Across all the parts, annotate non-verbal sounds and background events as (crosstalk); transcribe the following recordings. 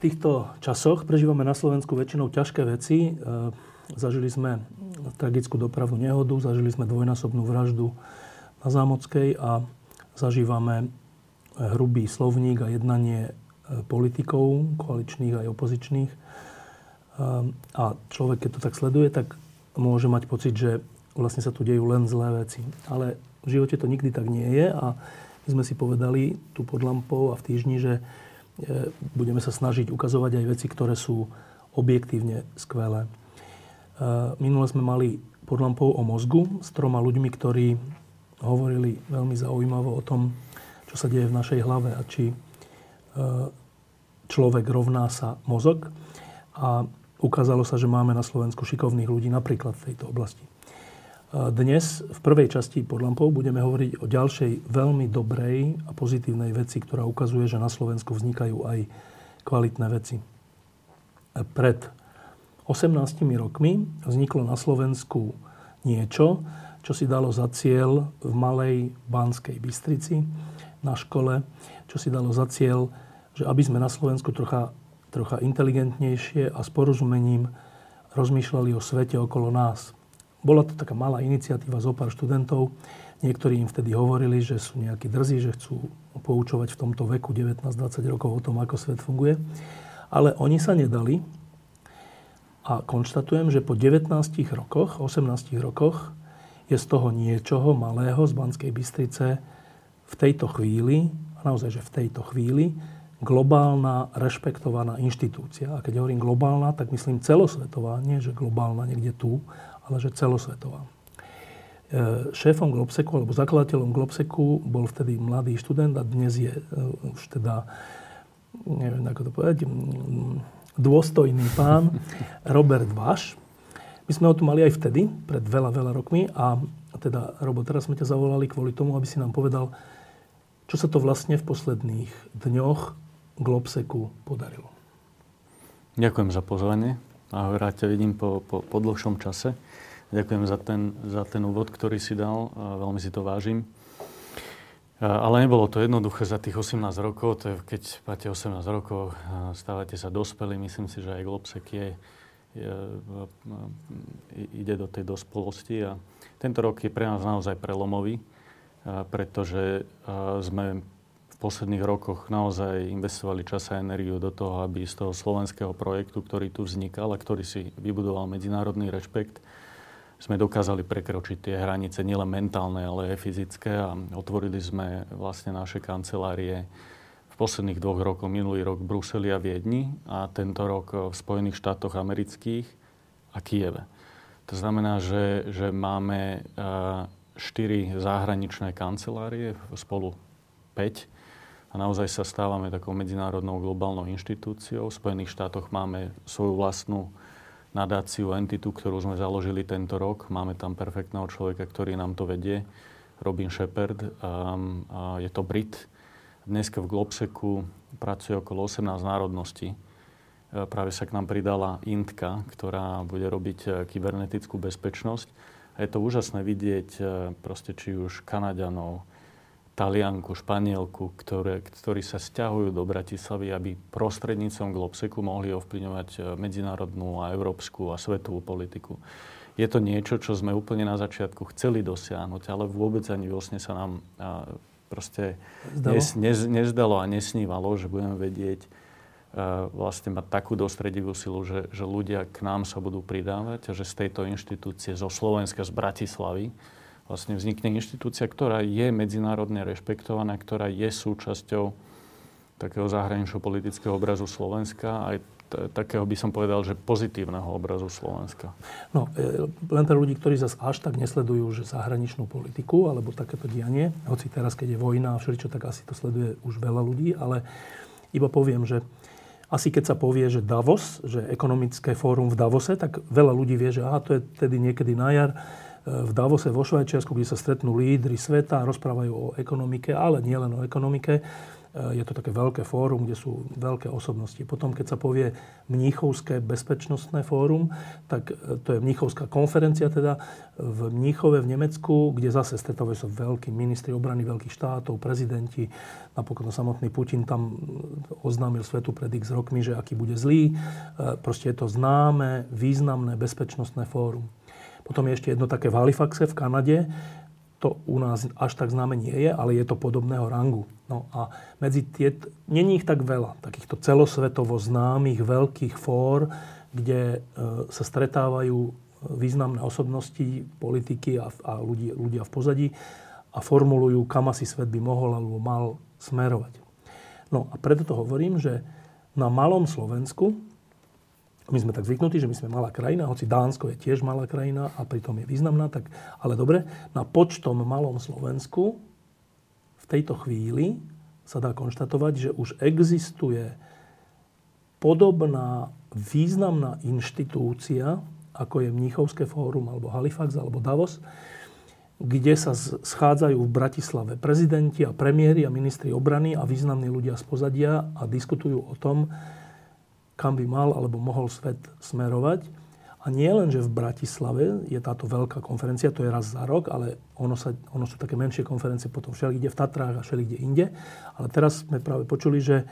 Týchto časoch prežívame na Slovensku väčšinou ťažké veci. E, zažili sme tragickú dopravnú nehodu, zažili sme dvojnásobnú vraždu na Zámockej a zažívame hrubý slovník a jednanie e, politikov, koaličných aj opozičných. E, a človek, keď to tak sleduje, tak môže mať pocit, že vlastne sa tu dejú len zlé veci. Ale v živote to nikdy tak nie je a my sme si povedali tu pod lampou a v týždni, že E, budeme sa snažiť ukazovať aj veci, ktoré sú objektívne skvelé. E, minule sme mali pod lampou o mozgu s troma ľuďmi, ktorí hovorili veľmi zaujímavo o tom, čo sa deje v našej hlave a či e, človek rovná sa mozog. A ukázalo sa, že máme na Slovensku šikovných ľudí napríklad v tejto oblasti. Dnes v prvej časti pod lampou budeme hovoriť o ďalšej veľmi dobrej a pozitívnej veci, ktorá ukazuje, že na Slovensku vznikajú aj kvalitné veci. Pred 18 rokmi vzniklo na Slovensku niečo, čo si dalo za cieľ v malej Banskej Bystrici na škole, čo si dalo za cieľ, že aby sme na Slovensku trocha, trocha inteligentnejšie a s porozumením rozmýšľali o svete okolo nás – bola to taká malá iniciatíva zo pár študentov. Niektorí im vtedy hovorili, že sú nejakí drzí, že chcú poučovať v tomto veku 19-20 rokov o tom, ako svet funguje. Ale oni sa nedali a konštatujem, že po 19 rokoch, 18 rokoch je z toho niečoho malého z Banskej Bystrice v tejto chvíli, a naozaj, že v tejto chvíli, globálna, rešpektovaná inštitúcia. A keď hovorím globálna, tak myslím celosvetová, nie že globálna niekde tu, ale že celosvetová. E, šéfom Globseku, alebo zakladateľom Globseku bol vtedy mladý študent a dnes je e, už teda, neviem ako to povedať, dôstojný pán (laughs) Robert Váš. My sme ho tu mali aj vtedy, pred veľa, veľa rokmi a teda, Robo, teraz sme ťa zavolali kvôli tomu, aby si nám povedal, čo sa to vlastne v posledných dňoch Globseku podarilo. Ďakujem za pozvanie. Ahoj, rád ťa vidím po, po, po dlhšom čase. Ďakujem za ten, za ten úvod, ktorý si dal. Veľmi si to vážim. Ale nebolo to jednoduché za tých 18 rokov. To je, keď máte 18 rokov, stávate sa dospelí. Myslím si, že aj Globsek je, je, ide do tej dospelosti. A tento rok je pre nás naozaj prelomový, pretože sme v posledných rokoch naozaj investovali čas a energiu do toho, aby z toho slovenského projektu, ktorý tu vznikal a ktorý si vybudoval medzinárodný rešpekt, sme dokázali prekročiť tie hranice nielen mentálne, ale aj fyzické a otvorili sme vlastne naše kancelárie v posledných dvoch rokoch, minulý rok v Bruseli a Viedni a tento rok v Spojených štátoch amerických a Kieve. To znamená, že, že máme štyri zahraničné kancelárie, spolu 5 a naozaj sa stávame takou medzinárodnou globálnou inštitúciou. V Spojených štátoch máme svoju vlastnú nadáciu, entitu, ktorú sme založili tento rok. Máme tam perfektného človeka, ktorý nám to vedie, Robin Shepard. Um, a je to Brit. Dneska v Globseku pracuje okolo 18 národností. E, práve sa k nám pridala Intka, ktorá bude robiť e, kybernetickú bezpečnosť. A je to úžasné vidieť e, proste či už Kanaďanov, Talianku, Španielku, ktoré, ktorí sa stiahujú do Bratislavy, aby prostrednícom Globseku mohli ovplyvňovať e, medzinárodnú a európsku a svetovú politiku. Je to niečo, čo sme úplne na začiatku chceli dosiahnuť, ale vôbec ani vlastne sa nám a, proste nes, nez, nezdalo a nesnívalo, že budeme vedieť e, vlastne mať takú dostredivú silu, že, že ľudia k nám sa budú pridávať a že z tejto inštitúcie, zo Slovenska, z Bratislavy, vlastne vznikne inštitúcia, ktorá je medzinárodne rešpektovaná, ktorá je súčasťou takého zahranično-politického obrazu Slovenska. Aj t- takého by som povedal, že pozitívneho obrazu Slovenska. No, e, len pre ľudí, ktorí zase až tak nesledujú že zahraničnú politiku alebo takéto dianie, hoci teraz, keď je vojna a všeličo, tak asi to sleduje už veľa ľudí, ale iba poviem, že asi keď sa povie, že Davos, že ekonomické fórum v Davose, tak veľa ľudí vie, že aha, to je tedy niekedy na jar v Davose vo Švajčiarsku, kde sa stretnú lídry sveta, rozprávajú o ekonomike, ale nie len o ekonomike. Je to také veľké fórum, kde sú veľké osobnosti. Potom, keď sa povie Mníchovské bezpečnostné fórum, tak to je Mníchovská konferencia teda v Mníchove v Nemecku, kde zase stretávajú sa veľkí ministri obrany veľkých štátov, prezidenti. Napokon samotný Putin tam oznámil svetu pred x rokmi, že aký bude zlý. Proste je to známe, významné bezpečnostné fórum. Potom je ešte jedno také v Halifaxe v Kanade. To u nás až tak známe nie je, ale je to podobného rangu. No a medzi tie, není ich tak veľa, takýchto celosvetovo známych veľkých fór, kde e, sa stretávajú významné osobnosti, politiky a, a ľudia, ľudia v pozadí a formulujú, kam asi svet by mohol alebo mal smerovať. No a preto to hovorím, že na malom Slovensku my sme tak zvyknutí, že my sme malá krajina, hoci Dánsko je tiež malá krajina a pritom je významná, tak, ale dobre, na počtom malom Slovensku v tejto chvíli sa dá konštatovať, že už existuje podobná významná inštitúcia, ako je Mníchovské fórum, alebo Halifax, alebo Davos, kde sa schádzajú v Bratislave prezidenti a premiéry a ministri obrany a významní ľudia z pozadia a diskutujú o tom, kam by mal alebo mohol svet smerovať. A nie len, že v Bratislave je táto veľká konferencia, to je raz za rok, ale ono, sa, ono sú také menšie konferencie potom všeli kde v Tatrách a všeli kde inde. Ale teraz sme práve počuli, že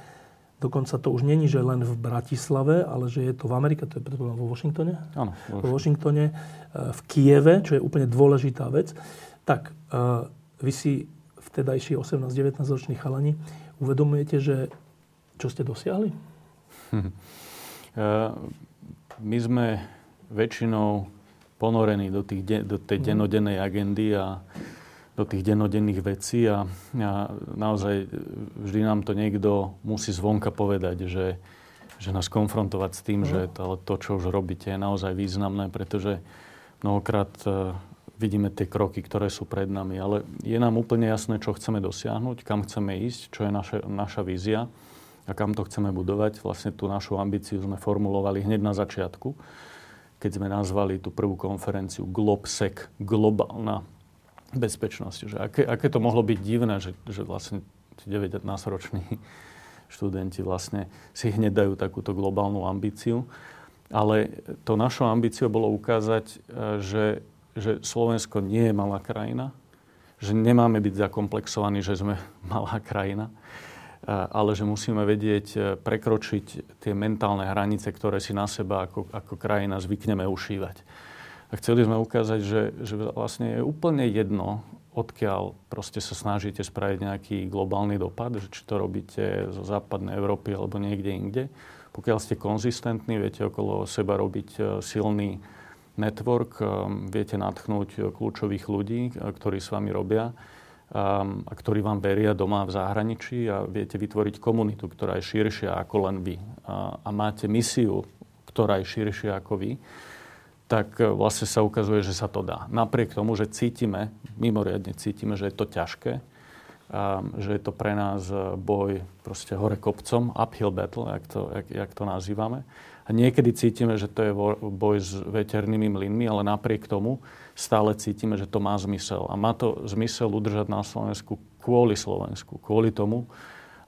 dokonca to už není, že len v Bratislave, ale že je to v Amerike, to je predpovedám vo Washingtone. Áno. Vo Washingtone, e, v Kieve, čo je úplne dôležitá vec. Tak e, vy si vtedajší 18-19 roční chalani uvedomujete, že čo ste dosiahli? (laughs) My sme väčšinou ponorení do, tých, do tej mhm. denodennej agendy a do tých denodenných vecí a, a naozaj vždy nám to niekto musí zvonka povedať, že, že nás konfrontovať s tým, že to, to, čo už robíte, je naozaj významné, pretože mnohokrát uh, vidíme tie kroky, ktoré sú pred nami, ale je nám úplne jasné, čo chceme dosiahnuť, kam chceme ísť, čo je naše, naša vízia a kam to chceme budovať. Vlastne tú našu ambíciu sme formulovali hneď na začiatku, keď sme nazvali tú prvú konferenciu GlobSec, globálna bezpečnosť. Že aké, aké to mohlo byť divné, že, že vlastne 19-roční študenti vlastne si hneď dajú takúto globálnu ambíciu. Ale to našou ambíciou bolo ukázať, e, že, že Slovensko nie je malá krajina, že nemáme byť zakomplexovaní, že sme (laughs) malá krajina, ale že musíme vedieť e, prekročiť tie mentálne hranice, ktoré si na seba ako, ako krajina zvykneme ušívať. A chceli sme ukázať, že, že vlastne je úplne jedno, odkiaľ proste sa snažíte spraviť nejaký globálny dopad, že či to robíte zo západnej Európy alebo niekde inde. Pokiaľ ste konzistentní, viete okolo seba robiť e, silný network, e, viete natchnúť kľúčových ľudí, ktorí s vami robia, a ktorí vám veria doma v zahraničí a viete vytvoriť komunitu, ktorá je širšia ako len vy a, a máte misiu, ktorá je širšia ako vy, tak e, vlastne sa ukazuje, že sa to dá. Napriek tomu, že cítime, mimoriadne cítime, že je to ťažké, a, že je to pre nás e, boj proste hore kopcom, uphill battle, jak to, jak, jak to nazývame. A niekedy cítime, že to je boj s veternými mlynmi, ale napriek tomu stále cítime, že to má zmysel. A má to zmysel udržať na Slovensku kvôli Slovensku, kvôli tomu,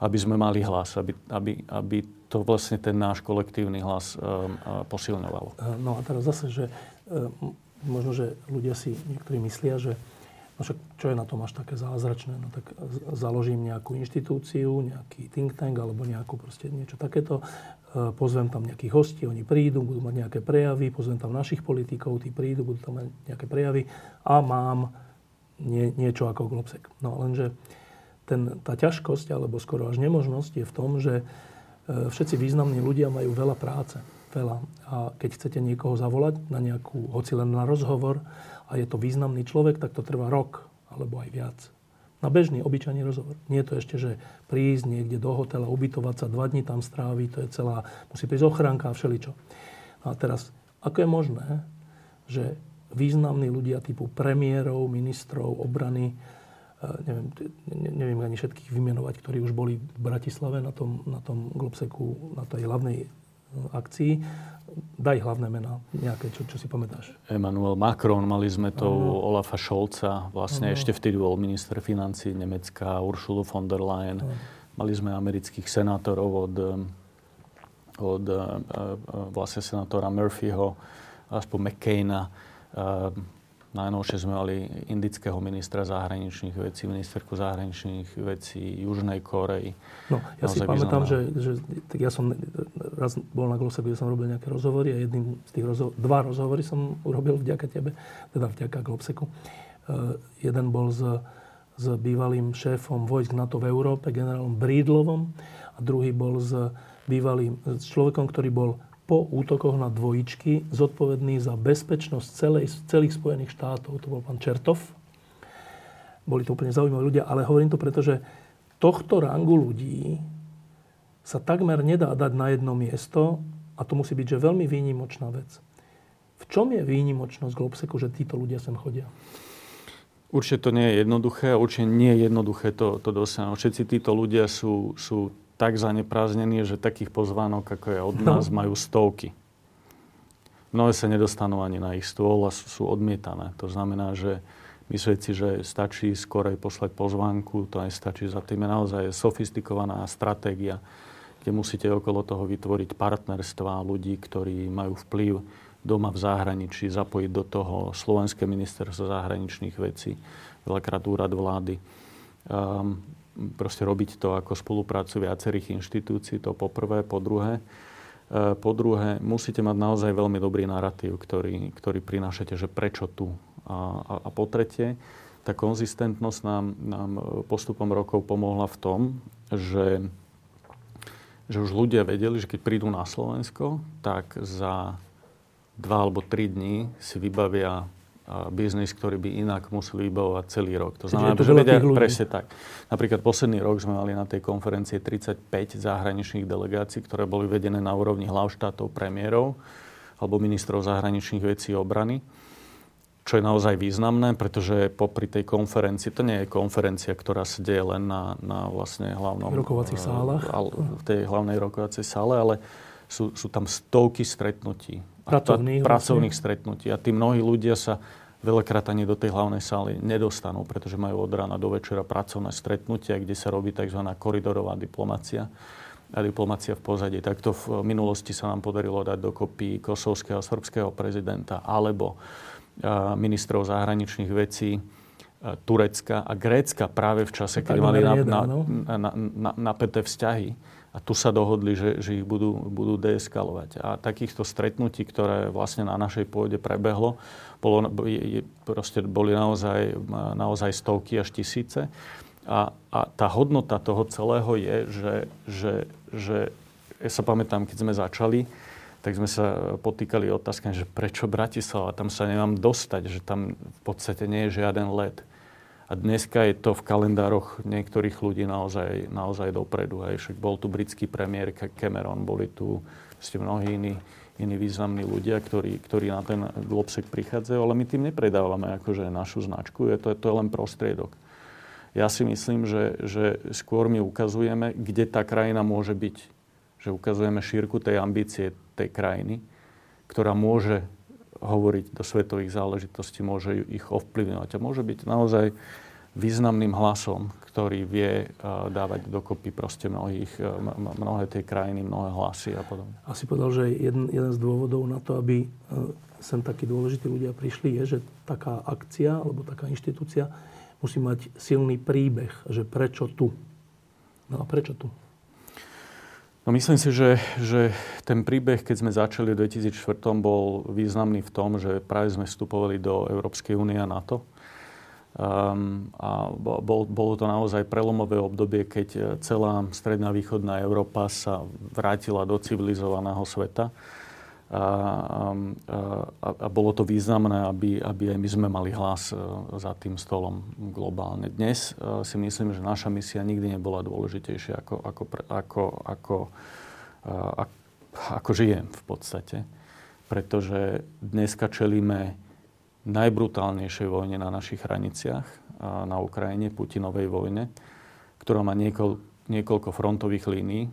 aby sme mali hlas, aby, aby, aby to vlastne ten náš kolektívny hlas um, posilňovalo. No a teraz zase, že um, možno, že ľudia si niektorí myslia, že No však čo je na tom až také zázračné? No tak založím nejakú inštitúciu, nejaký think tank alebo nejakú proste niečo takéto. E, pozvem tam nejakých hostí, oni prídu, budú mať nejaké prejavy, pozvem tam našich politikov, tí prídu, budú tam mať nejaké prejavy a mám nie, niečo ako Globsec. No lenže ten, tá ťažkosť, alebo skoro až nemožnosť je v tom, že e, všetci významní ľudia majú veľa práce. Veľa. A keď chcete niekoho zavolať na nejakú, hoci len na rozhovor, a je to významný človek, tak to trvá rok alebo aj viac. Na bežný, obyčajný rozhovor. Nie je to ešte, že prísť niekde do hotela, ubytovať sa, dva dní tam stráviť, to je celá, musí prísť ochránka a všeličo. A teraz, ako je možné, že významní ľudia typu premiérov, ministrov, obrany, e, neviem, neviem ani všetkých vymenovať, ktorí už boli v Bratislave na tom, na tom Globseku, na tej hlavnej akcii, daj hlavné mená, nejaké, čo, čo si pamätáš. Emmanuel Macron, mali sme to ano. Olafa Scholza, vlastne ano. ešte vtedy bol minister financí Nemecka, Ursula von der Leyen. Ano. Mali sme amerických senátorov od, od e, e, vlastne senátora Murphyho, aspoň McCaina. Najnovšie sme mali indického ministra zahraničných vecí, ministerku zahraničných vecí Južnej Korei. No, ja si pamätám, že, že tak ja som raz bol na Glose, kde som robil nejaké rozhovory a jedným z tých rozhovorov, dva rozhovory som urobil vďaka tebe, teda vďaka Globseku. Uh, jeden bol s, s bývalým šéfom vojsk NATO v Európe, generálom Brídlovom a druhý bol s bývalým, s človekom, ktorý bol po útokoch na dvojičky zodpovedný za bezpečnosť celej, celých Spojených štátov. To bol pán Čertov. Boli to úplne zaujímaví ľudia, ale hovorím to preto, že tohto rangu ľudí sa takmer nedá dať na jedno miesto a to musí byť že veľmi výnimočná vec. V čom je výnimočnosť Globseku, že títo ľudia sem chodia? Určite to nie je jednoduché, určite nie je jednoduché to, to dosiahnuť. Všetci títo ľudia sú, sú tak zaneprázdnení, že takých pozvánok, ako je od no. nás, majú stovky. Mnohé sa nedostanú ani na ich stôl a sú odmietané. To znamená, že myslieť si, že stačí skorej poslať pozvánku, to aj stačí. Za tým je naozaj sofistikovaná stratégia, kde musíte okolo toho vytvoriť partnerstva ľudí, ktorí majú vplyv doma v zahraničí, zapojiť do toho Slovenské ministerstvo zahraničných vecí, veľakrát úrad vlády. Um, proste robiť to ako spoluprácu viacerých inštitúcií, to po prvé. Po druhé, e, po druhé, musíte mať naozaj veľmi dobrý narratív, ktorý, ktorý prinášate, že prečo tu. A, a, a po tretie, tá konzistentnosť nám, nám postupom rokov pomohla v tom, že, že už ľudia vedeli, že keď prídu na Slovensko, tak za dva alebo tri dní si vybavia biznis, ktorý by inak museli vybavovať celý rok. To znamená, to že vedia presne tak. Napríklad posledný rok sme mali na tej konferencie 35 zahraničných delegácií, ktoré boli vedené na úrovni hlav štátov, premiérov alebo ministrov zahraničných vecí obrany čo je naozaj významné, pretože popri tej konferencii, to nie je konferencia, ktorá sa deje len na, na vlastne hlavnom... Rokovacích sálach. V tej hlavnej rokovacej sále, ale sú, sú tam stovky stretnutí. Pracovných. Pracovných vlastne. stretnutí. A tí mnohí ľudia sa veľakrát ani do tej hlavnej sály nedostanú, pretože majú od rána do večera pracovné stretnutia, kde sa robí tzv. koridorová diplomácia a diplomácia v pozadí. Takto v minulosti sa nám podarilo dať dokopy kosovského a srbského prezidenta alebo ministrov zahraničných vecí Turecka a Grécka práve v čase, keď mali na, na, na, na, napäté vzťahy a tu sa dohodli, že, že ich budú, budú deeskalovať. A takýchto stretnutí, ktoré vlastne na našej pôde prebehlo, bolo, proste boli naozaj, naozaj stovky až tisíce. A, a tá hodnota toho celého je, že, že, že ja sa pamätám, keď sme začali, tak sme sa potýkali otázkami, že prečo Bratislava, tam sa nemám dostať, že tam v podstate nie je žiaden let. A dneska je to v kalendároch niektorých ľudí naozaj, naozaj dopredu. Hej. Však bol tu britský premiér Cameron, boli tu ste mnohí iní, iní významní ľudia, ktorí, ktorí na ten Globsek prichádzajú, ale my tým nepredávame akože našu značku, je to, je to len prostriedok. Ja si myslím, že, že skôr my ukazujeme, kde tá krajina môže byť. Že ukazujeme šírku tej ambície tej krajiny, ktorá môže hovoriť do svetových záležitostí, môže ich ovplyvňovať a môže byť naozaj významným hlasom, ktorý vie dávať dokopy proste mnohých, mnohé tie krajiny, mnohé hlasy a podobne. Asi povedal, že jeden, jeden z dôvodov na to, aby sem takí dôležití ľudia prišli, je, že taká akcia alebo taká inštitúcia musí mať silný príbeh, že prečo tu. No a prečo tu? No myslím si, že, že ten príbeh, keď sme začali v 2004, bol významný v tom, že práve sme vstupovali do Európskej únie a NATO. Um, a bol, bolo to naozaj prelomové obdobie, keď celá stredná východná Európa sa vrátila do civilizovaného sveta. a, a, a bolo to významné, aby, aby aj my sme mali hlas za tým stolom globálne. Dnes si myslím, že naša misia nikdy nebola dôležitejšia ako, ako, ako, ako, ako, ako žijem v podstate. Pretože dneska čelíme najbrutálnejšej vojne na našich hraniciach na Ukrajine, Putinovej vojne, ktorá má niekoľ, niekoľko frontových línií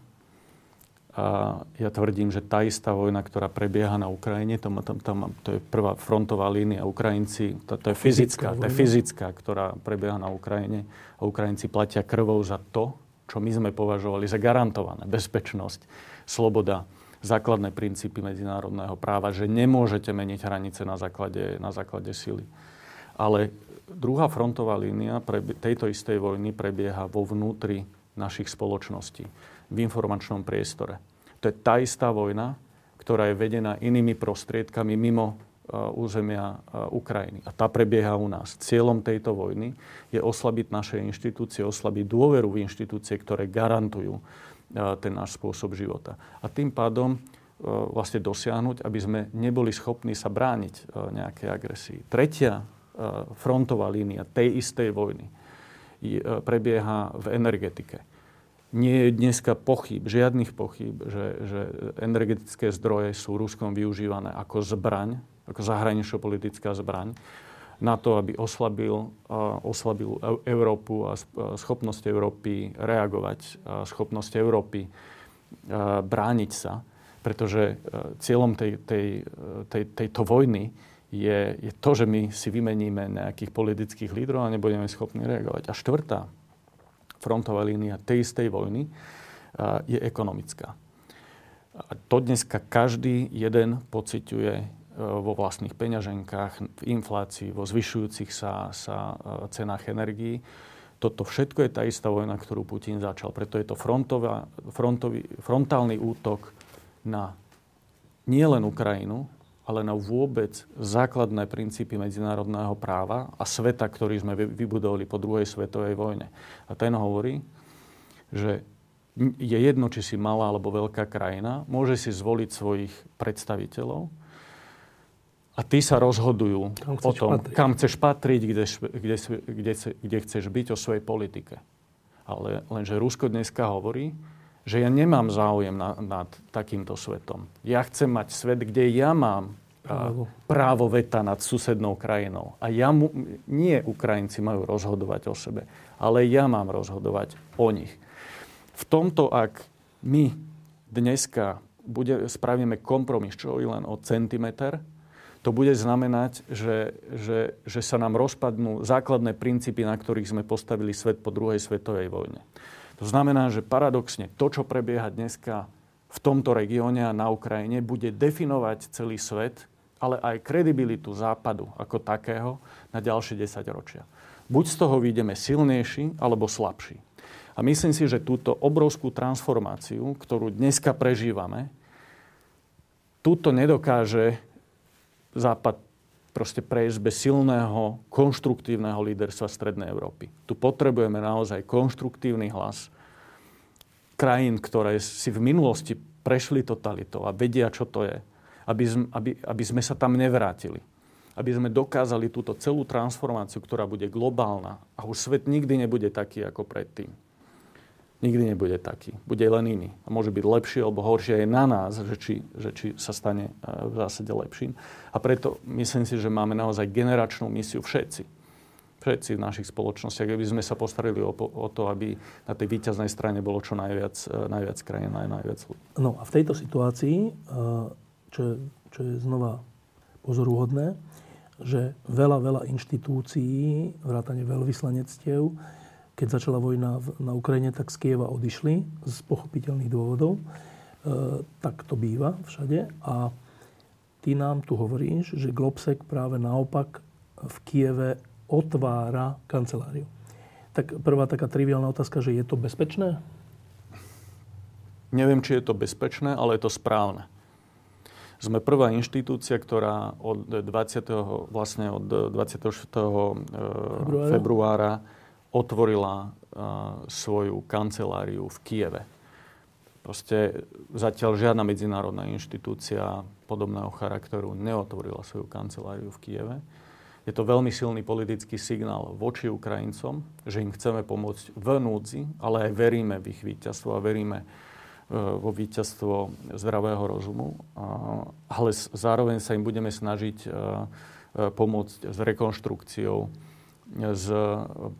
a ja tvrdím, že tá istá vojna, ktorá prebieha na Ukrajine, to, tam, tam, to je prvá frontová línia. Ukrajinci, to, to je fyzická, to je fyzická, ktorá prebieha na Ukrajine. A Ukrajinci platia krvou za to, čo my sme považovali za garantované. Bezpečnosť, sloboda, základné princípy medzinárodného práva, že nemôžete meniť hranice na základe, na základe sily. Ale druhá frontová línia pre tejto istej vojny prebieha vo vnútri našich spoločností v informačnom priestore. To je tá istá vojna, ktorá je vedená inými prostriedkami mimo e, územia e, Ukrajiny. A tá prebieha u nás. Cieľom tejto vojny je oslabiť naše inštitúcie, oslabiť dôveru v inštitúcie, ktoré garantujú ten náš spôsob života. A tým pádom vlastne dosiahnuť, aby sme neboli schopní sa brániť nejakej agresii. Tretia frontová línia tej istej vojny prebieha v energetike nie je dneska pochyb, žiadnych pochyb, že, že energetické zdroje sú Ruskom využívané ako zbraň, ako zahranično-politická zbraň na to, aby oslabil, oslabil Európu a schopnosť Európy reagovať, a schopnosť Európy brániť sa, pretože cieľom tej, tej, tej, tejto vojny je, je to, že my si vymeníme nejakých politických lídrov a nebudeme schopní reagovať. A štvrtá frontová línia tej istej vojny je ekonomická. A to dneska každý jeden pociťuje vo vlastných peňaženkách, v inflácii, vo zvyšujúcich sa, sa e, cenách energií. Toto všetko je tá istá vojna, ktorú Putin začal. Preto je to frontová, frontový, frontálny útok na nielen Ukrajinu, ale na vôbec základné princípy medzinárodného práva a sveta, ktorý sme vybudovali po druhej svetovej vojne. A ten hovorí, že je jedno, či si malá alebo veľká krajina, môže si zvoliť svojich predstaviteľov a tí sa rozhodujú kam o tom, patriť. kam chceš patriť, kde, kde, kde, kde chceš byť o svojej politike. Ale lenže Rusko dneska hovorí, že ja nemám záujem na, nad takýmto svetom. Ja chcem mať svet, kde ja mám právo. právo veta nad susednou krajinou. A ja mu, nie Ukrajinci majú rozhodovať o sebe, ale ja mám rozhodovať o nich. V tomto, ak my dneska bude, spravíme kompromis, čo je len o centimeter, to bude znamenať, že, že, že sa nám rozpadnú základné princípy, na ktorých sme postavili svet po druhej svetovej vojne. To znamená, že paradoxne to, čo prebieha dneska v tomto regióne a na Ukrajine, bude definovať celý svet, ale aj kredibilitu Západu ako takého na ďalšie 10 ročia. Buď z toho vyjdeme silnejší, alebo slabší. A myslím si, že túto obrovskú transformáciu, ktorú dneska prežívame, túto nedokáže Západ proste prejsť bez silného, konštruktívneho líderstva Strednej Európy. Tu potrebujeme naozaj konštruktívny hlas krajín, ktoré si v minulosti prešli totalitou a vedia, čo to je. Aby, aby, aby sme sa tam nevrátili. Aby sme dokázali túto celú transformáciu, ktorá bude globálna a už svet nikdy nebude taký ako predtým nikdy nebude taký. Bude len iný. A môže byť lepší alebo horší aj na nás, že či, že či sa stane e, v zásade lepším. A preto myslím si, že máme naozaj generačnú misiu všetci. Všetci v našich spoločnostiach, aby sme sa postarili o, o to, aby na tej víťaznej strane bolo čo najviac, e, najviac krajín a najviac ľudí. No a v tejto situácii, e, čo je, čo je znova pozoruhodné, že veľa, veľa inštitúcií, vrátane veľvyslanectiev, keď začala vojna na Ukrajine, tak z Kieva odišli z pochopiteľných dôvodov. E, tak to býva všade. A ty nám tu hovoríš, že Globsek práve naopak v Kieve otvára kanceláriu. Tak prvá taká triviálna otázka, že je to bezpečné? Neviem, či je to bezpečné, ale je to správne. Sme prvá inštitúcia, ktorá od 20. vlastne od 24. februára, februára otvorila svoju kanceláriu v Kieve. Proste zatiaľ žiadna medzinárodná inštitúcia podobného charakteru neotvorila svoju kanceláriu v Kieve. Je to veľmi silný politický signál voči Ukrajincom, že im chceme pomôcť v núdzi, ale aj veríme v ich víťazstvo a veríme e, vo víťazstvo zdravého rozumu. Ale zároveň sa im budeme snažiť e, e, pomôcť s rekonštrukciou, s,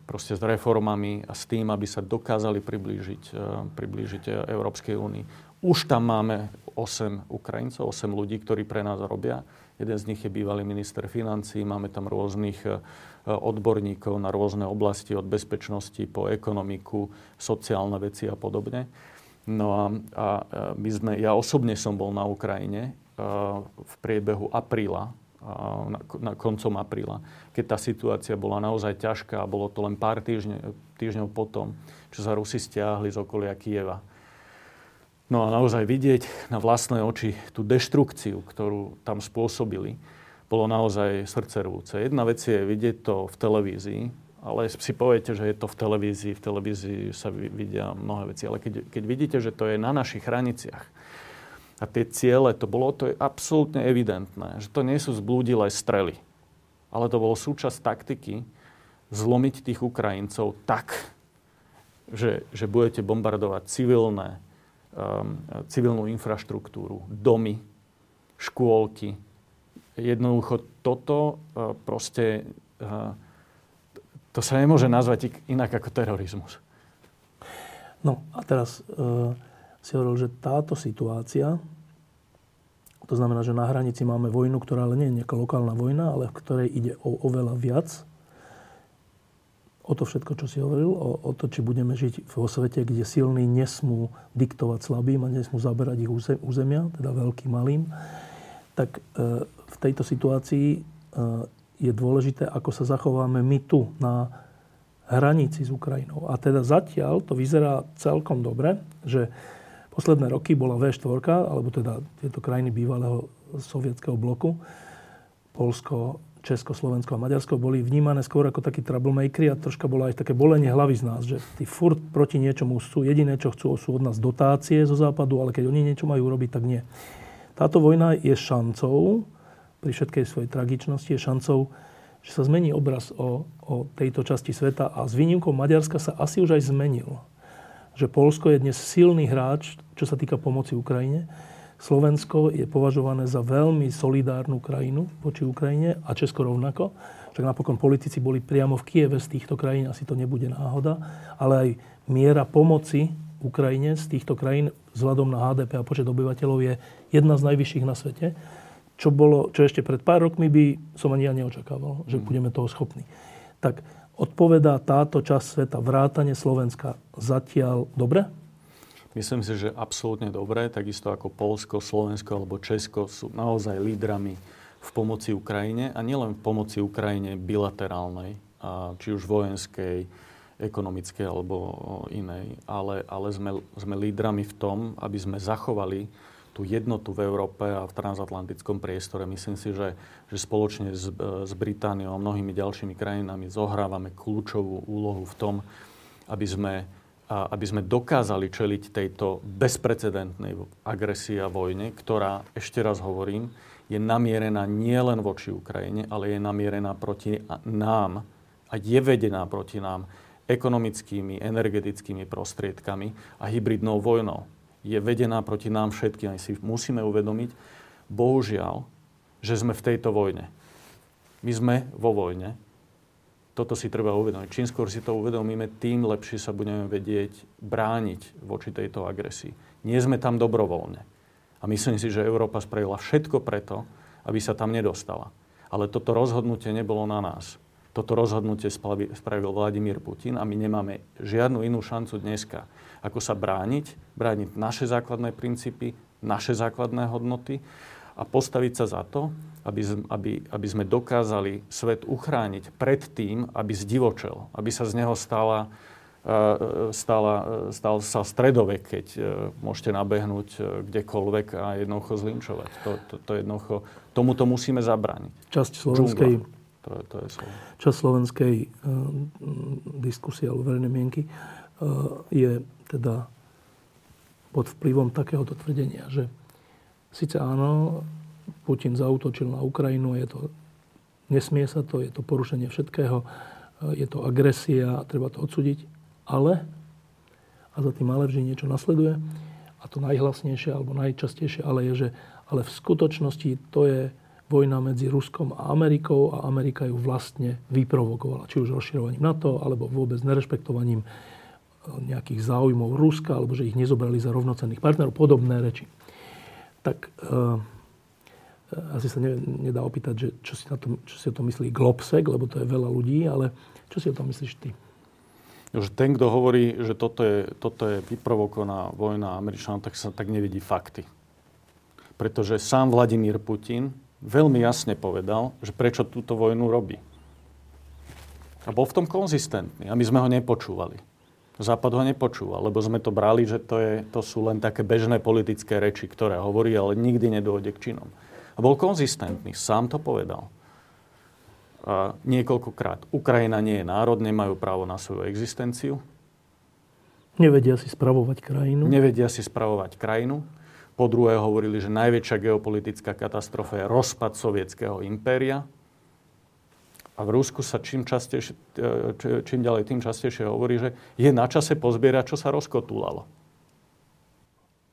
proste s reformami a s tým, aby sa dokázali priblížiť, priblížiť Európskej únii. Už tam máme 8 Ukrajincov, 8 ľudí, ktorí pre nás robia. Jeden z nich je bývalý minister financí, máme tam rôznych e, odborníkov na rôzne oblasti, od bezpečnosti po ekonomiku, sociálne veci a podobne. No a, a e, my sme, ja osobne som bol na Ukrajine e, v priebehu apríla, na, na koncom apríla, keď tá situácia bola naozaj ťažká a bolo to len pár týždňov, týždňov potom, čo sa Rusi stiahli z okolia Kieva. No a naozaj vidieť na vlastné oči tú deštrukciu, ktorú tam spôsobili, bolo naozaj srdcervúce. Jedna vec je vidieť to v televízii, ale si poviete, že je to v televízii, v televízii sa vidia mnohé veci, ale keď, keď vidíte, že to je na našich hraniciach a tie ciele, to bolo, to je absolútne evidentné, že to nie sú zblúdilé strely, ale to bolo súčasť taktiky zlomiť tých Ukrajincov tak, že, že budete bombardovať civilné Um, civilnú infraštruktúru, domy, škôlky. Jednoducho toto uh, proste, uh, to sa nemôže nazvať inak ako terorizmus. No a teraz uh, si hovoril, že táto situácia, to znamená, že na hranici máme vojnu, ktorá ale nie je nejaká lokálna vojna, ale v ktorej ide o oveľa viac o to všetko, čo si hovoril, o, o to, či budeme žiť vo svete, kde silní nesmú diktovať slabým a nesmú zaberať ich územia, teda veľkým, malým, tak e, v tejto situácii e, je dôležité, ako sa zachováme my tu na hranici s Ukrajinou. A teda zatiaľ to vyzerá celkom dobre, že posledné roky bola V4, alebo teda tieto krajiny bývalého sovietského bloku, Polsko, Česko, Slovensko a Maďarsko boli vnímané skôr ako takí troublemakery a troška bola aj také bolenie hlavy z nás, že tí furt proti niečomu sú, jediné, čo chcú, sú od nás dotácie zo západu, ale keď oni niečo majú robiť, tak nie. Táto vojna je šancou, pri všetkej svojej tragičnosti, je šancou, že sa zmení obraz o, o tejto časti sveta a s výnimkou Maďarska sa asi už aj zmenil. Že Polsko je dnes silný hráč, čo sa týka pomoci Ukrajine Slovensko je považované za veľmi solidárnu krajinu voči Ukrajine a Česko rovnako. Však napokon politici boli priamo v Kieve z týchto krajín, asi to nebude náhoda, ale aj miera pomoci Ukrajine z týchto krajín vzhľadom na HDP a počet obyvateľov je jedna z najvyšších na svete, čo, bolo, čo ešte pred pár rokmi by som ani ja neočakával, že mm. budeme toho schopní. Tak odpovedá táto časť sveta, vrátane Slovenska, zatiaľ dobre? Myslím si, že absolútne dobré, takisto ako Polsko, Slovensko alebo Česko sú naozaj lídrami v pomoci Ukrajine a nielen v pomoci Ukrajine bilaterálnej, či už vojenskej, ekonomickej alebo inej, ale, ale sme, sme lídrami v tom, aby sme zachovali tú jednotu v Európe a v transatlantickom priestore. Myslím si, že, že spoločne s, s Britániou a mnohými ďalšími krajinami zohrávame kľúčovú úlohu v tom, aby sme aby sme dokázali čeliť tejto bezprecedentnej agresii a vojne, ktorá, ešte raz hovorím, je namierená nielen voči Ukrajine, ale je namierená proti nám a je vedená proti nám ekonomickými, energetickými prostriedkami a hybridnou vojnou. Je vedená proti nám všetkým. A si musíme uvedomiť, bohužiaľ, že sme v tejto vojne. My sme vo vojne toto si treba uvedomiť. Čím skôr si to uvedomíme, tým lepšie sa budeme vedieť brániť voči tejto agresii. Nie sme tam dobrovoľne. A myslím si, že Európa spravila všetko preto, aby sa tam nedostala. Ale toto rozhodnutie nebolo na nás. Toto rozhodnutie spravil Vladimír Putin a my nemáme žiadnu inú šancu dneska, ako sa brániť, brániť naše základné princípy, naše základné hodnoty a postaviť sa za to, aby, aby, aby sme dokázali svet uchrániť pred tým, aby zdivočel, aby sa z neho stala, e, stala, e, stal sa stredovek, keď e, môžete nabehnúť kdekoľvek a jednoducho zlinčovať. To, to, to jednoducho, tomuto musíme zabrániť. Časť slovenskej, to, to je slovo. časť slovenskej uh, diskusie alebo verejnej mienky uh, je teda pod vplyvom takéhoto tvrdenia, že síce áno, Putin zautočil na Ukrajinu, je to, nesmie sa to, je to porušenie všetkého, je to agresia a treba to odsúdiť, ale, a za tým ale vždy niečo nasleduje, a to najhlasnejšie alebo najčastejšie ale je, že ale v skutočnosti to je vojna medzi Ruskom a Amerikou a Amerika ju vlastne vyprovokovala. Či už rozširovaním NATO, alebo vôbec nerešpektovaním e, nejakých záujmov Ruska, alebo že ich nezobrali za rovnocenných partnerov. Podobné reči. Tak uh, asi sa ne, nedá opýtať, že čo si, na to, čo si o tom myslí Globsek, lebo to je veľa ľudí, ale čo si o tom myslíš ty? Že ten, kto hovorí, že toto je, toto je vyprovokovaná vojna Američanov, tak sa tak nevidí fakty. Pretože sám Vladimír Putin veľmi jasne povedal, že prečo túto vojnu robí. A bol v tom konzistentný. A my sme ho nepočúvali. Západ ho nepočúval, lebo sme to brali, že to, je, to sú len také bežné politické reči, ktoré hovorí, ale nikdy nedôjde k činom. A bol konzistentný, sám to povedal niekoľkokrát. Ukrajina nie je národ, nemajú právo na svoju existenciu. Nevedia si spravovať krajinu. Nevedia si spravovať krajinu. Po druhé hovorili, že najväčšia geopolitická katastrofa je rozpad sovietského impéria. A v Rusku sa čím, častejšie, e, čím ďalej tým častejšie hovorí, že je na čase pozbierať, čo sa rozkotúlalo.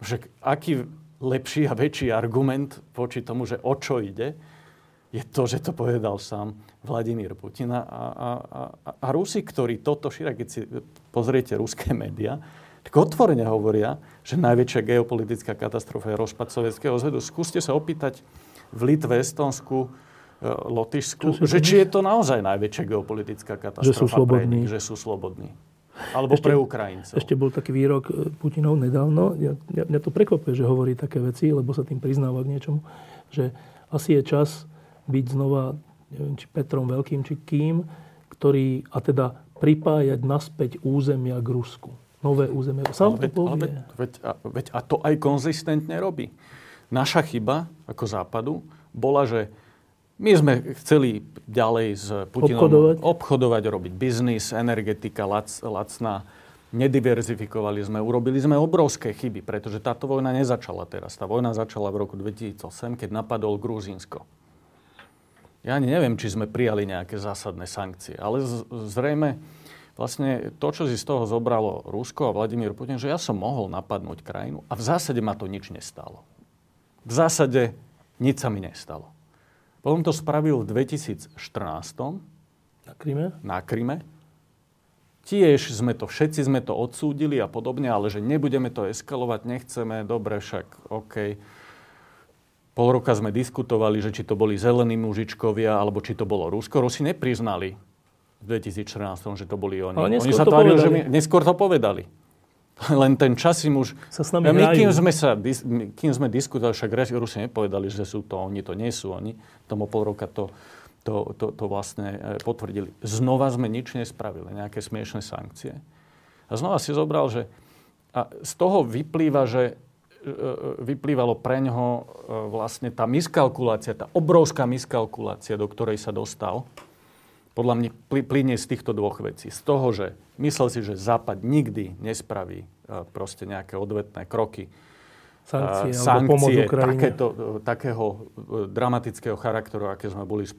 Že aký lepší a väčší argument voči tomu, že o čo ide, je to, že to povedal sám Vladimír Putin. A, a, a, a Rusi, ktorí toto šíria, keď si pozriete ruské médiá, tak otvorene hovoria, že najväčšia geopolitická katastrofa je rozpad Sovietskeho zvedu. Skúste sa opýtať v Litve, Estonsku, Lotyšsku, že či je to naozaj najväčšia geopolitická katastrofa že sú slobodní. Pre že sú slobodní. Alebo ešte, pre Ukrajincov. Ešte bol taký výrok e, Putinov nedávno. Ja, ja, mňa to prekvapuje, že hovorí také veci, lebo sa tým priznáva k niečomu, že asi je čas byť znova, neviem, či Petrom Veľkým, či kým, ktorý, a teda pripájať naspäť územia k Rusku. Nové územia. Sám ale to veď, ale veď, a, veď, a to aj konzistentne robí. Naša chyba ako západu bola, že my sme chceli ďalej s Putinom obchodovať, obchodovať robiť biznis, energetika lac, lacná. Nediverzifikovali sme, urobili sme obrovské chyby, pretože táto vojna nezačala teraz. Tá vojna začala v roku 2008, keď napadol Gruzínsko. Ja ani neviem, či sme prijali nejaké zásadné sankcie, ale z- zrejme vlastne to, čo si z toho zobralo Rusko a Vladimír Putin, že ja som mohol napadnúť krajinu a v zásade ma to nič nestalo. V zásade nič sa mi nestalo. Potom to spravil v 2014. Na Kryme? Na Kryme. Tiež sme to, všetci sme to odsúdili a podobne, ale že nebudeme to eskalovať, nechceme, dobre, však OK. Pol roka sme diskutovali, že či to boli zelení mužičkovia, alebo či to bolo Rusko. Rusi nepriznali v 2014, že to boli oni. Ale oni sa tvárili, že my, neskôr to povedali. (laughs) Len ten čas im už... Sa s nami my, kým sme, sa, kým sme diskutovali, však Rusi nepovedali, že sú to oni, to nie sú oni. Tomu pol roka to, to, to, to vlastne e, potvrdili. Znova sme nič nespravili, nejaké smiešné sankcie. A znova si zobral, že a z toho vyplýva, že E, vyplývalo pre ňoho e, vlastne tá miskalkulácia, tá obrovská miskalkulácia, do ktorej sa dostal, podľa mňa plynie z týchto dvoch vecí. Z toho, že myslel si, že Západ nikdy nespraví e, proste nejaké odvetné kroky, sankcie, sankcie takéto, takého dramatického charakteru, aké sme boli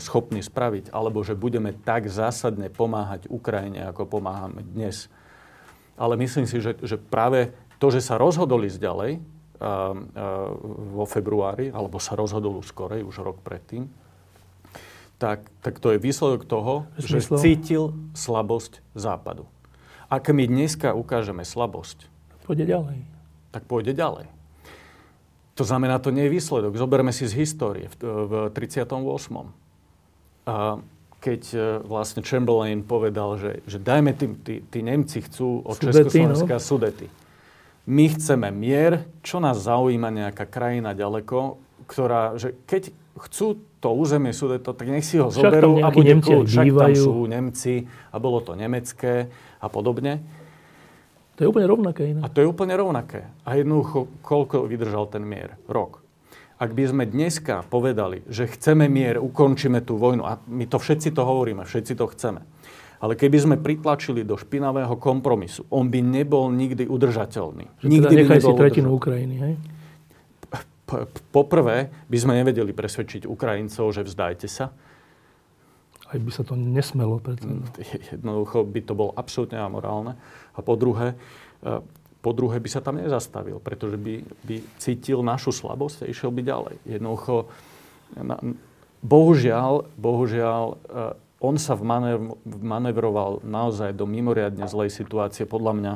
schopní spraviť, alebo že budeme tak zásadne pomáhať Ukrajine, ako pomáhame dnes. Ale myslím si, že, že práve to, že sa rozhodol ísť ďalej a, a, vo februári, alebo sa rozhodol už skorej, už rok predtým, tak, tak to je výsledok toho, že cítil slabosť Západu. Ak my dneska ukážeme slabosť, pôjde ďalej. Tak pôjde ďalej. To znamená, to nie je výsledok. Zoberme si z histórie v, v 38. A keď e, vlastne Chamberlain povedal, že, že dajme tým, tí, tí Nemci chcú od Československa no? sudety my chceme mier, čo nás zaujíma nejaká krajina ďaleko, ktorá, že keď chcú to územie Sudeto, tak nech si ho však zoberú a bude Nemci kľúč. Však tam sú Nemci a bolo to nemecké a podobne. To je úplne rovnaké. Iné. A to je úplne rovnaké. A jednoducho, koľko vydržal ten mier? Rok. Ak by sme dneska povedali, že chceme mier, ukončíme tú vojnu, a my to všetci to hovoríme, všetci to chceme, Ale keby sme pritlačili do špinavého kompromisu, on by nebol nikdy udržateľný. Že nikdy teda by si tretinu Ukrajiny, hej? Poprvé by sme nevedeli presvedčiť Ukrajincov, že vzdajte sa. Aj by sa to nesmelo. Preto. Jednoducho by to bolo absolútne amorálne. A po druhé, e, po druhé by sa tam nezastavil, pretože by, by cítil našu slabosť a išiel by ďalej. Jednoducho, bohužiaľ, bohužiaľ, e, on sa manevroval naozaj do mimoriadne zlej situácie, podľa mňa,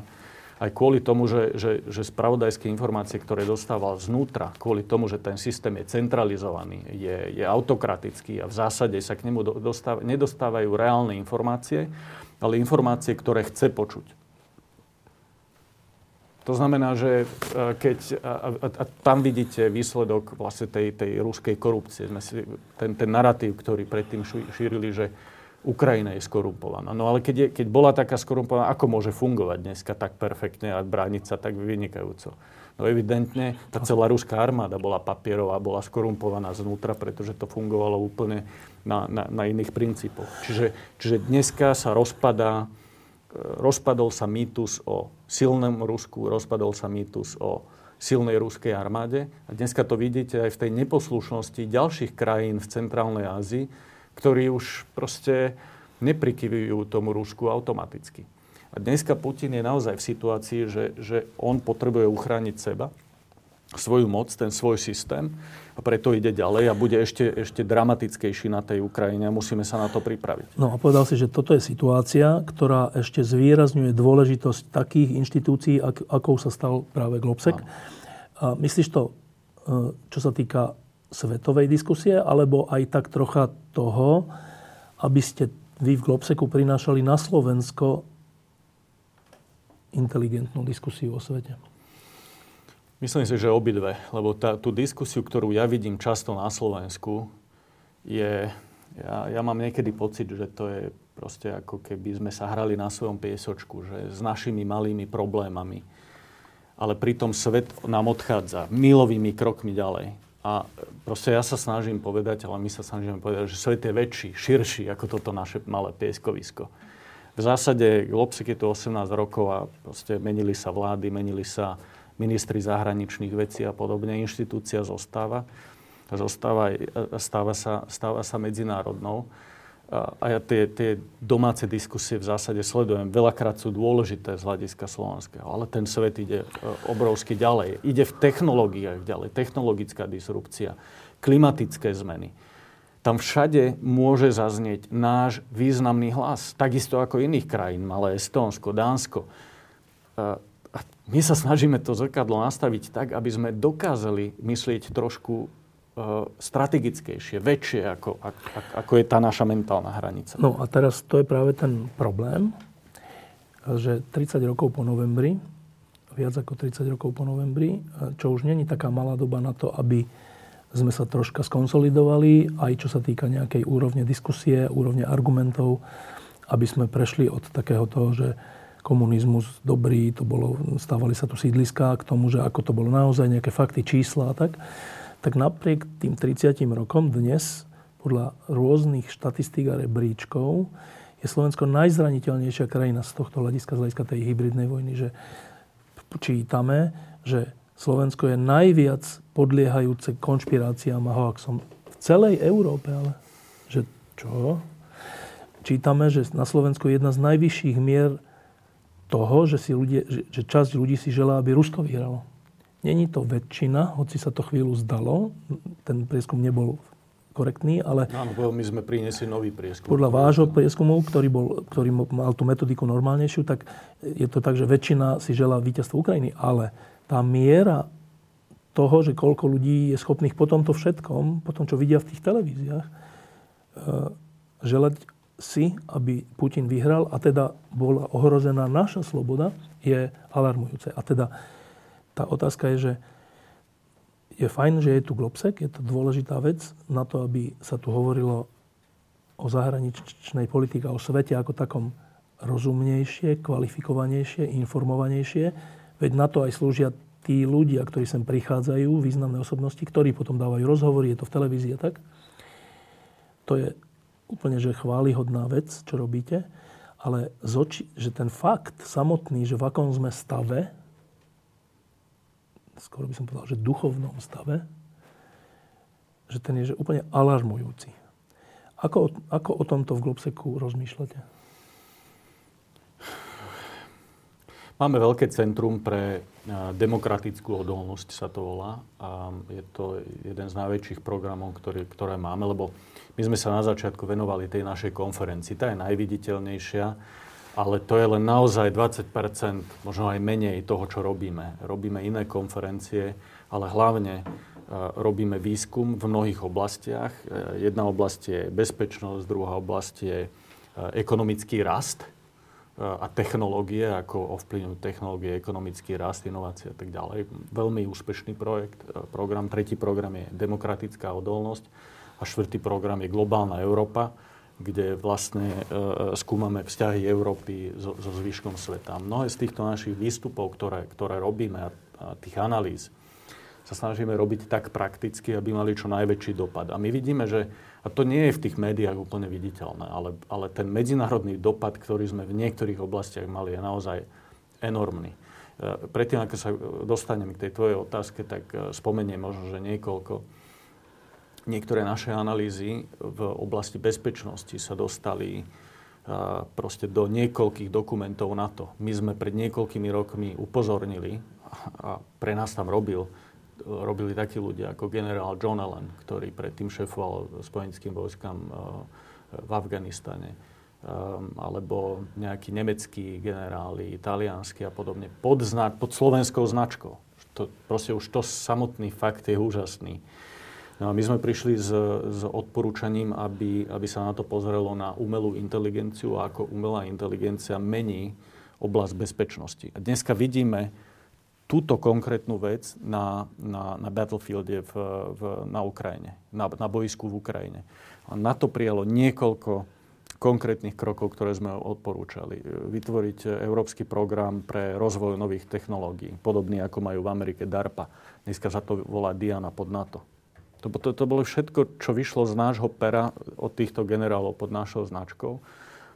aj kvôli tomu, že, že, že spravodajské informácie, ktoré dostával znútra, kvôli tomu, že ten systém je centralizovaný, je, je autokratický a v zásade sa k nemu dostáv, nedostávajú reálne informácie, ale informácie, ktoré chce počuť. To znamená, že e, keď, a, a, a tam vidíte výsledok vlastne tej, tej ruskej korupcie. Ten, ten narratív, ktorý predtým šírili, že Ukrajina je skorumpovaná. No ale keď, je, keď bola taká skorumpovaná, ako môže fungovať dneska tak perfektne a brániť sa tak vynikajúco? No evidentne tá celá ruská armáda bola papierová, bola skorumpovaná znútra, pretože to fungovalo úplne na, na, na iných princípoch. Čiže, čiže dneska sa rozpadá, e, rozpadol sa mýtus o silnom Rusku, rozpadol sa mýtus o silnej ruskej armáde. A dneska to vidíte aj v tej neposlušnosti ďalších krajín v Centrálnej Ázii, ktorí už proste neprikyvujú tomu Rusku automaticky. A dneska Putin je naozaj v situácii, že, že on potrebuje uchrániť seba, svoju moc, ten svoj systém a preto ide ďalej a bude ešte, ešte dramatickejší na tej Ukrajine a musíme sa na to pripraviť. No a povedal si, že toto je situácia, ktorá ešte zvýrazňuje dôležitosť takých inštitúcií, ak, akou sa stal práve Globsek. A myslíš to, e, čo sa týka svetovej diskusie, alebo aj tak trocha toho, aby ste vy v Globseku prinášali na Slovensko inteligentnú diskusiu o svete? Myslím si, že obidve, lebo tá, tú diskusiu, ktorú ja vidím často na Slovensku, je, ja, ja mám niekedy pocit, že to je proste ako keby sme sa hrali na svojom piesočku, že s našimi malými problémami. Ale pritom svet nám odchádza milovými krokmi ďalej. A proste ja sa snažím povedať, ale my sa snažíme povedať, že svet je väčší, širší ako toto naše malé pieskovisko. V zásade Lopsik je tu 18 rokov a proste menili sa vlády, menili sa ministri zahraničných vecí a podobne. Inštitúcia zostáva. Zostáva, stáva, sa, stáva sa medzinárodnou a ja tie, tie domáce diskusie v zásade sledujem. Veľakrát sú dôležité z hľadiska slovenského, ale ten svet ide e, obrovsky ďalej. Ide v technológiách ďalej. Technologická disrupcia, klimatické zmeny. Tam všade môže zaznieť náš významný hlas. Takisto ako iných krajín, malé Estónsko, Dánsko. E, my sa snažíme to zrkadlo nastaviť tak, aby sme dokázali myslieť trošku strategickejšie, väčšie, ako, ako je tá naša mentálna hranica. No a teraz to je práve ten problém, že 30 rokov po novembri, viac ako 30 rokov po novembri, čo už není taká malá doba na to, aby sme sa troška skonsolidovali, aj čo sa týka nejakej úrovne diskusie, úrovne argumentov, aby sme prešli od takého toho, že komunizmus dobrý, to bolo, stávali sa tu sídliská k tomu, že ako to bolo naozaj, nejaké fakty, čísla a tak tak napriek tým 30 rokom dnes podľa rôznych štatistík a rebríčkov je Slovensko najzraniteľnejšia krajina z tohto hľadiska, z hľadiska tej hybridnej vojny, že čítame, že Slovensko je najviac podliehajúce konšpiráciám a hoaxom v celej Európe, ale že čo? Čítame, že na Slovensku je jedna z najvyšších mier toho, že, si ľudia, že, že časť ľudí si želá, aby Rusko vyhralo. Není to väčšina, hoci sa to chvíľu zdalo. Ten prieskum nebol korektný, ale... Áno, my sme priniesli nový prieskum. Podľa vášho prieskumu, ktorý, bol, ktorý mal tú metodiku normálnejšiu, tak je to tak, že väčšina si želá víťazstvo Ukrajiny, ale tá miera toho, že koľko ľudí je schopných po tomto všetkom, po tom, čo vidia v tých televíziách, e, želať si, aby Putin vyhral a teda bola ohrozená naša sloboda, je alarmujúce. A teda tá otázka je, že je fajn, že je tu Globsek, je to dôležitá vec na to, aby sa tu hovorilo o zahraničnej politike o svete ako takom rozumnejšie, kvalifikovanejšie, informovanejšie. Veď na to aj slúžia tí ľudia, ktorí sem prichádzajú, významné osobnosti, ktorí potom dávajú rozhovory, je to v televízii a tak. To je úplne že chválihodná vec, čo robíte. ale zoči, že ten fakt samotný, že v akom sme stave, skoro by som povedal, že duchovnom stave, že ten je že úplne alarmujúci. Ako, ako o tomto v Globseku rozmýšľate? Máme veľké centrum pre demokratickú odolnosť, sa to volá. A je to jeden z najväčších programov, ktorý, ktoré máme, lebo my sme sa na začiatku venovali tej našej konferencii. Tá je najviditeľnejšia, ale to je len naozaj 20% možno aj menej toho, čo robíme. Robíme iné konferencie, ale hlavne robíme výskum v mnohých oblastiach. E, jedna oblasť je bezpečnosť, druhá oblasť je e, ekonomický rast e, a technológie, ako ovplyvňujú technológie, ekonomický rast, inovácie a tak ďalej. Veľmi úspešný projekt, program. Tretí program je demokratická odolnosť a štvrtý program je globálna Európa, kde vlastne e, skúmame vzťahy Európy so, so zvyškom sveta. Mnohé z týchto našich výstupov, ktoré, ktoré robíme a, tých analýz, sa snažíme robiť tak prakticky, aby mali čo najväčší dopad. A my vidíme, že, a to nie je v tých médiách úplne viditeľné, ale, ale ten medzinárodný dopad, ktorý sme v niektorých oblastiach mali, je naozaj enormný. E, predtým, ako sa dostanem k tej tvojej otázke, tak e, spomeniem možno, že niekoľko. Niektoré naše analýzy v oblasti bezpečnosti sa dostali proste do niekoľkých dokumentov na to. My sme pred niekoľkými rokmi upozornili, a pre nás tam robil robili takí ľudia ako generál John Allen, ktorý predtým šefoval spojenským vojskám v Afganistane, alebo nejakí nemeckí generáli, italianskí a podobne, pod, zna- pod slovenskou značkou. To, proste už to samotný fakt je úžasný. No a my sme prišli s, s odporúčaním, aby, aby sa na to pozrelo na umelú inteligenciu a ako umelá inteligencia mení oblasť bezpečnosti. A dneska vidíme, túto konkrétnu vec na, na, na battlefielde v, v, na Ukrajine, na, na boisku v Ukrajine. A na to prijalo niekoľko konkrétnych krokov, ktoré sme odporúčali. Vytvoriť európsky program pre rozvoj nových technológií, podobný ako majú v Amerike DARPA. Dneska sa to volá Diana pod NATO. To, to, to bolo všetko, čo vyšlo z nášho pera od týchto generálov pod našou značkou.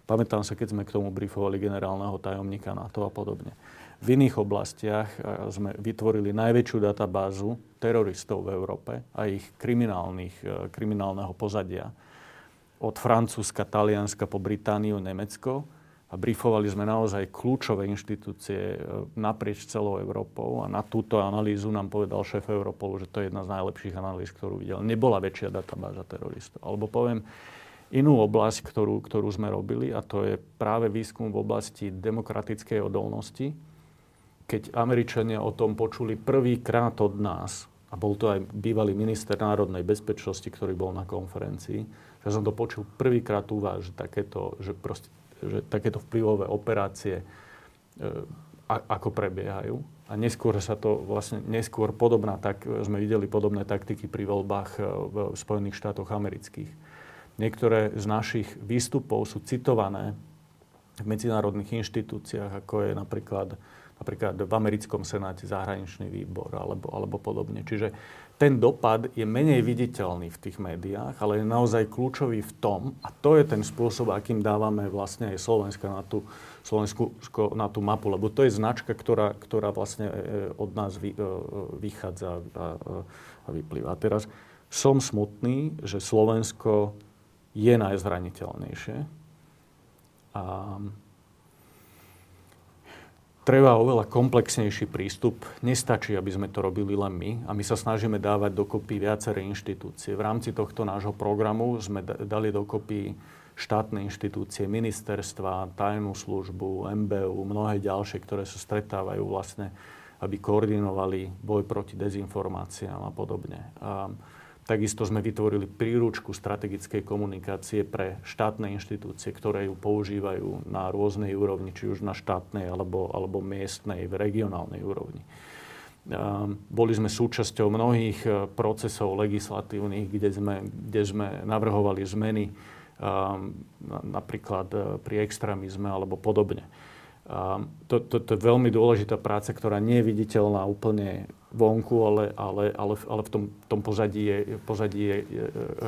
Pamätám sa, keď sme k tomu briefovali generálneho tajomníka NATO a podobne. V iných oblastiach sme vytvorili najväčšiu databázu teroristov v Európe a ich kriminálnych, e, kriminálneho pozadia. Od Francúzska, Talianska po Britániu, Nemecko. A briefovali sme naozaj kľúčové inštitúcie e, naprieč celou Európou a na túto analýzu nám povedal šéf Europolu, že to je jedna z najlepších analýz, ktorú videl. Nebola väčšia databáza teroristov. Alebo poviem inú oblasť, ktorú, ktorú sme robili a to je práve výskum v oblasti demokratickej odolnosti keď Američania o tom počuli prvýkrát od nás, a bol to aj bývalý minister národnej bezpečnosti, ktorý bol na konferencii, ja som to počul prvýkrát u vás, že takéto, že proste, že takéto vplyvové operácie e, a, ako prebiehajú. A neskôr sa to vlastne, neskôr podobná, tak sme videli podobné taktiky pri voľbách e, v Spojených štátoch amerických. Niektoré z našich výstupov sú citované v medzinárodných inštitúciách, ako je napríklad napríklad v americkom senáte zahraničný výbor alebo, alebo podobne. Čiže ten dopad je menej viditeľný v tých médiách, ale je naozaj kľúčový v tom, a to je ten spôsob, akým dávame vlastne aj Slovenska na tú, Slovensku na tú mapu, lebo to je značka, ktorá, ktorá vlastne e, od nás vy, e, vychádza a, a vyplýva. A teraz som smutný, že Slovensko je najzraniteľnejšie. A treba oveľa komplexnejší prístup. Nestačí, aby sme to robili len my a my sa snažíme dávať dokopy viaceré inštitúcie. V rámci tohto nášho programu sme dali dokopy štátne inštitúcie, ministerstva, tajnú službu, MBU, mnohé ďalšie, ktoré sa stretávajú vlastne, aby koordinovali boj proti dezinformáciám a podobne. A Takisto sme vytvorili príručku strategickej komunikácie pre štátne inštitúcie, ktoré ju používajú na rôznej úrovni, či už na štátnej alebo, alebo miestnej, v regionálnej úrovni. Boli sme súčasťou mnohých e, procesov legislatívnych, kde sme, kde sme navrhovali zmeny napríklad e, pri extrémizme alebo podobne. To, to, to je veľmi dôležitá práca, ktorá nie je viditeľná úplne vonku, ale, ale, ale, ale v tom, tom pozadí, je, pozadí je, je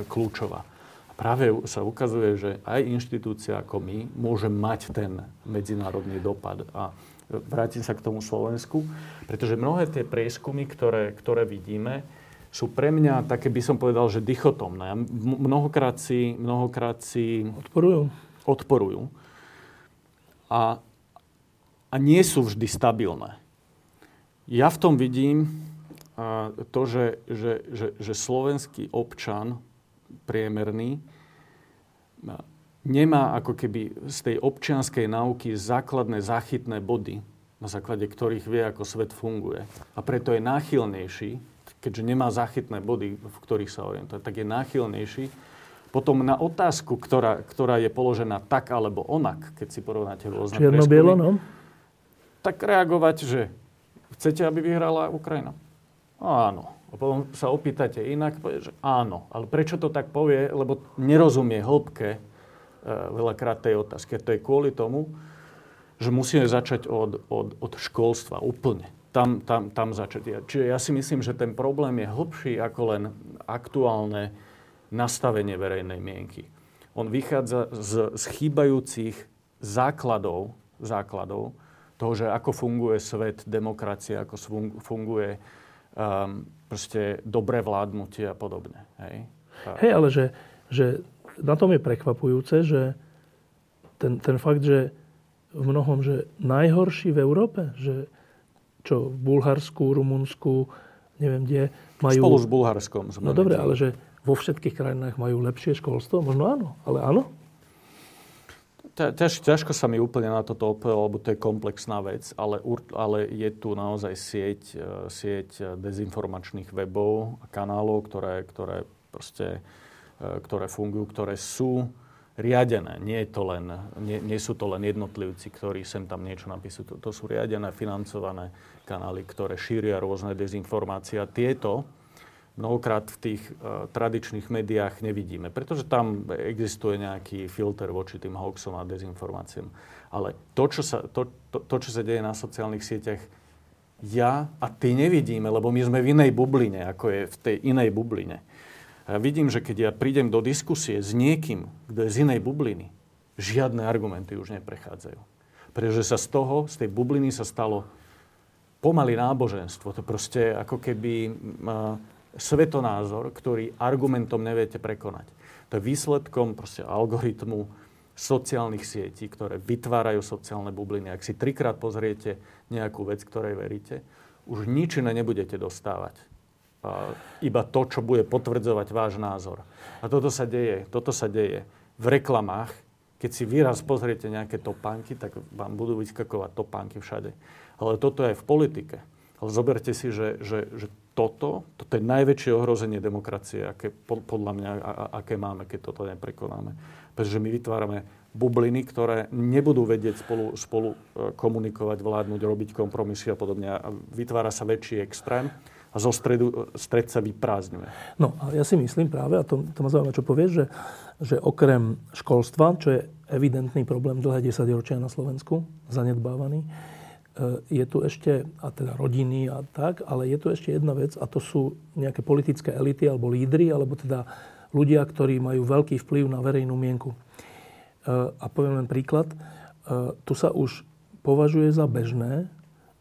kľúčová. A práve sa ukazuje, že aj inštitúcia ako my môže mať ten medzinárodný dopad. A vrátim sa k tomu Slovensku, pretože mnohé tie prieskumy, ktoré, ktoré vidíme, sú pre mňa také, by som povedal, že dichotomné. Mnohokrát si, mnohokrát si odporujú. odporujú. A, a nie sú vždy stabilné. Ja v tom vidím to, že, že, že, že slovenský občan priemerný nemá ako keby z tej občianskej náuky základné záchytné body, na základe ktorých vie, ako svet funguje. A preto je náchylnejší, keďže nemá záchytné body, v ktorých sa orientuje, tak je náchylnejší potom na otázku, ktorá, ktorá je položená tak alebo onak, keď si porovnáte rôzne Čierno-bielo, no? tak reagovať, že chcete, aby vyhrala Ukrajina? Áno. A potom sa opýtate inak, povie, že áno. Ale prečo to tak povie? Lebo nerozumie hĺbke e, veľakrát tej otázky. To je kvôli tomu, že musíme začať od, od, od školstva úplne. Tam, tam, tam začať. Čiže ja si myslím, že ten problém je hĺbší ako len aktuálne nastavenie verejnej mienky. On vychádza z, z chýbajúcich základov, základov toho, že ako funguje svet, demokracia, ako funguje um, proste dobré vládnutie a podobne. Hej, Hej ale že, že na tom je prekvapujúce, že ten, ten fakt, že v mnohom, že najhorší v Európe, že čo v Bulharsku, Rumunsku, neviem kde, majú... Spolu s Bulharskom. No dobre, ale že vo všetkých krajinách majú lepšie školstvo? Možno áno, ale áno? Ťaž, ťažko sa mi úplne na toto odpovedať, lebo to je komplexná vec, ale, ale je tu naozaj sieť, e, sieť dezinformačných webov a kanálov, ktoré, ktoré, proste, e, ktoré fungujú, ktoré sú riadené. Nie, je to len, nie, nie sú to len jednotlivci, ktorí sem tam niečo napísujú. To, to sú riadené, financované kanály, ktoré šíria rôzne dezinformácie. A tieto mnohokrát v tých uh, tradičných médiách nevidíme, pretože tam existuje nejaký filter voči tým hoaxom a dezinformáciám. Ale to čo, sa, to, to, to, čo sa deje na sociálnych sieťach, ja a ty nevidíme, lebo my sme v inej bubline, ako je v tej inej bubline. Ja vidím, že keď ja prídem do diskusie s niekým, kto je z inej bubliny, žiadne argumenty už neprechádzajú. Pretože sa z toho, z tej bubliny sa stalo pomaly náboženstvo. To proste ako keby... Uh, svetonázor, ktorý argumentom neviete prekonať. To je výsledkom proste algoritmu sociálnych sietí, ktoré vytvárajú sociálne bubliny. Ak si trikrát pozriete nejakú vec, ktorej veríte, už nič iné nebudete dostávať. iba to, čo bude potvrdzovať váš názor. A toto sa deje, toto sa deje v reklamách. Keď si výraz pozriete nejaké topánky, tak vám budú vyskakovať topánky všade. Ale toto je aj v politike. Ale zoberte si, že, že, že toto, toto je najväčšie ohrozenie demokracie, aké, podľa mňa, a, aké máme, keď toto neprekonáme. Pretože my vytvárame bubliny, ktoré nebudú vedieť spolu, spolu e, komunikovať, vládnuť, robiť kompromisy a podobne. A vytvára sa väčší extrém a zo stredu, stred sa vyprázdňuje. No a ja si myslím práve, a to, to ma zaujíma, čo povieš, že, že okrem školstva, čo je evidentný problém dlhé 10 ročia na Slovensku, zanedbávaný, je tu ešte, a teda rodiny a tak, ale je tu ešte jedna vec a to sú nejaké politické elity alebo lídry, alebo teda ľudia, ktorí majú veľký vplyv na verejnú mienku. E, a poviem len príklad. E, tu sa už považuje za bežné,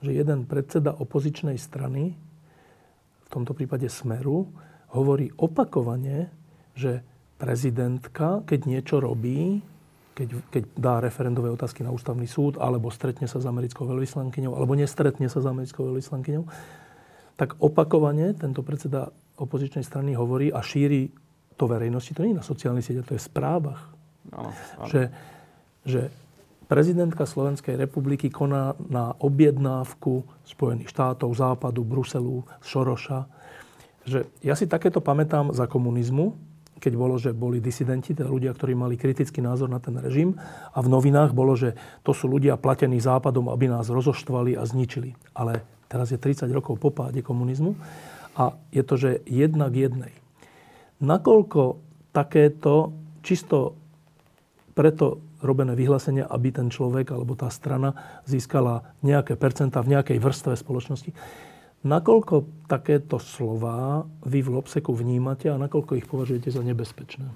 že jeden predseda opozičnej strany, v tomto prípade Smeru, hovorí opakovane, že prezidentka, keď niečo robí, keď, keď dá referendové otázky na ústavný súd, alebo stretne sa s americkou veľvyslankyňou, alebo nestretne sa s americkou veľvyslankyňou, tak opakovane tento predseda opozičnej strany hovorí a šíri to verejnosti. To nie je na sociálnych sieťach, to je v správach. No, no. Že, že prezidentka Slovenskej republiky koná na objednávku Spojených štátov, Západu, Bruselu, Šoroša. Že ja si takéto pamätám za komunizmu, keď bolo, že boli disidenti, teda ľudia, ktorí mali kritický názor na ten režim. A v novinách bolo, že to sú ľudia platení západom, aby nás rozoštvali a zničili. Ale teraz je 30 rokov po páde komunizmu a je to, že jedna k jednej. Nakoľko takéto čisto preto robené vyhlásenia, aby ten človek alebo tá strana získala nejaké percentá v nejakej vrstve spoločnosti, Nakoľko takéto slova vy v Lobseku vnímate a nakoľko ich považujete za nebezpečné?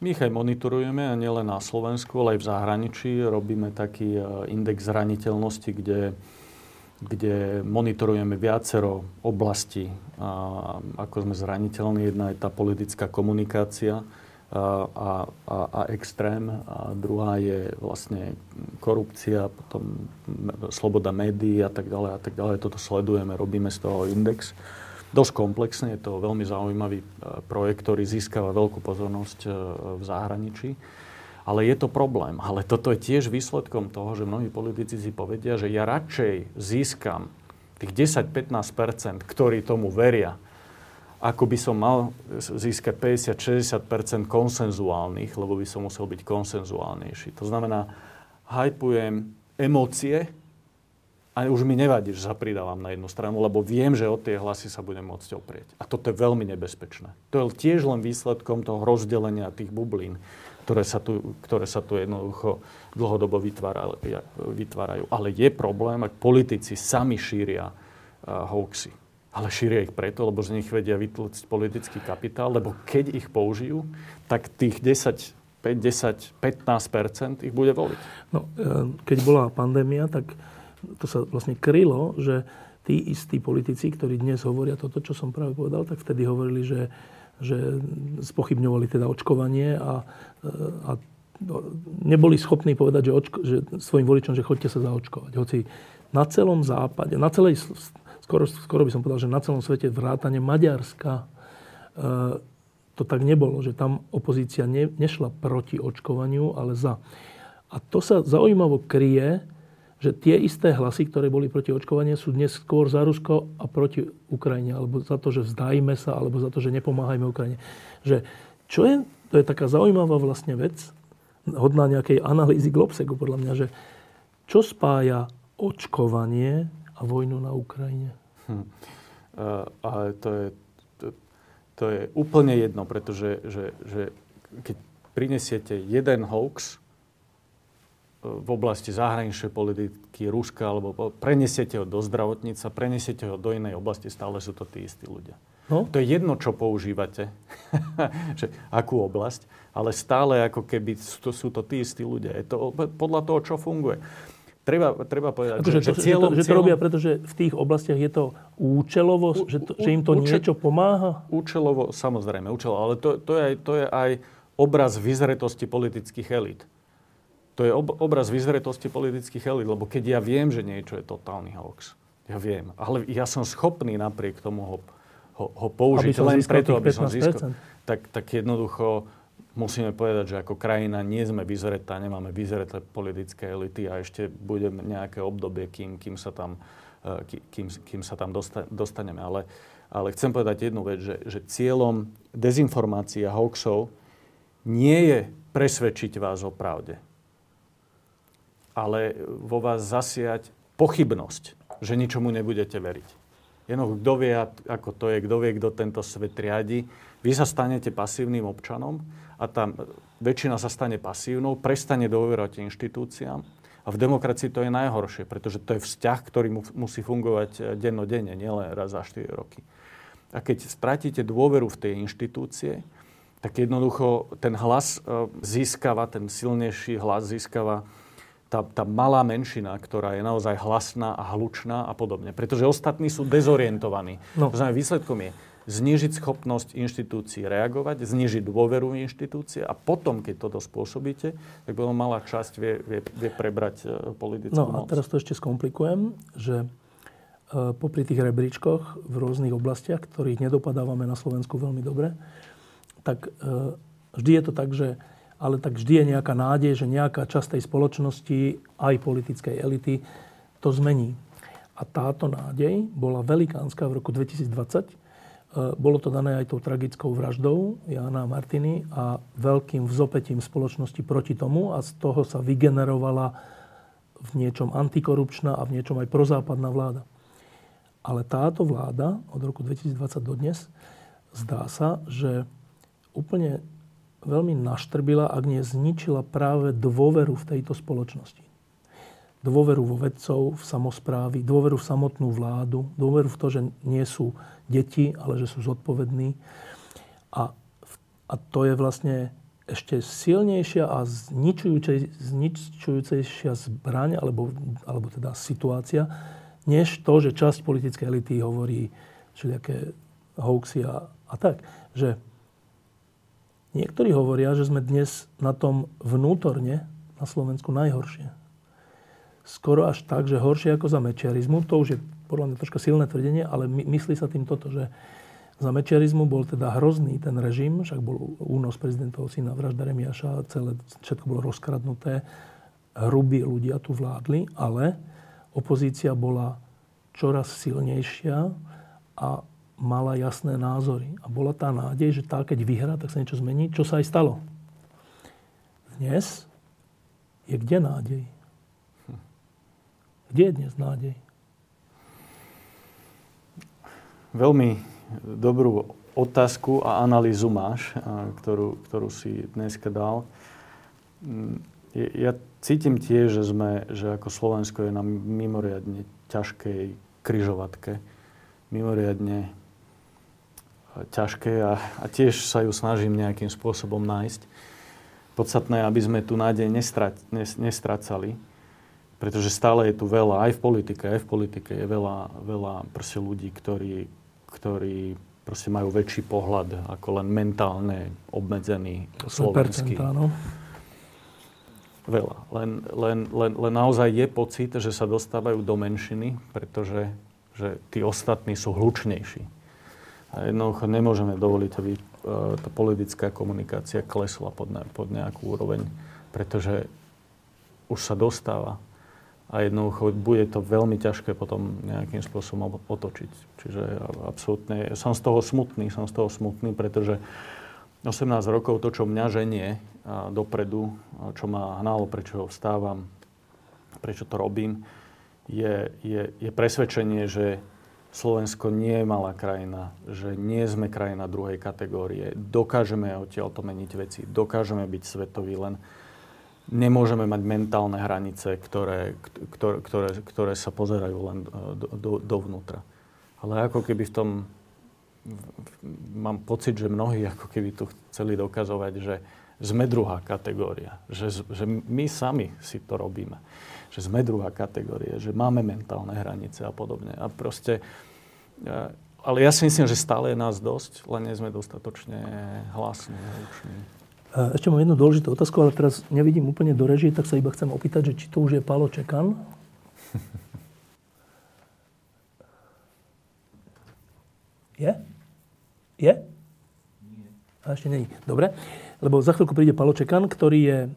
My ich aj monitorujeme, a nielen na Slovensku, ale aj v zahraničí. Robíme taký e, index zraniteľnosti, kde, kde monitorujeme viacero oblastí, a, ako sme zraniteľní. Jedna je tá politická komunikácia, a, a, a extrém. A druhá je vlastne korupcia, potom sloboda médií a tak ďalej a tak ďalej. Toto sledujeme, robíme z toho index. Dosť komplexne, je to veľmi zaujímavý e, projekt, ktorý získava veľkú pozornosť e, v zahraničí. Ale je to problém. Ale toto je tiež výsledkom toho, že mnohí politici si povedia, že ja radšej získam tých 10-15%, ktorí tomu veria, ako by som mal získať 50-60% konsenzuálnych, lebo by som musel byť konsenzuálnejší. To znamená, hypujem emócie a už mi nevadí, že sa pridávam na jednu stranu, lebo viem, že od tie hlasy sa budem môcť oprieť. A toto je veľmi nebezpečné. To je tiež len výsledkom toho rozdelenia tých bublín, ktoré sa tu, ktoré sa tu jednoducho dlhodobo vytvárajú. Ale je problém, ak politici sami šíria uh, hoaxy ale šíria ich preto, lebo z nich vedia vytlúcť politický kapitál, lebo keď ich použijú, tak tých 10, 5, 10, 15 ich bude voliť. No, e, keď bola pandémia, tak to sa vlastne krylo, že tí istí politici, ktorí dnes hovoria toto, čo som práve povedal, tak vtedy hovorili, že, že spochybňovali teda očkovanie a, e, a neboli schopní povedať že, očko, že svojim voličom, že chodte sa zaočkovať. Hoci na celom západe, na celej skoro, skoro by som povedal, že na celom svete vrátane Maďarska e, to tak nebolo, že tam opozícia ne, nešla proti očkovaniu, ale za. A to sa zaujímavo kryje, že tie isté hlasy, ktoré boli proti očkovaniu, sú dnes skôr za Rusko a proti Ukrajine, alebo za to, že vzdajme sa, alebo za to, že nepomáhajme Ukrajine. Že, čo je, to je taká zaujímavá vlastne vec, hodná nejakej analýzy Globsegu podľa mňa, že čo spája očkovanie a vojnu na Ukrajine. Hm. Uh, ale to je, to, to je úplne jedno, pretože že, že keď prinesiete jeden hoax e, v oblasti zahraničnej politiky Ruska, alebo prenesiete ho do zdravotníca, prenesiete ho do inej oblasti, stále sú to tí istí ľudia. No? To je jedno, čo používate, (laughs) že akú oblasť, ale stále ako keby sú to, sú to tí istí ľudia. Je to podľa toho, čo funguje. Treba, treba povedať, že, že, to, cieľom, že, to, že to robia, pretože v tých oblastiach je to účelovo, u, že, to, že im to účel, niečo pomáha? Účelovo, samozrejme, účelovo, ale to, to, je aj, to je aj obraz vyzretosti politických elít. To je ob, obraz vyzretosti politických elít, lebo keď ja viem, že niečo je totálny hoax, ja viem, ale ja som schopný napriek tomu ho, ho, ho použiť len preto, aby som získal. Tak, tak jednoducho musíme povedať, že ako krajina nie sme vyzretá, nemáme vyzreté politické elity a ešte bude nejaké obdobie, kým, kým sa tam, e, kým, kým sa tam dostaneme. Ale, ale chcem povedať jednu vec, že, že cieľom dezinformácií a hoaxov nie je presvedčiť vás o pravde, ale vo vás zasiať pochybnosť, že ničomu nebudete veriť. Jednoducho, kto vie, ako to je, kto vie, kto tento svet riadi. Vy sa stanete pasívnym občanom a tam väčšina sa stane pasívnou, prestane dôverovať inštitúciám. A v demokracii to je najhoršie, pretože to je vzťah, ktorý mu, musí fungovať eh, dennodenne, nielen raz za 4 roky. A keď stratíte dôveru v tej inštitúcie, tak jednoducho ten hlas eh, získava, ten silnejší hlas získava tá, tá malá menšina, ktorá je naozaj hlasná a hlučná a podobne. Pretože ostatní sú dezorientovaní. No. To znamená, výsledkom je, znížiť schopnosť inštitúcií reagovať, znížiť dôveru v inštitúcie a potom, keď toto spôsobíte, tak veľmi malá časť vie, vie, vie prebrať e, politickú no, moc. a teraz to ešte skomplikujem, že e, popri tých rebríčkoch v rôznych oblastiach, ktorých nedopadávame na Slovensku veľmi dobre, tak e, vždy je to tak, že ale tak vždy je nejaká nádej, že nejaká časť tej spoločnosti, aj politickej elity, to zmení. A táto nádej bola velikánska v roku 2020, E, bolo to dané aj tou tragickou vraždou Jana Martiny a veľkým vzopetím spoločnosti proti tomu a z toho sa vygenerovala v niečom antikorupčná a v niečom aj prozápadná vláda. Ale táto vláda od roku 2020 do dnes zdá sa, že úplne veľmi naštrbila, ak nie zničila práve dôveru v tejto spoločnosti dôveru vo vedcov, v samozprávy, dôveru v samotnú vládu, dôveru v to, že nie sú deti, ale že sú zodpovední. A, a to je vlastne ešte silnejšia a zničujúcejšia zbraň, alebo, alebo teda situácia, než to, že časť politickej elity hovorí všelijaké hoaxy a, a tak. Že niektorí hovoria, že sme dnes na tom vnútorne na Slovensku najhoršie. Skoro až tak, že horšie ako za mečiarizmu. To už je podľa mňa troška silné tvrdenie, ale my, myslí sa tým toto, že za mečiarizmu bol teda hrozný ten režim, však bol únos prezidentovho syna vražda Remiaša, celé, všetko bolo rozkradnuté, hrubí ľudia tu vládli, ale opozícia bola čoraz silnejšia a mala jasné názory. A bola tá nádej, že tá, keď vyhrá, tak sa niečo zmení, čo sa aj stalo. Dnes je kde nádej? Kde je dnes nádej? Veľmi dobrú otázku a analýzu máš, ktorú, ktorú si dneska dal. Mm, ja cítim tiež, že sme, že ako Slovensko je na mimoriadne ťažkej kryžovatke. Mimoriadne e, ťažké a, a tiež sa ju snažím nejakým spôsobom nájsť. Podstatné, aby sme tu nádej nestrať, nestracali, pretože stále je tu veľa, aj v politike, aj v politike je veľa, veľa ľudí, ktorí, ktorí proste majú väčší pohľad ako len mentálne obmedzený slovenský. Áno. Veľa. Len, len, len, len naozaj je pocit, že sa dostávajú do menšiny, pretože že tí ostatní sú hlučnejší. A jednoducho nemôžeme dovoliť, aby e, tá politická komunikácia klesla pod, ne, pod nejakú úroveň, pretože už sa dostáva a jednoducho bude to veľmi ťažké potom nejakým spôsobom otočiť. Čiže absolútne, som z toho smutný, som z toho smutný, pretože 18 rokov to, čo mňa ženie dopredu, čo ma hnalo, prečo vstávam, prečo to robím, je, je, je presvedčenie, že Slovensko nie je malá krajina, že nie sme krajina druhej kategórie, dokážeme odtiaľ to meniť veci, dokážeme byť svetoví, len nemôžeme mať mentálne hranice, ktoré, ktoré, ktoré, ktoré sa pozerajú len e, do, do, dovnútra. Ale ako keby v tom, mám pocit, že mnohí ako keby tu chceli dokazovať, že sme druhá kategória, že, že my sami si to robíme, že sme druhá kategória, že máme mentálne hranice a podobne. A proste, e, ale ja si myslím, že stále je nás dosť, len nie sme dostatočne hlasní. Ešte mám jednu dôležitú otázku, ale teraz nevidím úplne do režie, tak sa iba chcem opýtať, že či to už je Palo Čekan? (laughs) Je? Je? Nie. A ešte nie. Dobre. Lebo za chvíľku príde Palo Čekan, ktorý je e,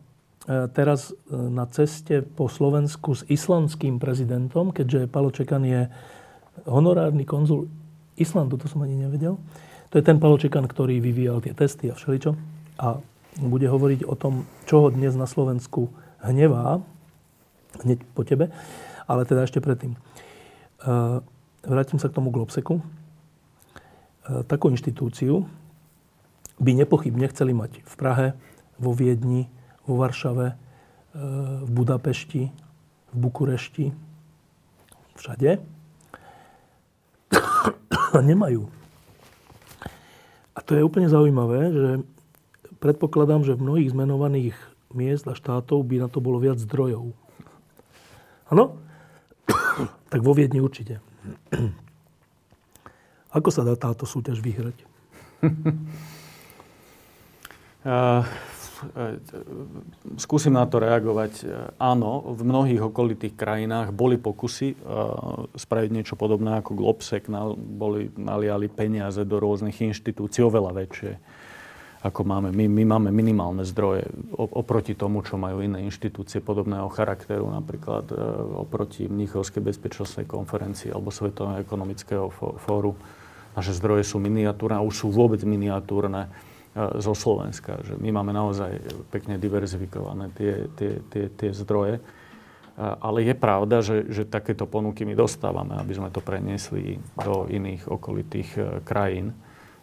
teraz e, na ceste po Slovensku s islandským prezidentom, keďže Palo Čekan je honorárny konzul Islandu, to som ani nevedel. To je ten Palo Čekan, ktorý vyvíjal tie testy a všeličo. A bude hovoriť o tom, čo ho dnes na Slovensku hnevá, hneď po tebe, ale teda ešte predtým. E, vrátim sa k tomu Globseku. E, takú inštitúciu by nepochybne chceli mať v Prahe, vo Viedni, vo Varšave, e, v Budapešti, v Bukurešti, všade. (coughs) Nemajú. A to je úplne zaujímavé, že predpokladám, že v mnohých zmenovaných miest a štátov by na to bolo viac zdrojov. Áno? (coughs) tak vo Viedni určite. (coughs) Ako sa dá táto súťaž vyhrať? (laughs) skúsim na to reagovať. Áno, v mnohých okolitých krajinách boli pokusy spraviť niečo podobné ako Globsek. Boli, naliali peniaze do rôznych inštitúcií, oveľa väčšie ako máme. My, my máme minimálne zdroje oproti tomu, čo majú iné inštitúcie podobného charakteru, napríklad e, oproti Mnichovskej bezpečnostnej konferencii alebo Svetového ekonomického fóru. Naše zdroje sú miniatúrne a už sú vôbec miniatúrne e, zo Slovenska. Že my máme naozaj pekne diverzifikované tie, tie, tie, tie zdroje. E, ale je pravda, že, že takéto ponuky my dostávame, aby sme to preniesli do iných okolitých krajín.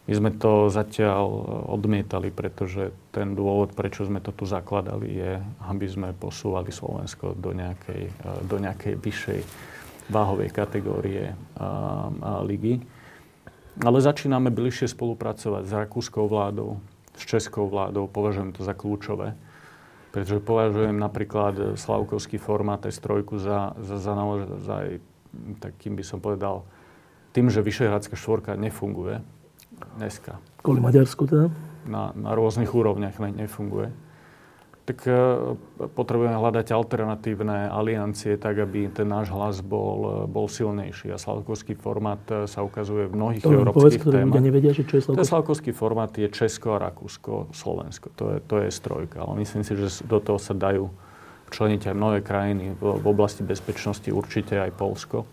My sme to zatiaľ odmietali, pretože ten dôvod, prečo sme to tu zakladali, je, aby sme posúvali Slovensko do nejakej, do nejakej vyššej váhovej kategórie a, a ligy. Ale začíname bližšie spolupracovať s rakúskou vládou, s českou vládou, považujem to za kľúčové. Pretože považujem napríklad Slavkovský formát S3 za, za, za, za aj takým by som povedal, tým, že Vyšehradská štvorka nefunguje dneska. Kvôli Maďarsku teda? Na, na rôznych úrovniach ne, nefunguje tak e, potrebujeme hľadať alternatívne aliancie, tak aby ten náš hlas bol, e, bol silnejší. A Slavkovský formát e, sa ukazuje v mnohých to európskych povedz, témach. nevedia, že čo je Slavkovský? Slavkovský formát je Česko, Rakúsko, Slovensko. To je, to je strojka. Ale myslím si, že do toho sa dajú členiť aj mnohé krajiny. V, v oblasti bezpečnosti určite aj Polsko.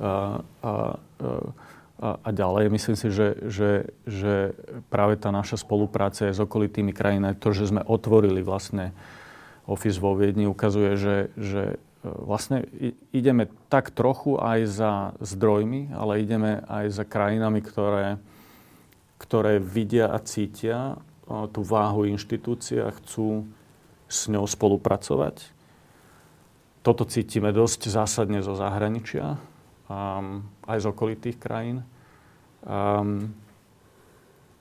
Uh, uh, uh, a, a ďalej. Myslím si, že, že, že práve tá naša spolupráca s okolitými krajinami, to, že sme otvorili vlastne office vo Viedni, ukazuje, že, že e, vlastne ideme tak trochu aj za zdrojmi, ale ideme aj za krajinami, ktoré, ktoré vidia a cítia e, tú váhu inštitúcie a chcú s ňou spolupracovať. Toto cítime dosť zásadne zo zahraničia um, aj z okolitých krajín. Um,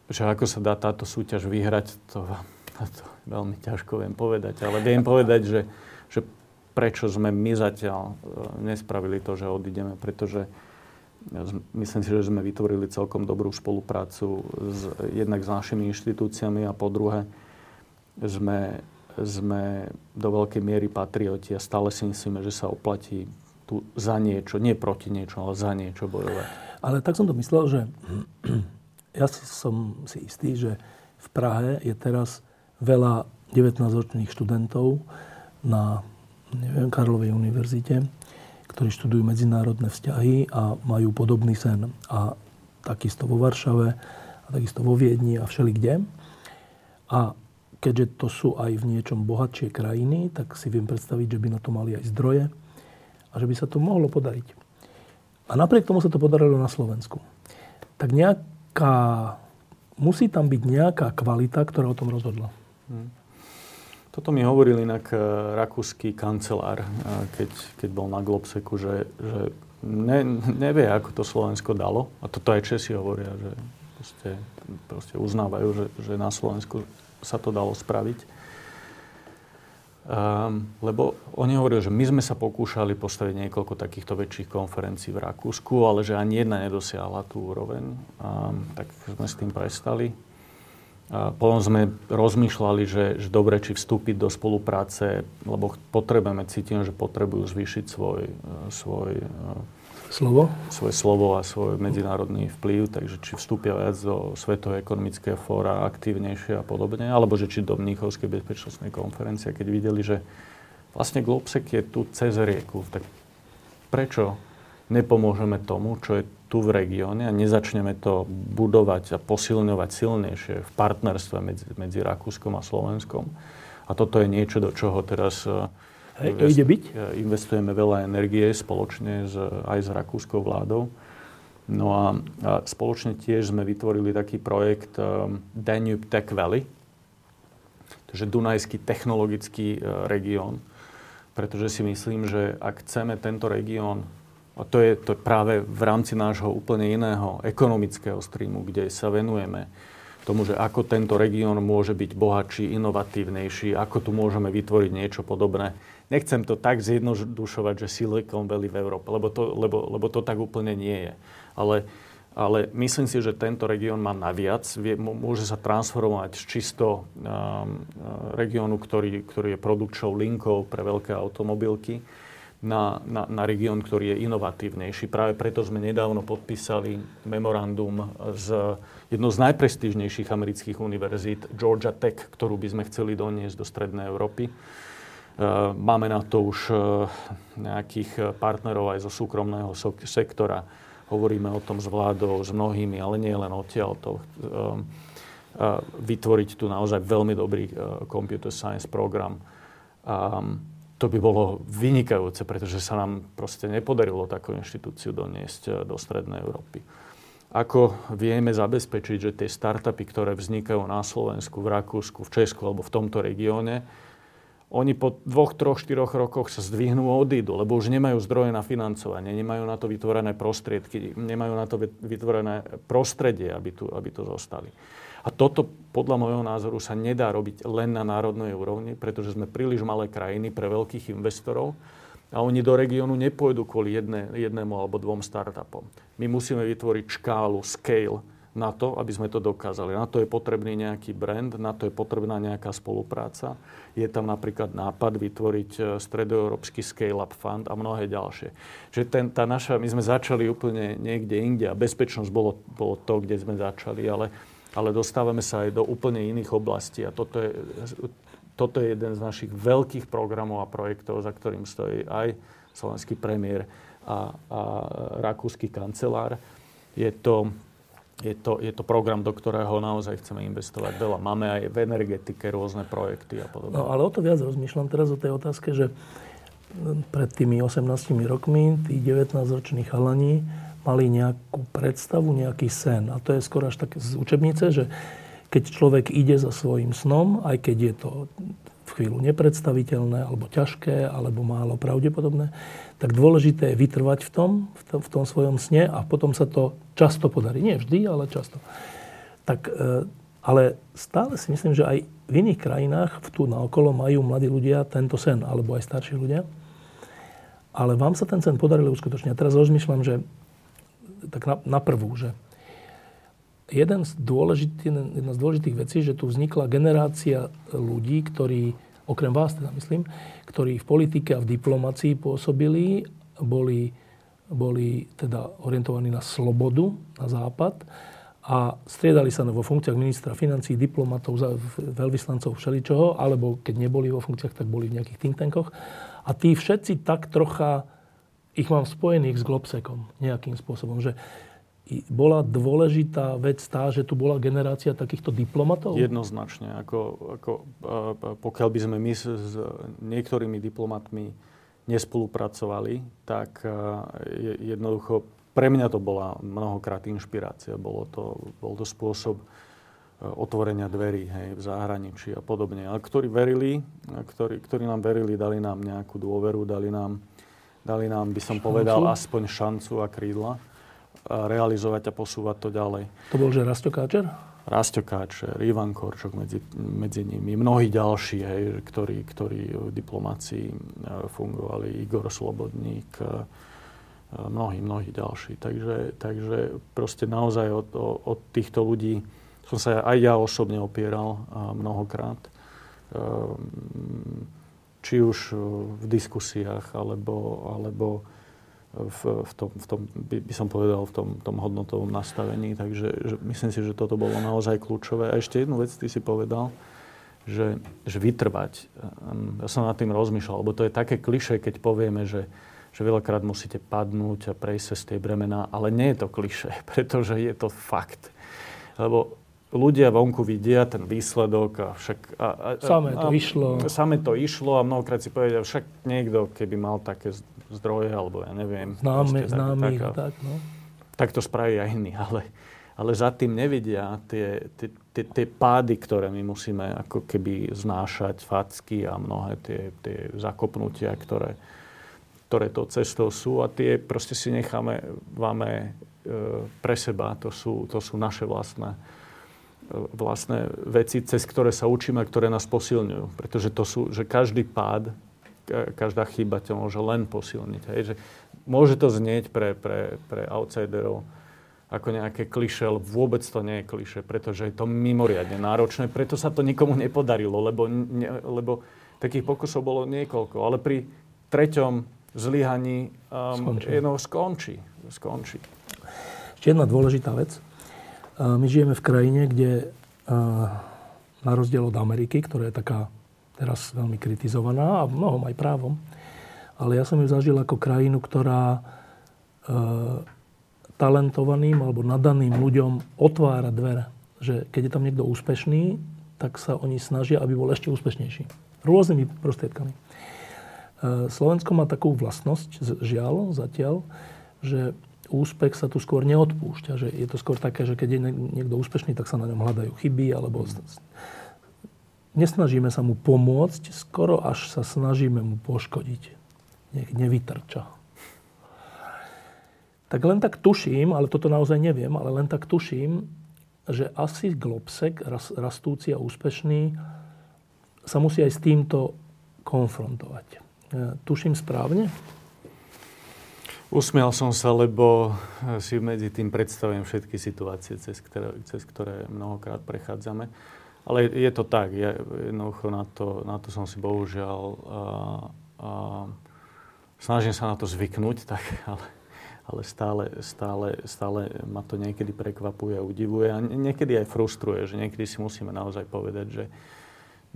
že ako sa dá táto súťaž vyhrať, to, (laughs) to veľmi ťažko viem povedať. Ale viem povedať, že, že prečo sme my zatiaľ uh, nespravili to, že odídeme, pretože myslím si, že sme vytvorili celkom dobrú spoluprácu s, jednak s našimi inštitúciami a po druhé sme, sme do veľkej miery patrioti a stále si myslíme, že sa oplatí tu za niečo, nie proti niečo, ale za niečo bojovať. Ale tak som to myslel, že ja si, som si istý, že v Prahe je teraz veľa 19-ročných študentov na neviem, Karlovej univerzite, ktorí študujú medzinárodné vzťahy a majú podobný sen. A takisto vo Varšave, a takisto vo Viedni a všeli kde. A keďže to sú aj v niečom bohatšie krajiny, tak si viem predstaviť, že by na to mali aj zdroje a že by sa to mohlo podariť. A napriek tomu sa to podarilo na Slovensku. Tak nejaká, musí tam byť nejaká kvalita, ktorá o tom rozhodla. Hmm. Toto mi hovoril inak uh, rakúsky kancelár, uh, keď, keď bol na Globseku, že, že ne, nevie, ako to Slovensko dalo. A toto aj Česi hovoria, že proste, proste uznávajú, že, že na Slovensku sa to dalo spraviť. Um, lebo oni hovorili, že my sme sa pokúšali postaviť niekoľko takýchto väčších konferencií v Rakúsku, ale že ani jedna nedosiahla tú úroveň. Um, tak sme s tým prestali. A potom sme rozmýšľali, že, že dobre, či vstúpiť do spolupráce, lebo potrebujeme, cítime, že potrebujú zvýšiť svoj, svoj slovo? svoje slovo a svoj medzinárodný vplyv, takže či vstúpia viac do Svetového ekonomického fóra aktívnejšie a podobne, alebo že či do Mníchovskej bezpečnostnej konferencie, keď videli, že vlastne Globsek je tu cez rieku, tak prečo nepomôžeme tomu, čo je tu v regióne a nezačneme to budovať a posilňovať silnejšie v partnerstve medzi, medzi Rakúskom a Slovenskom. A toto je niečo, do čoho teraz Hej, to ide byť? Investujeme veľa energie spoločne s, aj s rakúskou vládou. No a, a spoločne tiež sme vytvorili taký projekt um, Danube Tech Valley, takže Dunajský technologický uh, región. Pretože si myslím, že ak chceme tento región, a to je to práve v rámci nášho úplne iného ekonomického streamu, kde sa venujeme tomu, že ako tento región môže byť bohatší, inovatívnejší, ako tu môžeme vytvoriť niečo podobné nechcem to tak zjednodušovať, že Silicon Valley v Európe, lebo to, lebo, lebo to tak úplne nie je. Ale, ale myslím si, že tento región má naviac, vie, môže sa transformovať z čisto um, regiónu, ktorý, ktorý je produkčnou linkou pre veľké automobilky, na, na, na región, ktorý je inovatívnejší. Práve preto sme nedávno podpísali memorandum z jednou z najprestížnejších amerických univerzít, Georgia Tech, ktorú by sme chceli doniesť do Strednej Európy máme na to už eh, nejakých eh, partnerov aj zo súkromného sektora. Hovoríme o tom s vládou, s mnohými, ale nie len odtiaľ to. Vytvoriť tu naozaj veľmi dobrý computer science program. To by bolo vynikajúce, pretože sa nám proste nepodarilo takú inštitúciu doniesť do Strednej Európy. Ako vieme zabezpečiť, že tie startupy, ktoré vznikajú na Slovensku, v Rakúsku, v Česku alebo v tomto regióne, oni po dvoch, troch, štyroch rokoch sa zdvihnú a odídu, lebo už nemajú zdroje na financovanie, nemajú na to vytvorené prostriedky, nemajú na to vytvorené prostredie, aby tu, aby tu zostali. A toto podľa môjho názoru sa nedá robiť len na národnej úrovni, pretože sme príliš malé krajiny pre veľkých investorov a oni do regiónu nepôjdu kvôli jedné, jednému alebo dvom startupom. My musíme vytvoriť škálu, scale, na to, aby sme to dokázali. Na to je potrebný nejaký brand, na to je potrebná nejaká spolupráca. Je tam napríklad nápad vytvoriť e, stredoeurópsky scale-up fund a mnohé ďalšie. Že ten, tá naša, my sme začali úplne niekde inde a bezpečnosť bolo, bolo to, kde sme začali, ale, ale dostávame sa aj do úplne iných oblastí a toto je, toto je jeden z našich veľkých programov a projektov, za ktorým stojí aj slovenský premiér a, a rakúsky kancelár. Je to je to, je to program, do ktorého naozaj chceme investovať veľa. Máme aj v energetike rôzne projekty a podobne. No ale o to viac rozmýšľam teraz o tej otázke, že pred tými 18 rokmi tí 19-roční chalani mali nejakú predstavu, nejaký sen. A to je skoro až tak z učebnice, že keď človek ide za svojim snom, aj keď je to v chvíľu nepredstaviteľné, alebo ťažké, alebo málo pravdepodobné, tak dôležité je vytrvať v tom, v tom, v tom svojom sne a potom sa to často podarí. Nie vždy, ale často. Tak, e, ale stále si myslím, že aj v iných krajinách tu naokolo majú mladí ľudia tento sen, alebo aj starší ľudia. Ale vám sa ten sen podaril uskutočniť. A teraz rozmýšľam, že tak na, na prvú, že jeden z jedna z dôležitých vecí, že tu vznikla generácia ľudí, ktorí okrem vás teda myslím, ktorí v politike a v diplomácii pôsobili, boli, boli teda orientovaní na slobodu, na západ a striedali sa vo funkciách ministra financí, diplomatov, veľvyslancov, všeličoho, alebo keď neboli vo funkciách, tak boli v nejakých think tankoch. A tí všetci tak trocha, ich mám spojených s Globsekom nejakým spôsobom, že bola dôležitá vec tá, že tu bola generácia takýchto diplomatov? Jednoznačne. Ako, ako, pokiaľ by sme my s, s niektorými diplomatmi nespolupracovali, tak jednoducho pre mňa to bola mnohokrát inšpirácia. Bolo to, bol to spôsob otvorenia dverí hej, v zahraničí a podobne. Ale ktorí verili, ktorí, ktorí nám verili, dali nám nejakú dôveru, dali nám, dali nám by som povedal, aspoň šancu a krídla realizovať a posúvať to ďalej. To bol že Rasto Káčer? Rasto Káčer, Ivan Korčok medzi, medzi nimi, mnohí ďalší, hej, ktorí, ktorí v diplomácii e, fungovali, Igor Slobodník, e, mnohí, mnohí ďalší. Takže, takže proste naozaj od, od týchto ľudí som sa aj ja osobne opieral mnohokrát. E, či už v diskusiách, alebo, alebo v, v, tom, v tom, by, som povedal, v tom, tom hodnotovom nastavení. Takže že myslím si, že toto bolo naozaj kľúčové. A ešte jednu vec ty si povedal, že, že vytrvať. Ja som nad tým rozmýšľal, lebo to je také kliše, keď povieme, že, že veľakrát musíte padnúť a prejsť cez tie bremená, ale nie je to kliše, (laughs) pretože je to fakt. Lebo ľudia vonku vidia ten výsledok a však... A, a, samé to a, išlo. Samé to išlo a mnohokrát si povedia, však niekto, keby mal také zdroje, alebo ja neviem. Známe, známy, tak, tak, no. tak to spraví aj iní, (laughs) ale, ale za tým nevidia tie, tie, tie, tie pády, ktoré my musíme ako keby znášať, facky a mnohé tie, tie zakopnutia, ktoré, ktoré to cestou sú a tie proste si necháme máme e, pre seba. To sú, to sú naše vlastné vlastné veci, cez ktoré sa učíme, ktoré nás posilňujú. Pretože to sú, že každý pád, každá chyba ťa môže len posilniť. Hej? Že môže to znieť pre, pre, pre outsiderov ako nejaké kliše, ale vôbec to nie je kliše, pretože je to mimoriadne náročné, preto sa to nikomu nepodarilo, lebo, ne, lebo takých pokusov bolo niekoľko, ale pri treťom zlyhaní um, skončí. Jedno, skončí. skončí. Ešte jedna dôležitá vec. My žijeme v krajine, kde na rozdiel od Ameriky, ktorá je taká teraz veľmi kritizovaná a mnohom aj právom, ale ja som ju zažil ako krajinu, ktorá talentovaným alebo nadaným ľuďom otvára dvere. Že keď je tam niekto úspešný, tak sa oni snažia, aby bol ešte úspešnejší. Rôznymi prostriedkami. Slovensko má takú vlastnosť, žiaľ, zatiaľ, že úspech sa tu skôr neodpúšťa. Že je to skôr také, že keď je niekto úspešný, tak sa na ňom hľadajú chyby, alebo nesnažíme sa mu pomôcť, skoro až sa snažíme mu poškodiť. Nech nevytrča. Tak len tak tuším, ale toto naozaj neviem, ale len tak tuším, že asi Globsek, rastúci a úspešný, sa musí aj s týmto konfrontovať. E, tuším správne? Usmial som sa, lebo si medzi tým predstavujem všetky situácie, cez ktoré, cez ktoré mnohokrát prechádzame. Ale je to tak, ja jednoducho na to, na to som si bohužiaľ a, a, snažím sa na to zvyknúť, (laughs) tak, ale, ale stále, stále, stále ma to niekedy prekvapuje a udivuje a niekedy aj frustruje, že niekedy si musíme naozaj povedať, že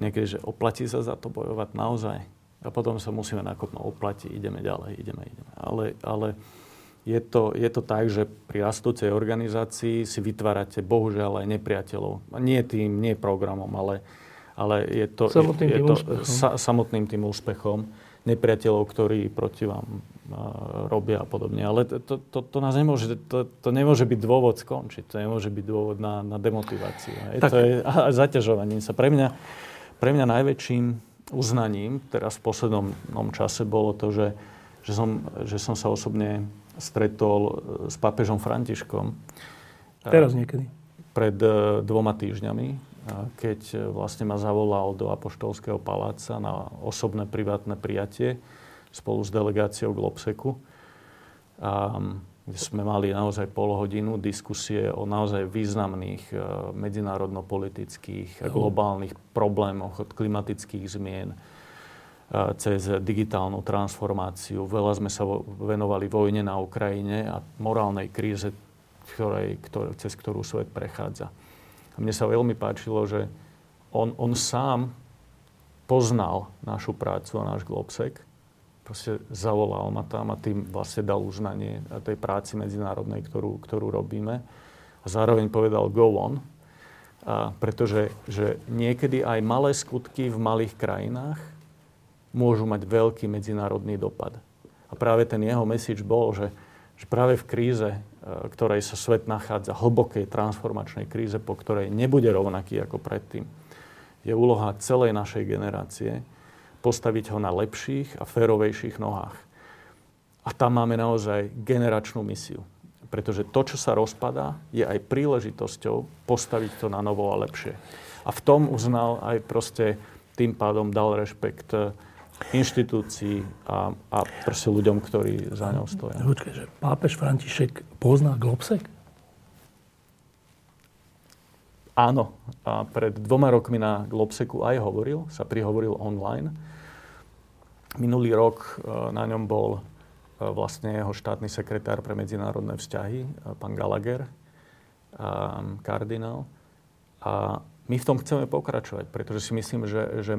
niekedy, že oplatí sa za to bojovať naozaj. A potom sa musíme nakopnúť, oplatí, ideme ďalej, ideme, ideme. Ale, ale je, to, je to tak, že pri rastúcej organizácii si vytvárate bohužiaľ aj nepriateľov. Nie tým, nie programom, ale, ale je to, samotným, je, tým to sa, samotným tým úspechom nepriateľov, ktorí proti vám robia a podobne. Ale to, to, to nás nemôže, to, to nemôže byť dôvod skončiť. To nemôže byť dôvod na, na demotiváciu. Tak. To je a zaťažovaním sa. Pre mňa, pre mňa najväčším uznaním teraz v poslednom čase bolo to, že, že, som, že som sa osobne stretol e, s pápežom Františkom. Teraz niekedy. Pred e, dvoma týždňami, keď vlastne ma zavolal do Apoštolského paláca na osobné privátne prijatie spolu s delegáciou Globseku. A, kde sme mali naozaj pol hodinu diskusie o naozaj významných e, medzinárodno-politických a globálnych problémoch od klimatických zmien e, cez digitálnu transformáciu. Veľa sme sa venovali vojne na Ukrajine a morálnej kríze, ktorej, ktoré, cez ktorú svet prechádza. A mne sa veľmi páčilo, že on, on sám poznal našu prácu a náš Globsek proste zavolal ma tam a tým vlastne dal uznanie tej práci medzinárodnej, ktorú, ktorú robíme. A zároveň povedal go on, a pretože že niekedy aj malé skutky v malých krajinách môžu mať veľký medzinárodný dopad. A práve ten jeho message bol, že, že práve v kríze, e, ktorej sa svet nachádza, hlbokej transformačnej kríze, po ktorej nebude rovnaký ako predtým, je úloha celej našej generácie postaviť ho na lepších a férovejších nohách. A tam máme naozaj generačnú misiu. Pretože to, čo sa rozpadá, je aj príležitosťou postaviť to na novo a lepšie. A v tom uznal aj proste tým pádom dal rešpekt eh, inštitúcií a, a proste ľuďom, ktorí za ňou stoja. Počkaj, že pápež František pozná Globsek? Áno. A pred dvoma rokmi na Globseku aj hovoril, sa prihovoril online Minulý rok e, na ňom bol e, vlastne jeho štátny sekretár pre medzinárodné vzťahy, e, pán Gallagher, kardinál. A my v tom chceme pokračovať, pretože si myslím, že, že,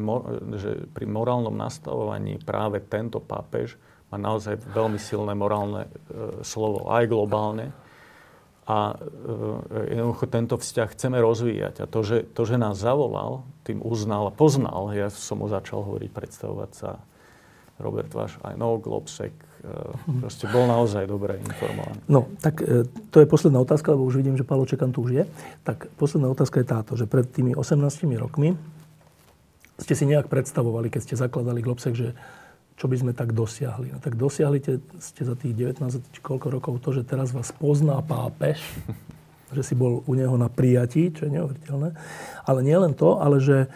že pri morálnom nastavovaní práve tento pápež má naozaj veľmi silné morálne e, slovo, aj globálne. A e, jednoducho tento vzťah chceme rozvíjať. A to že, to, že nás zavolal, tým uznal a poznal, ja som mu začal hovoriť, predstavovať sa Robert Váš, aj no, Globsek, e, proste bol naozaj dobre informovaný. No, tak e, to je posledná otázka, lebo už vidím, že Palo Čekan tu už je. Tak posledná otázka je táto, že pred tými 18 rokmi ste si nejak predstavovali, keď ste zakladali Globsek, že čo by sme tak dosiahli. No tak dosiahli ste za tých 19 či koľko rokov to, že teraz vás pozná pápež, (laughs) že si bol u neho na prijatí, čo je neuveriteľné. Ale nie len to, ale že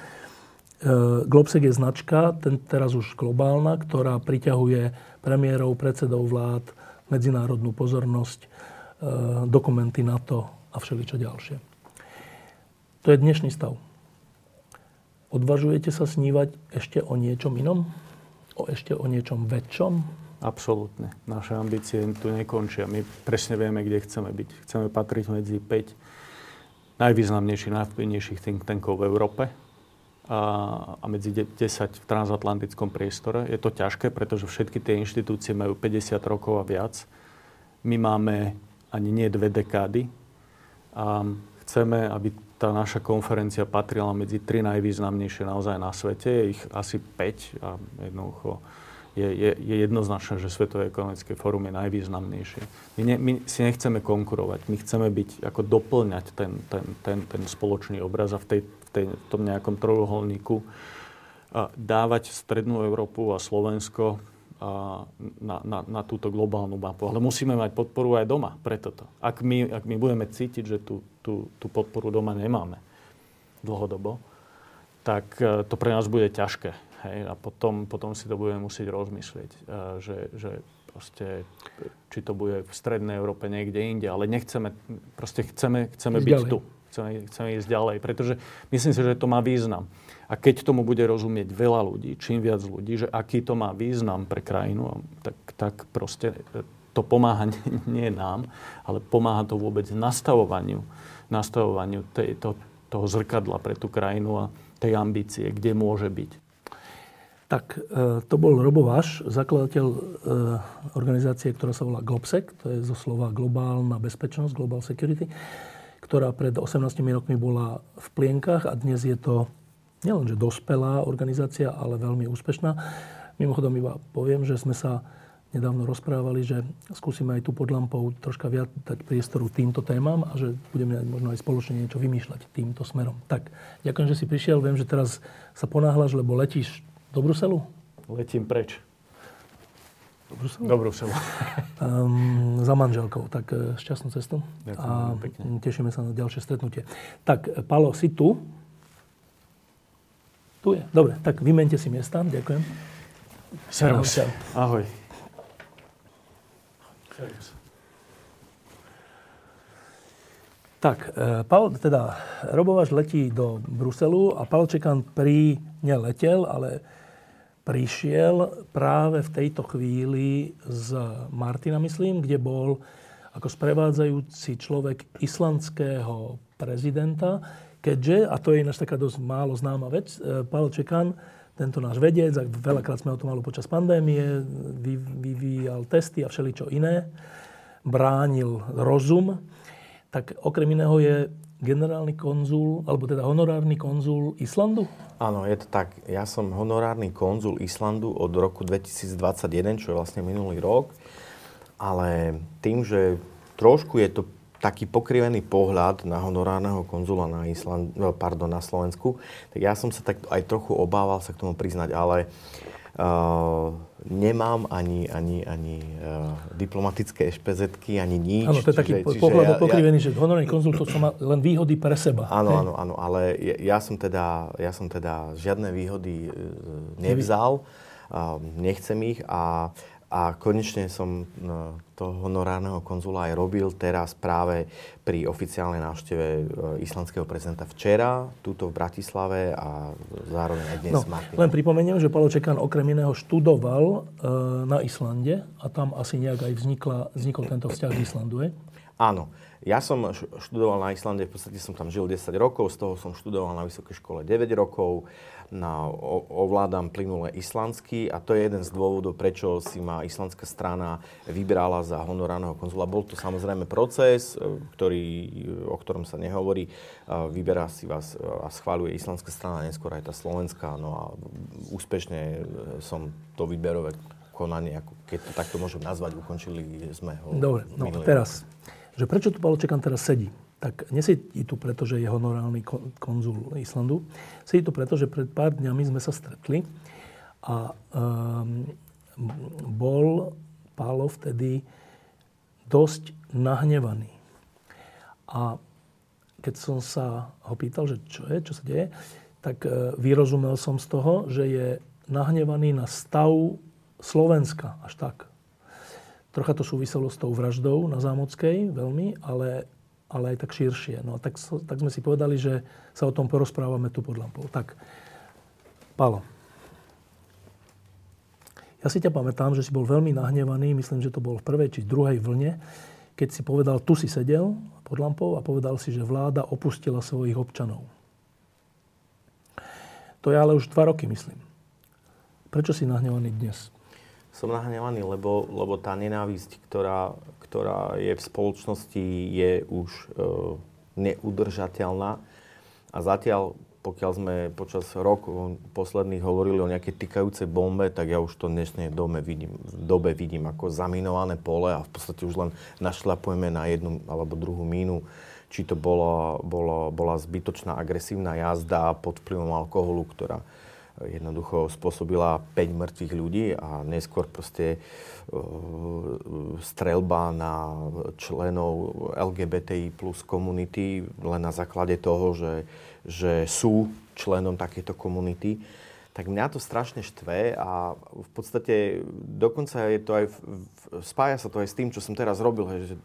Globsek je značka, ten teraz už globálna, ktorá priťahuje premiérov, predsedov vlád, medzinárodnú pozornosť, e, dokumenty NATO a všeličo ďalšie. To je dnešný stav. Odvažujete sa snívať ešte o niečom inom? O ešte o niečom väčšom? Absolútne. Naše ambície tu nekončia. My presne vieme, kde chceme byť. Chceme patriť medzi 5 najvýznamnejších, najvplyvnejších think tankov v Európe a medzi 10 v transatlantickom priestore. Je to ťažké, pretože všetky tie inštitúcie majú 50 rokov a viac. My máme ani nie dve dekády a chceme, aby tá naša konferencia patrila medzi tri najvýznamnejšie naozaj na svete. Je ich asi 5 a jednoducho je, je, je jednoznačné, že Svetové ekonomické fórum je najvýznamnejšie. My, ne, my si nechceme konkurovať, my chceme byť, ako doplňať ten, ten, ten, ten spoločný obraz a v, tej, tej, v tom nejakom trojuholníku dávať Strednú Európu a Slovensko na, na, na túto globálnu mapu. Ale musíme mať podporu aj doma pre toto. Ak my, ak my budeme cítiť, že tú, tú, tú podporu doma nemáme dlhodobo, tak e, to pre nás bude ťažké. Hej? A potom, potom si to budeme musieť rozmyslieť, e, že, že proste, či to bude v strednej Európe niekde inde, ale nechceme, proste chceme, chceme byť tu. Chceme, chceme ísť ďalej, pretože myslím si, že to má význam. A keď tomu bude rozumieť veľa ľudí, čím viac ľudí, že aký to má význam pre krajinu, tak, tak proste to pomáha (laughs) nie nám, ale pomáha to vôbec nastavovaniu, nastavovaniu tejto, toho zrkadla pre tú krajinu a tej ambície, kde môže byť. Tak e, to bol Robo Váš, zakladateľ e, organizácie, ktorá sa volá Globsec, to je zo slova globálna bezpečnosť, Global Security, ktorá pred 18 rokmi bola v plienkach a dnes je to nielenže dospelá organizácia, ale veľmi úspešná. Mimochodom iba poviem, že sme sa nedávno rozprávali, že skúsime aj tu pod lampou troška viac dať priestoru týmto témam a že budeme možno aj spoločne niečo vymýšľať týmto smerom. Tak, ďakujem, že si prišiel. Viem, že teraz sa ponáhľaš, lebo letíš do Bruselu? Letím preč. Do Bruselu? Do Bruselu. um, (laughs) za manželkou. Tak e, šťastnú cestu. Ďakujem a pekne. tešíme sa na ďalšie stretnutie. Tak, Palo, si tu? Tu je. Dobre, tak vymente si miesta. Ďakujem. Servus. Ahoj. Servus. Tak, e, Pavel, teda Robovaš letí do Bruselu a Pavel Čekan pri, neletel, ale prišiel práve v tejto chvíli z Martina, myslím, kde bol ako sprevádzajúci človek islandského prezidenta, keďže, a to je ináč taká dosť málo známa vec, e, Pavel Čekan, tento náš vedec, a veľakrát sme o tom mali počas pandémie, vyvíjal testy a všeličo iné, bránil rozum, tak okrem iného je generálny konzul, alebo teda honorárny konzul Islandu? Áno, je to tak. Ja som honorárny konzul Islandu od roku 2021, čo je vlastne minulý rok. Ale tým, že trošku je to taký pokrivený pohľad na honorárneho konzula na, Island, no, pardon, na Slovensku, tak ja som sa tak aj trochu obával sa k tomu priznať, ale uh, nemám ani, ani, ani uh, diplomatické ešpezetky, ani nič. Áno, to je taký čiže, pohľad ja, pokrivený, ja, že honorárny konzul to má len výhody pre seba. Áno, áno, áno, ale ja, ja, som teda, ja som teda žiadne výhody uh, nevzal, uh, nechcem ich a a konečne som no, toho honorárneho konzula aj robil teraz práve pri oficiálnej návšteve e, islandského prezidenta včera, túto v Bratislave a zároveň aj dnes no, Len pripomeniem, že Paolo Čekan okrem iného študoval e, na Islande a tam asi nejak aj vznikla, vznikol tento vzťah k Islandu, je? Áno. Ja som študoval na Islande, v podstate som tam žil 10 rokov, z toho som študoval na vysokej škole 9 rokov na, ovládam plynule islandsky a to je jeden z dôvodov, prečo si ma islandská strana vybrala za honorárneho konzula. Bol to samozrejme proces, e, ktorý, o ktorom sa nehovorí. E, vyberá si vás e, a schváľuje islandská strana, neskôr aj tá slovenská. No a úspešne som to výberové konanie, ako keď to takto môžem nazvať, ukončili sme ho. Dobre, no teraz, že prečo tu Paolo Čekan teraz sedí? Tak nesedí tu preto, že je honorálny konzul Islandu. Sedí tu preto, pred pár dňami sme sa stretli a um, bol Pálo vtedy dosť nahnevaný. A keď som sa ho pýtal, že čo je, čo sa deje, tak uh, vyrozumel som z toho, že je nahnevaný na stav Slovenska, až tak. Trocha to súviselo s tou vraždou na Zámockej veľmi, ale ale aj tak širšie. No a tak, tak sme si povedali, že sa o tom porozprávame tu pod lampou. Tak, Palo. Ja si ťa pamätám, že si bol veľmi nahnevaný, myslím, že to bol v prvej či druhej vlne, keď si povedal, tu si sedel pod lampou a povedal si, že vláda opustila svojich občanov. To je ale už dva roky, myslím. Prečo si nahnevaný dnes? Som nahnevaný, lebo, lebo tá nenávisť, ktorá, ktorá je v spoločnosti, je už e, neudržateľná. A zatiaľ, pokiaľ sme počas rokov posledných hovorili o nejakej tykajúcej bombe, tak ja už to dnešnej dobe vidím, v dobe vidím ako zaminované pole a v podstate už len našľapujeme na jednu alebo druhú mínu či to bolo, bolo, bola zbytočná agresívna jazda pod vplyvom alkoholu, ktorá jednoducho spôsobila 5 mŕtvych ľudí a neskôr proste strelba na členov LGBTI plus komunity len na základe toho, že, že sú členom takéto komunity. Tak mňa to strašne štve a v podstate dokonca je to aj, spája sa to aj s tým, čo som teraz robil, že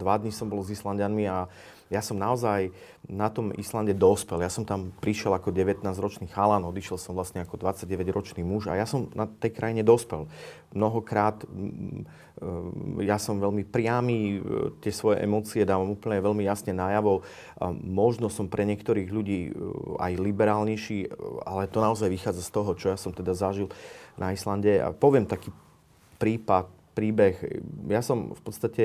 dva dní som bol s Islandianmi a ja som naozaj na tom Islande dospel. Ja som tam prišiel ako 19-ročný chalan, odišiel som vlastne ako 29-ročný muž a ja som na tej krajine dospel. Mnohokrát ja som veľmi priamy, tie svoje emócie dávam úplne veľmi jasne najavo. Možno som pre niektorých ľudí aj liberálnejší, ale to naozaj vychádza z toho, čo ja som teda zažil na Islande. A poviem taký prípad, príbeh. Ja som v podstate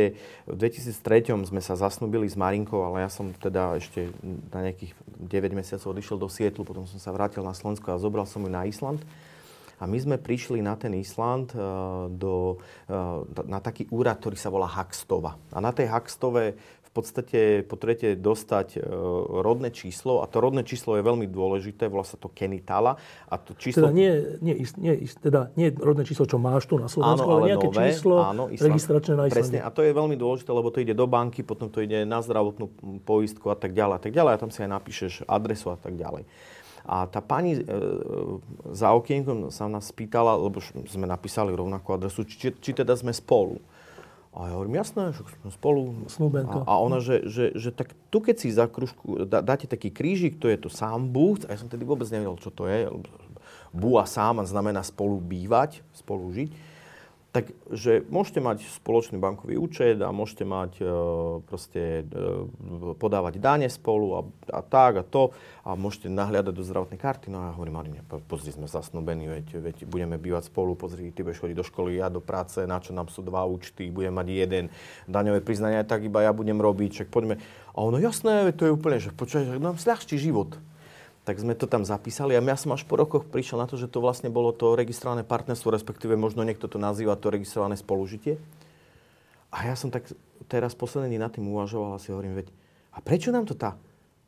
v 2003 sme sa zasnúbili s Marinkou, ale ja som teda ešte na nejakých 9 mesiacov odišiel do Sietlu, potom som sa vrátil na Slovensko a zobral som ju na Island. A my sme prišli na ten Island, eh, do, eh, na taký úrad, ktorý sa volá Haxtova. A na tej Haxtove v podstate potrebujete dostať e, rodné číslo a to rodné číslo je veľmi dôležité, volá sa to kenitala. A to číslo... Teda nie, nie, nie, teda nie rodné číslo, čo máš tu na Slovensku, áno, ale, ale nejaké nové, číslo áno, registračné na Islande. Presne, a to je veľmi dôležité, lebo to ide do banky, potom to ide na zdravotnú poistku a tak ďalej a tak ďalej a tam si aj napíšeš adresu a tak ďalej. A tá pani e, za okienkom sa nás pýtala, lebo sme napísali rovnakú adresu, či, či teda sme spolu. A ja hovorím, jasné, že sme spolu. Snúbenko. A, a ona, že, že, že, tak tu keď si za kružku dá, dáte taký krížik, to je to sám búť, a ja som tedy vôbec nevedel, čo to je. Bu a sám znamená spolu bývať, spolu žiť Takže môžete mať spoločný bankový účet a môžete mať e, proste e, podávať dáne spolu a, a tak a to a môžete nahliadať do zdravotnej karty. No a ja hovorím, Marine, pozri, sme zasnúbení, veď, veď budeme bývať spolu, pozri, ty budeš chodiť do školy, ja do práce, na čo nám sú dva účty, budem mať jeden daňové priznania, tak iba ja budem robiť, čak poďme. A ono, jasné, to je úplne, že počkaj, nám sľahčí život tak sme to tam zapísali a ja som až po rokoch prišiel na to, že to vlastne bolo to registrované partnerstvo, respektíve možno niekto to nazýva to registrované spolužitie. A ja som tak teraz posledný deň nad tým uvažoval a si hovorím, veď, a prečo nám to tá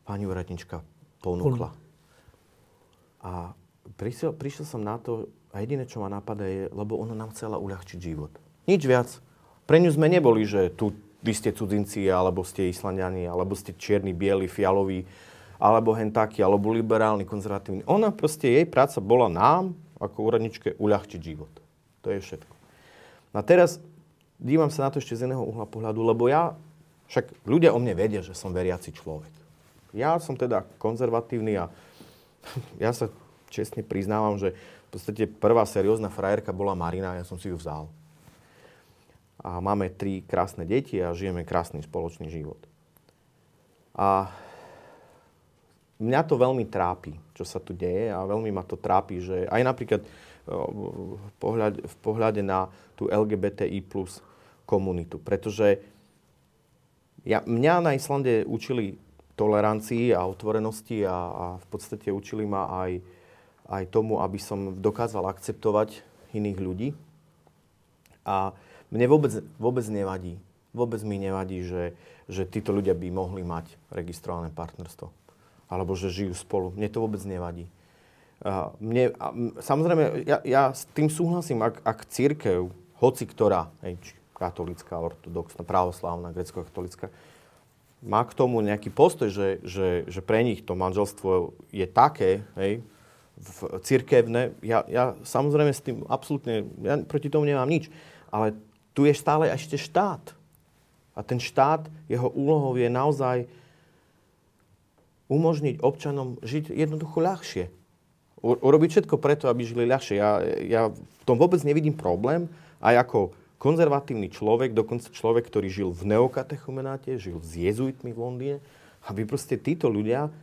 pani úradnička ponúkla? A prišiel, prišiel som na to, a jediné, čo ma napadá je, lebo ona nám chcela uľahčiť život. Nič viac. Pre ňu sme neboli, že tu vy ste cudzinci, alebo ste Islandiani, alebo ste čierni, bieli, fialoví, alebo hen taký, alebo liberálny, konzervatívny. Ona proste, jej práca bola nám, ako úradničke, uľahčiť život. To je všetko. A teraz dívam sa na to ešte z iného uhla pohľadu, lebo ja, však ľudia o mne vedia, že som veriaci človek. Ja som teda konzervatívny a (laughs) ja sa čestne priznávam, že v podstate prvá seriózna frajerka bola Marina a ja som si ju vzal. A máme tri krásne deti a žijeme krásny spoločný život. A mňa to veľmi trápi, čo sa tu deje a veľmi ma to trápi, že aj napríklad v pohľade, v pohľade na tú LGBTI plus komunitu. Pretože ja, mňa na Islande učili tolerancii a otvorenosti a, a v podstate učili ma aj, aj tomu, aby som dokázal akceptovať iných ľudí. A mne vôbec, vôbec nevadí, vôbec mi nevadí, že, že títo ľudia by mohli mať registrované partnerstvo alebo že žijú spolu. Mne to vôbec nevadí. Mne, samozrejme, ja, ja s tým súhlasím, ak, ak církev, hoci ktorá, hej, či katolická, ortodoxná, pravoslávna, grecko-katolická, má k tomu nejaký postoj, že, že, že pre nich to manželstvo je také, hej, v, církevné, ja, ja samozrejme s tým absolútne, ja proti tomu nemám nič, ale tu je stále ešte štát. A ten štát, jeho úlohou je naozaj umožniť občanom žiť jednoducho ľahšie. Urobiť všetko preto, aby žili ľahšie. Ja, ja v tom vôbec nevidím problém. Aj ako konzervatívny človek, dokonca človek, ktorý žil v neokatechumenáte, žil s jezuitmi v Londýne, aby proste títo ľudia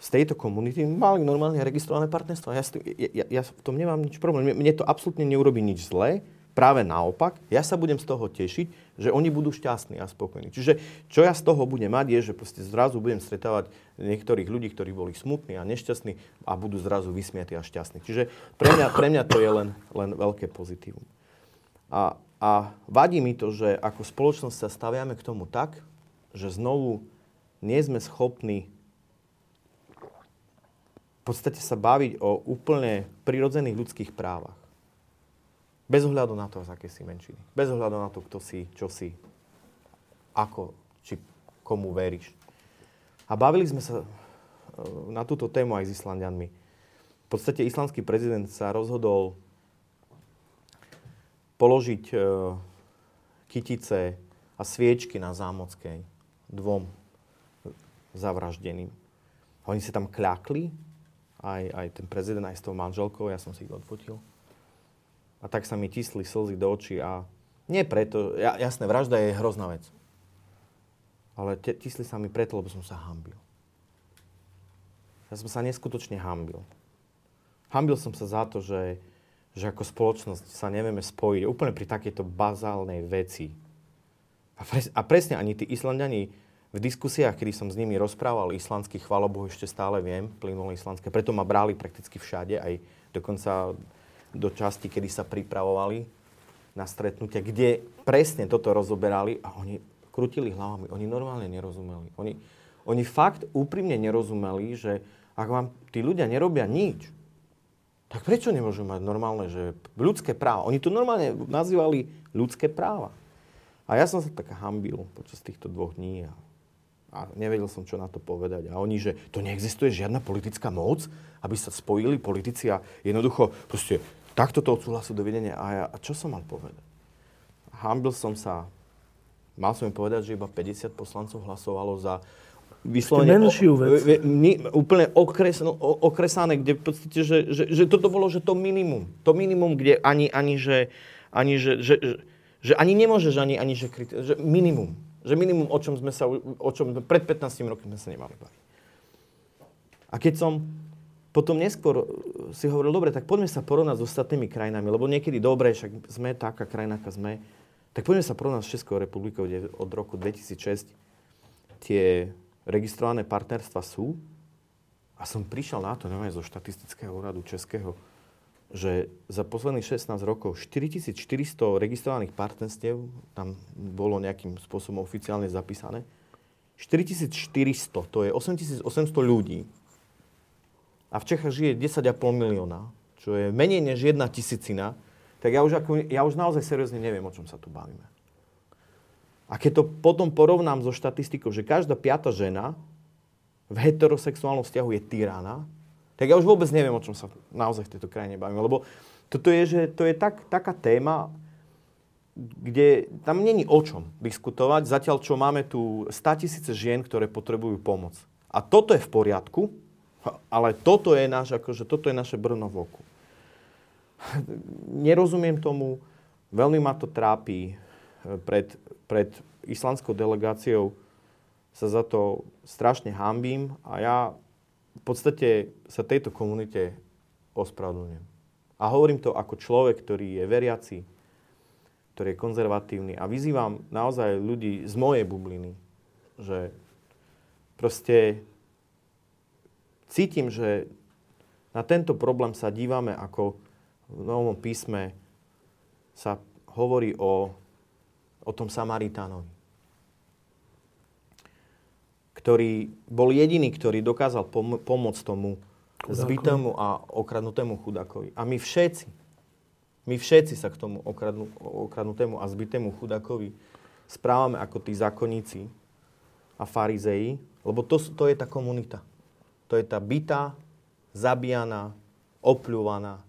z tejto komunity mali normálne registrované partnerstvo. Ja, ja, ja v tom nemám nič problém. Mne to absolútne neurobi nič zlé. Práve naopak, ja sa budem z toho tešiť, že oni budú šťastní a spokojní. Čiže čo ja z toho budem mať, je, že proste zrazu budem stretávať niektorých ľudí, ktorí boli smutní a nešťastní a budú zrazu vysmiatí a šťastní. Čiže pre mňa, pre mňa to je len, len veľké pozitívum. A, a vadí mi to, že ako spoločnosť sa staviame k tomu tak, že znovu nie sme schopní podstate sa baviť o úplne prirodzených ľudských právach. Bez ohľadu na to, z aké si menšiny. Bez ohľadu na to, kto si, čo si, ako, či komu veríš. A bavili sme sa e, na túto tému aj s Islandianmi. V podstate islandský prezident sa rozhodol položiť e, kytice a sviečky na Zámockej dvom zavraždeným. Oni si tam kľakli, aj, aj ten prezident, aj s tou manželkou, ja som si ich odfotil. A tak sa mi tisli slzy do očí a nie preto, ja, jasné, vražda je hrozná vec. Ale tisli sa mi preto, lebo som sa hambil. Ja som sa neskutočne hambil. Hambil som sa za to, že, že ako spoločnosť sa nevieme spojiť úplne pri takejto bazálnej veci. A, pres, a presne ani tí Islandiani v diskusiách, kedy som s nimi rozprával islandsky, chvála Bohu, ešte stále viem, plynulé islandské, preto ma brali prakticky všade, aj dokonca do časti, kedy sa pripravovali na stretnutia, kde presne toto rozoberali a oni krutili hlavami. Oni normálne nerozumeli. Oni, oni fakt úprimne nerozumeli, že ak vám tí ľudia nerobia nič, tak prečo nemôžu mať normálne, že ľudské práva? Oni to normálne nazývali ľudské práva. A ja som sa tak hambil počas týchto dvoch dní a a nevedel som, čo na to povedať. A oni, že to neexistuje žiadna politická moc, aby sa spojili politici a jednoducho proste takto to odsúhlasil do vedenia. A, ja, a čo som mal povedať? Hambil som sa. Mal som im povedať, že iba 50 poslancov hlasovalo za vyslovene... menšiu vec. O, úplne okres, no, okresané, kde v podstate, že, že, že toto bolo, že to minimum. To minimum, kde ani, ani že, ani, že, že, že, že ani nemôžeš, ani, ani že, že minimum. Že minimum, o čom sme sa, o čom pred 15 rokmi sme sa nemali baviť. A keď som potom neskôr si hovoril, dobre, tak poďme sa porovnať s ostatnými krajinami, lebo niekedy, dobre, však sme taká krajina, aká sme, tak poďme sa porovnať s Českou republikou, kde od roku 2006 tie registrované partnerstva sú. A som prišiel na to, neviem, zo štatistického úradu českého, že za posledných 16 rokov 4400 registrovaných partnerstiev tam bolo nejakým spôsobom oficiálne zapísané. 4400, to je 8800 ľudí. A v Čechách žije 10,5 milióna, čo je menej než jedna tisícina. Tak ja už, ako, ja už naozaj seriózne neviem, o čom sa tu bavíme. A keď to potom porovnám so štatistikou, že každá piata žena v heterosexuálnom vzťahu je tyrana, tak ja už vôbec neviem, o čom sa naozaj v tejto krajine bavíme. Lebo toto je, že to je tak, taká téma, kde tam není o čom diskutovať, zatiaľ čo máme tu 100 tisíce žien, ktoré potrebujú pomoc. A toto je v poriadku, ale toto je, náš, akože, toto je naše brno v oku. Nerozumiem tomu, veľmi ma to trápi. Pred, pred islandskou delegáciou sa za to strašne hambím a ja v podstate sa tejto komunite ospravedlňujem. A hovorím to ako človek, ktorý je veriaci, ktorý je konzervatívny a vyzývam naozaj ľudí z mojej bubliny, že proste cítim, že na tento problém sa dívame ako v Novom písme sa hovorí o, o tom Samaritánovi ktorý bol jediný, ktorý dokázal pom- pomôcť tomu Chudákovi. zbitému a okradnutému chudákovi. A my všetci, my všetci sa k tomu okradnu, okradnutému a zbitému chudákovi správame ako tí zákonníci a farizei, lebo to, to je tá komunita. To je tá bytá, zabíjaná, opľúvaná,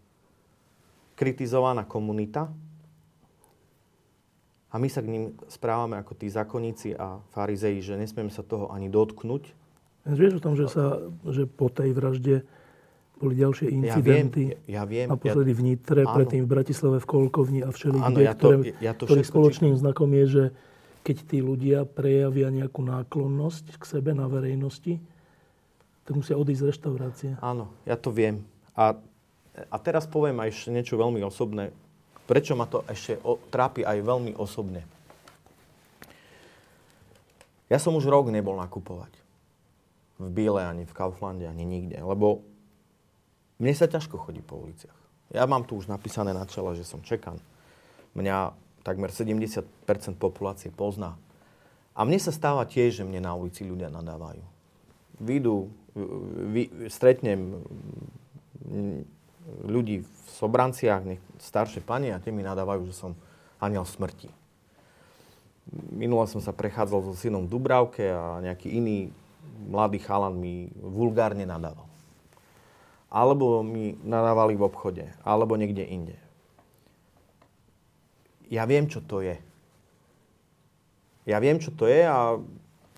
kritizovaná komunita, a my sa k ním správame ako tí zakonníci a farizei, že nesmieme sa toho ani dotknúť. Vieš o tom, že, sa, že po tej vražde boli ďalšie incidenty. Ja viem, ja viem. Naposledy v Nitre, áno. predtým v Bratislave, v Kolkovni a všeli kde, ja to, ktoré, ja to ktoré spoločným čítam. znakom je, že keď tí ľudia prejavia nejakú náklonnosť k sebe na verejnosti, tak musia odísť z reštaurácie. Áno, ja to viem. A, a teraz poviem aj niečo veľmi osobné prečo ma to ešte trápi aj veľmi osobne. Ja som už rok nebol nakupovať. V Bíle, ani v Kauflande, ani nikde. Lebo mne sa ťažko chodí po uliciach. Ja mám tu už napísané na čele, že som čekan. Mňa takmer 70% populácie pozná. A mne sa stáva tiež, že mne na ulici ľudia nadávajú. Vyjdú, vy, stretnem ľudí v Sobranciach, staršie pani a tie mi nadávajú, že som aniel smrti. Minule som sa prechádzal so synom v Dubravke a nejaký iný mladý chalan mi vulgárne nadával. Alebo mi nadávali v obchode, alebo niekde inde. Ja viem, čo to je. Ja viem, čo to je a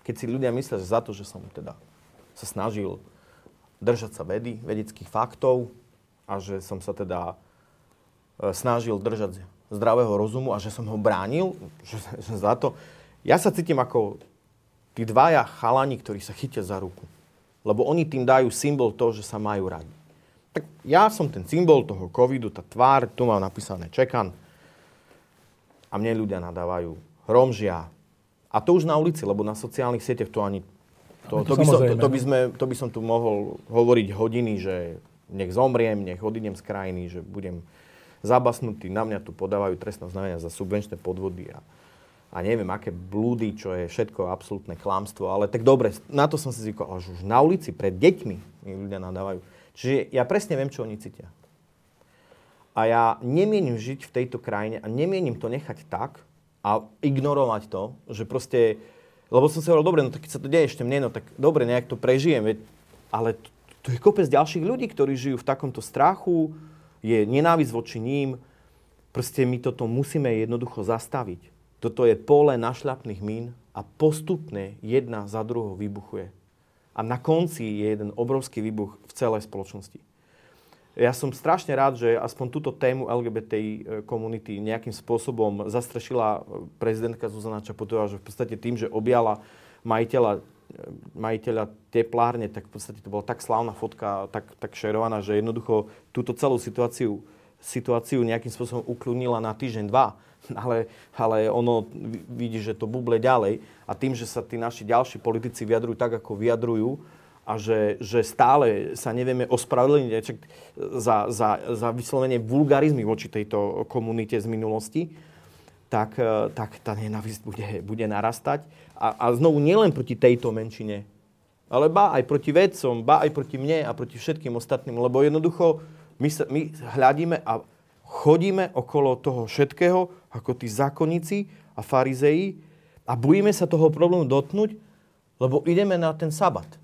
keď si ľudia myslia, že za to, že som teda sa snažil držať sa vedy, vedeckých faktov a že som sa teda e, snažil držať zdravého rozumu a že som ho bránil, že, že za to. Ja sa cítim ako tí dvaja chalani, ktorí sa chytia za ruku. Lebo oni tým dajú symbol toho, že sa majú radi. Tak ja som ten symbol toho covidu, tá tvár, tu mám napísané čekan. A mne ľudia nadávajú hromžia. A to už na ulici, lebo na sociálnych sieťach to ani... To, to, by som, to, to, by sme, to by som tu mohol hovoriť hodiny, že nech zomriem, nech odídem z krajiny, že budem zabasnutí. Na mňa tu podávajú trestné znamenia za subvenčné podvody a, a neviem, aké blúdy, čo je všetko absolútne klamstvo. Ale tak dobre, na to som si zvykol. Ale už na ulici pred deťmi mi ľudia nadávajú. Čiže ja presne viem, čo oni cítia. A ja nemienim žiť v tejto krajine a nemienim to nechať tak a ignorovať to, že proste... Lebo som si hovoril, dobre, no tak keď sa to deje ešte mne, no tak dobre, nejak to prežijem, veď, ale to, to je kopec ďalších ľudí, ktorí žijú v takomto strachu, je nenávisť voči ním. Proste my toto musíme jednoducho zastaviť. Toto je pole našľapných mín a postupne jedna za druhou vybuchuje. A na konci je jeden obrovský výbuch v celej spoločnosti. Ja som strašne rád, že aspoň túto tému LGBTI e, komunity nejakým spôsobom zastrešila e, prezidentka Zuzana Čaputová, že v podstate tým, že objala majiteľa majiteľa teplárne, tak v podstate to bola tak slávna fotka, tak, tak šerovaná, že jednoducho túto celú situáciu, situáciu nejakým spôsobom uklunila na týždeň, dva. (laughs) Ale, ale ono vidí, že to buble ďalej a tým, že sa tí naši ďalší politici vyjadrujú tak, ako vyjadrujú, a že, že stále sa nevieme ospravedlniť za, za, za vyslovenie vulgarizmy voči tejto komunite z minulosti, tak, e, tak tá nenávisť bude, bude narastať. A, a znovu nielen proti tejto menšine, ale ba aj proti vedcom, ba aj proti mne a proti všetkým ostatným, lebo jednoducho my, sa, my hľadíme a chodíme okolo toho všetkého, ako tí zákonníci a farizeji a bojíme sa toho problému dotknúť, lebo ideme na ten sabat.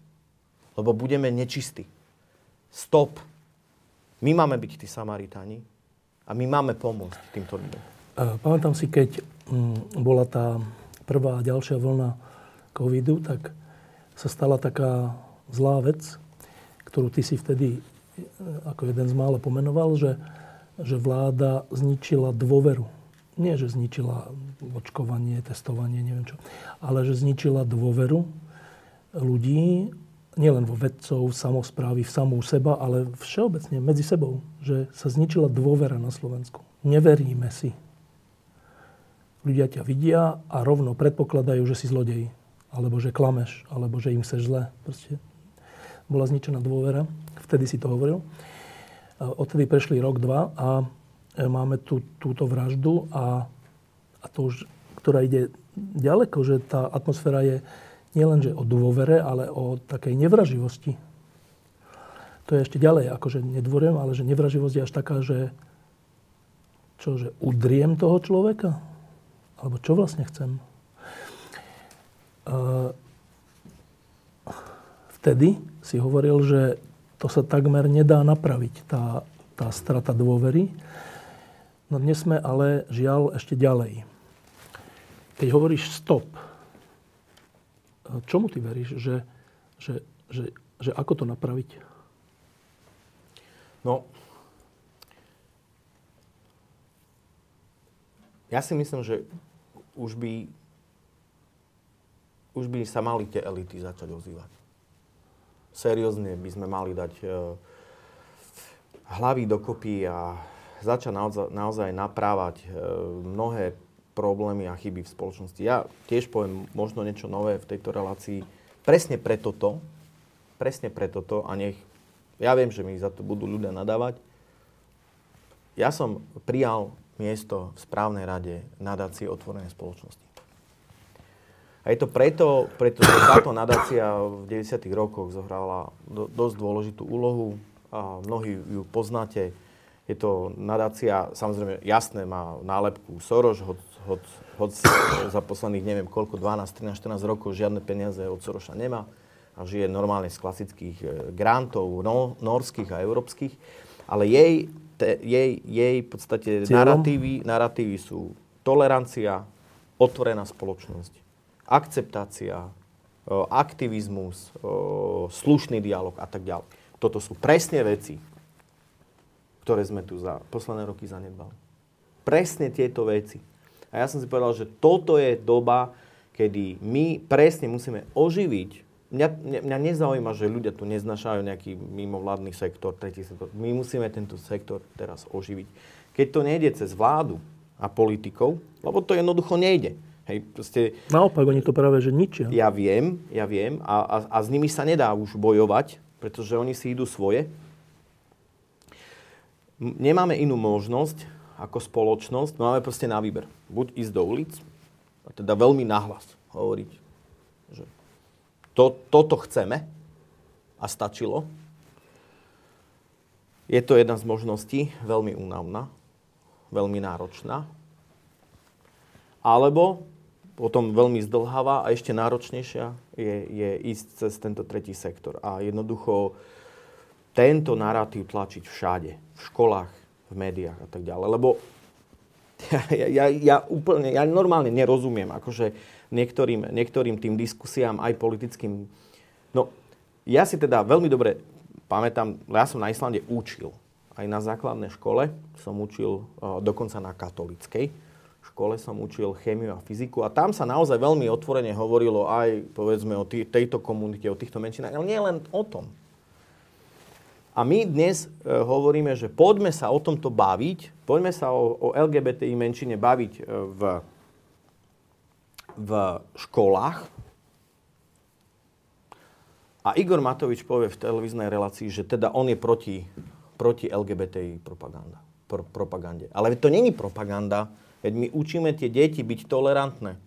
Lebo budeme nečistí. Stop. My máme byť tí Samaritáni a my máme pomôcť týmto ľuďom. Pamätám si, keď mm, bola tá prvá a ďalšia vlna covidu, tak sa stala taká zlá vec, ktorú ty si vtedy e, ako jeden z mála pomenoval, že, že vláda zničila dôveru. Nie, že zničila očkovanie, testovanie, neviem čo, ale že zničila dôveru ľudí, nielen vo vedcov, samozprávy, v samú seba, ale všeobecne medzi sebou. Že sa zničila dôvera na Slovensku. Neveríme si ľudia ťa vidia a rovno predpokladajú, že si zlodej. Alebo že klameš, alebo že im chceš zle. Proste bola zničená dôvera. Vtedy si to hovoril. Odtedy prešli rok, dva a e, máme tu túto vraždu a, a to už, ktorá ide ďaleko, že tá atmosféra je nielen že o dôvere, ale o takej nevraživosti. To je ešte ďalej, akože nedôverujem, ale že nevraživosť je až taká, že čo, že udriem toho človeka? Alebo čo vlastne chcem? Vtedy si hovoril, že to sa takmer nedá napraviť, tá, tá strata dôvery. No dnes sme ale žiaľ ešte ďalej. Keď hovoríš stop, čomu ty veríš, že, že, že, že ako to napraviť? No, ja si myslím, že už by, už by sa mali tie elity začať ozývať. Seriózne by sme mali dať uh, hlavy dokopy a začať naozaj, naozaj naprávať uh, mnohé problémy a chyby v spoločnosti. Ja tiež poviem možno niečo nové v tejto relácii. Presne preto to, presne preto to a nech, ja viem, že mi za to budú ľudia nadávať. Ja som prijal miesto v správnej rade nadácie otvorenej spoločnosti. A je to preto, pretože táto nadácia v 90. rokoch zohrala do, dosť dôležitú úlohu. A mnohí ju poznáte. Je to nadácia, samozrejme, jasné, má nálepku Soros, hoď, hoď, hoď (coughs) za posledných neviem koľko, 12, 13, 14 rokov žiadne peniaze od Soroša nemá a žije normálne z klasických e, grantov, no, norských a európskych. Ale jej, te, jej, jej v podstate narratívy, narratívy sú tolerancia, otvorená spoločnosť, akceptácia, e, aktivizmus, e, slušný dialog a tak ďalej. Toto sú presne veci, ktoré sme tu za posledné roky zanedbali. Presne tieto veci. A ja som si povedal, že toto je doba, kedy my presne musíme oživiť Mňa, mňa, nezaujíma, že ľudia tu neznašajú nejaký mimovládny sektor, tretí sektor. My musíme tento sektor teraz oživiť. Keď to nejde cez vládu a politikov, lebo to jednoducho nejde. Hej, proste, Naopak, oni to práve že ničia. Ja viem, ja viem a, a, a s nimi sa nedá už bojovať, pretože oni si idú svoje. Nemáme inú možnosť ako spoločnosť, máme proste na výber. Buď ísť do ulic, a teda veľmi nahlas hovoriť, že to, toto chceme a stačilo. Je to jedna z možností, veľmi únavná, veľmi náročná. Alebo potom veľmi zdlhavá a ešte náročnejšia je, je ísť cez tento tretí sektor. A jednoducho tento narratív tlačiť všade. V školách, v médiách a tak ďalej. Lebo ja, ja, ja úplne, ja normálne nerozumiem, akože niektorým, niektorým tým diskusiám aj politickým. No, ja si teda veľmi dobre pamätám, ja som na Islande učil. Aj na základnej škole som učil, uh, dokonca na katolickej škole som učil chémiu a fyziku a tam sa naozaj veľmi otvorene hovorilo aj, povedzme, o tý, tejto komunite, o týchto menšinách, ale nie len o tom. A my dnes e, hovoríme, že poďme sa o tomto baviť, poďme sa o, o LGBTI menšine baviť e, v v školách a Igor Matovič povie v televíznej relácii, že teda on je proti, proti LGBTI propaganda, pro, propagande. Ale to není propaganda, veď my učíme tie deti byť tolerantné.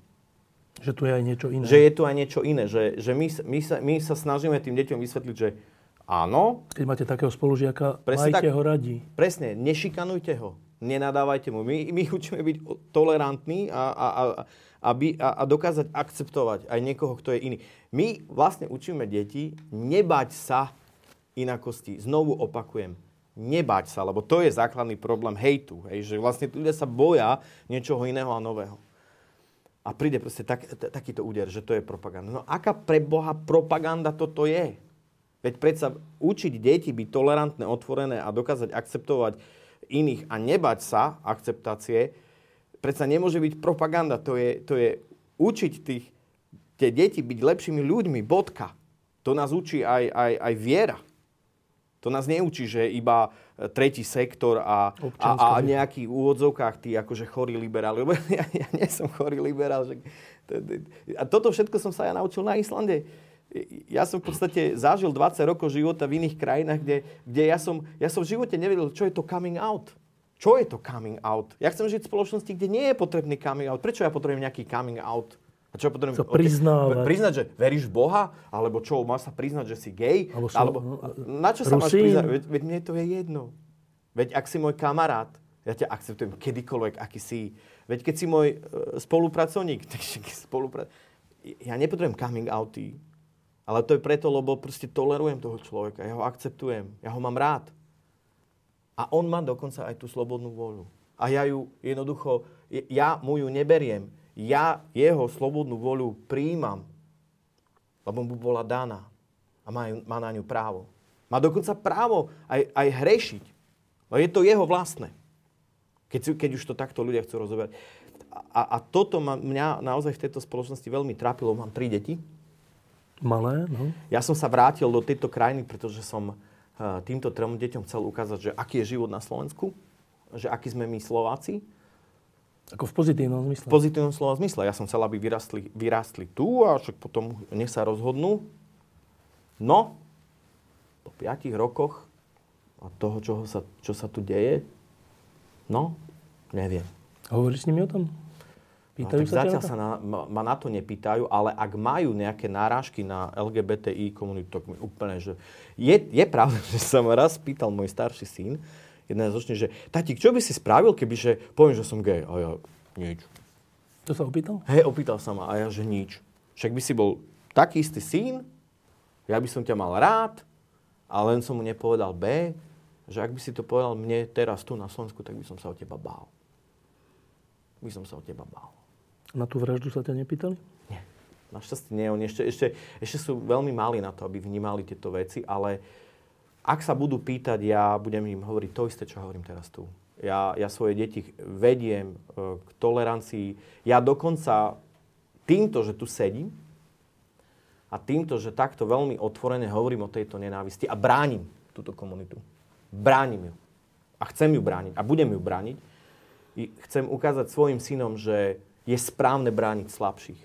Že tu je aj niečo iné. Že je tu aj niečo iné. Že, že my, my, sa, my sa snažíme tým deťom vysvetliť, že áno. Keď máte takého spolužiaka, majte tak, ho radi. Presne, nešikanujte ho, nenadávajte mu. My, my učíme byť tolerantní a, a, a, aby, a, a dokázať akceptovať aj niekoho, kto je iný. My vlastne učíme deti nebať sa inakosti. Znovu opakujem, nebať sa, lebo to je základný problém hejtu. Hej, že vlastne ľudia sa boja niečoho iného a nového. A príde proste tak, t- takýto úder, že to je propaganda. No aká pre Boha propaganda toto je? Veď predsa učiť deti byť tolerantné, otvorené a dokázať akceptovať iných a nebať sa akceptácie, predsa nemôže byť propaganda. To je, to je učiť tých, tie deti byť lepšími ľuďmi, bodka. To nás učí aj, aj, aj viera. To nás neučí, že iba e, tretí sektor a, a, a nejaký v úvodzovkách tí akože chorí liberáli. Lebo (laughs) ja, ja nie som chorý liberál. Že, a toto všetko som sa ja naučil na Islande. Ja som v podstate zažil 20 rokov života v iných krajinách, kde, kde ja, som, ja som v živote nevedel, čo je to coming out. Čo je to coming out? Ja chcem žiť v spoločnosti, kde nie je potrebný coming out. Prečo ja potrebujem nejaký coming out? A čo potrebujem? Sa priznávať. Okay, priznať, že veríš v Boha? Alebo čo, máš sa priznať, že si gay? Alebo, alebo na čo sa máš priznať? Veď, veď mne to je jedno. Veď ak si môj kamarát, ja ťa akceptujem kedykoľvek, aký si. Veď keď si môj uh, spolupracovník, (laughs) tak spolupra... ja nepotrebujem coming outy. Ale to je preto, lebo proste tolerujem toho človeka. Ja ho akceptujem. Ja ho mám rád. A on má dokonca aj tú slobodnú voľu. A ja ju jednoducho, ja mu ju neberiem. Ja jeho slobodnú voľu príjmam, lebo mu bola daná. A má, má na ňu právo. Má dokonca právo aj, aj hrešiť. No je to jeho vlastné. Keď, keď už to takto ľudia chcú rozoberať. A, a toto ma, mňa naozaj v tejto spoločnosti veľmi trápilo. Mám tri deti. Malé, no. Ja som sa vrátil do tejto krajiny, pretože som týmto trom deťom chcel ukázať, že aký je život na Slovensku, že aký sme my Slováci. Ako v pozitívnom zmysle. V pozitívnom slova zmysle. Ja som chcel, aby vyrastli, vyrastli tu a však potom nech sa rozhodnú. No, po piatich rokoch a toho, čo sa, čo sa tu deje, no, neviem. Hovoríš s nimi o tom? Pýtajú no, tak sa zatiaľ sa na, ma, na to nepýtajú, ale ak majú nejaké náražky na LGBTI komunitu, tak mi úplne, že... Je, je pravda, (laughs) že sa ma raz pýtal môj starší syn, ročných, že tati, čo by si spravil, keby že poviem, že som gay? A ja, nič. To sa opýtal? Hej, opýtal sa ma a ja, že nič. Však by si bol taký istý syn, ja by som ťa mal rád, ale len som mu nepovedal B, že ak by si to povedal mne teraz tu na Slovensku, tak by som sa o teba bál. By som sa o teba bál. Na tú vraždu sa ťa nepýtali? Nie. Našťastie nie. Oni ešte, ešte, ešte sú veľmi malí na to, aby vnímali tieto veci, ale ak sa budú pýtať, ja budem im hovoriť to isté, čo hovorím teraz tu. Ja, ja svoje deti vediem e, k tolerancii. Ja dokonca týmto, že tu sedím a týmto, že takto veľmi otvorene hovorím o tejto nenávisti a bránim túto komunitu. Bránim ju. A chcem ju brániť. A budem ju brániť. I chcem ukázať svojim synom, že je správne brániť slabších.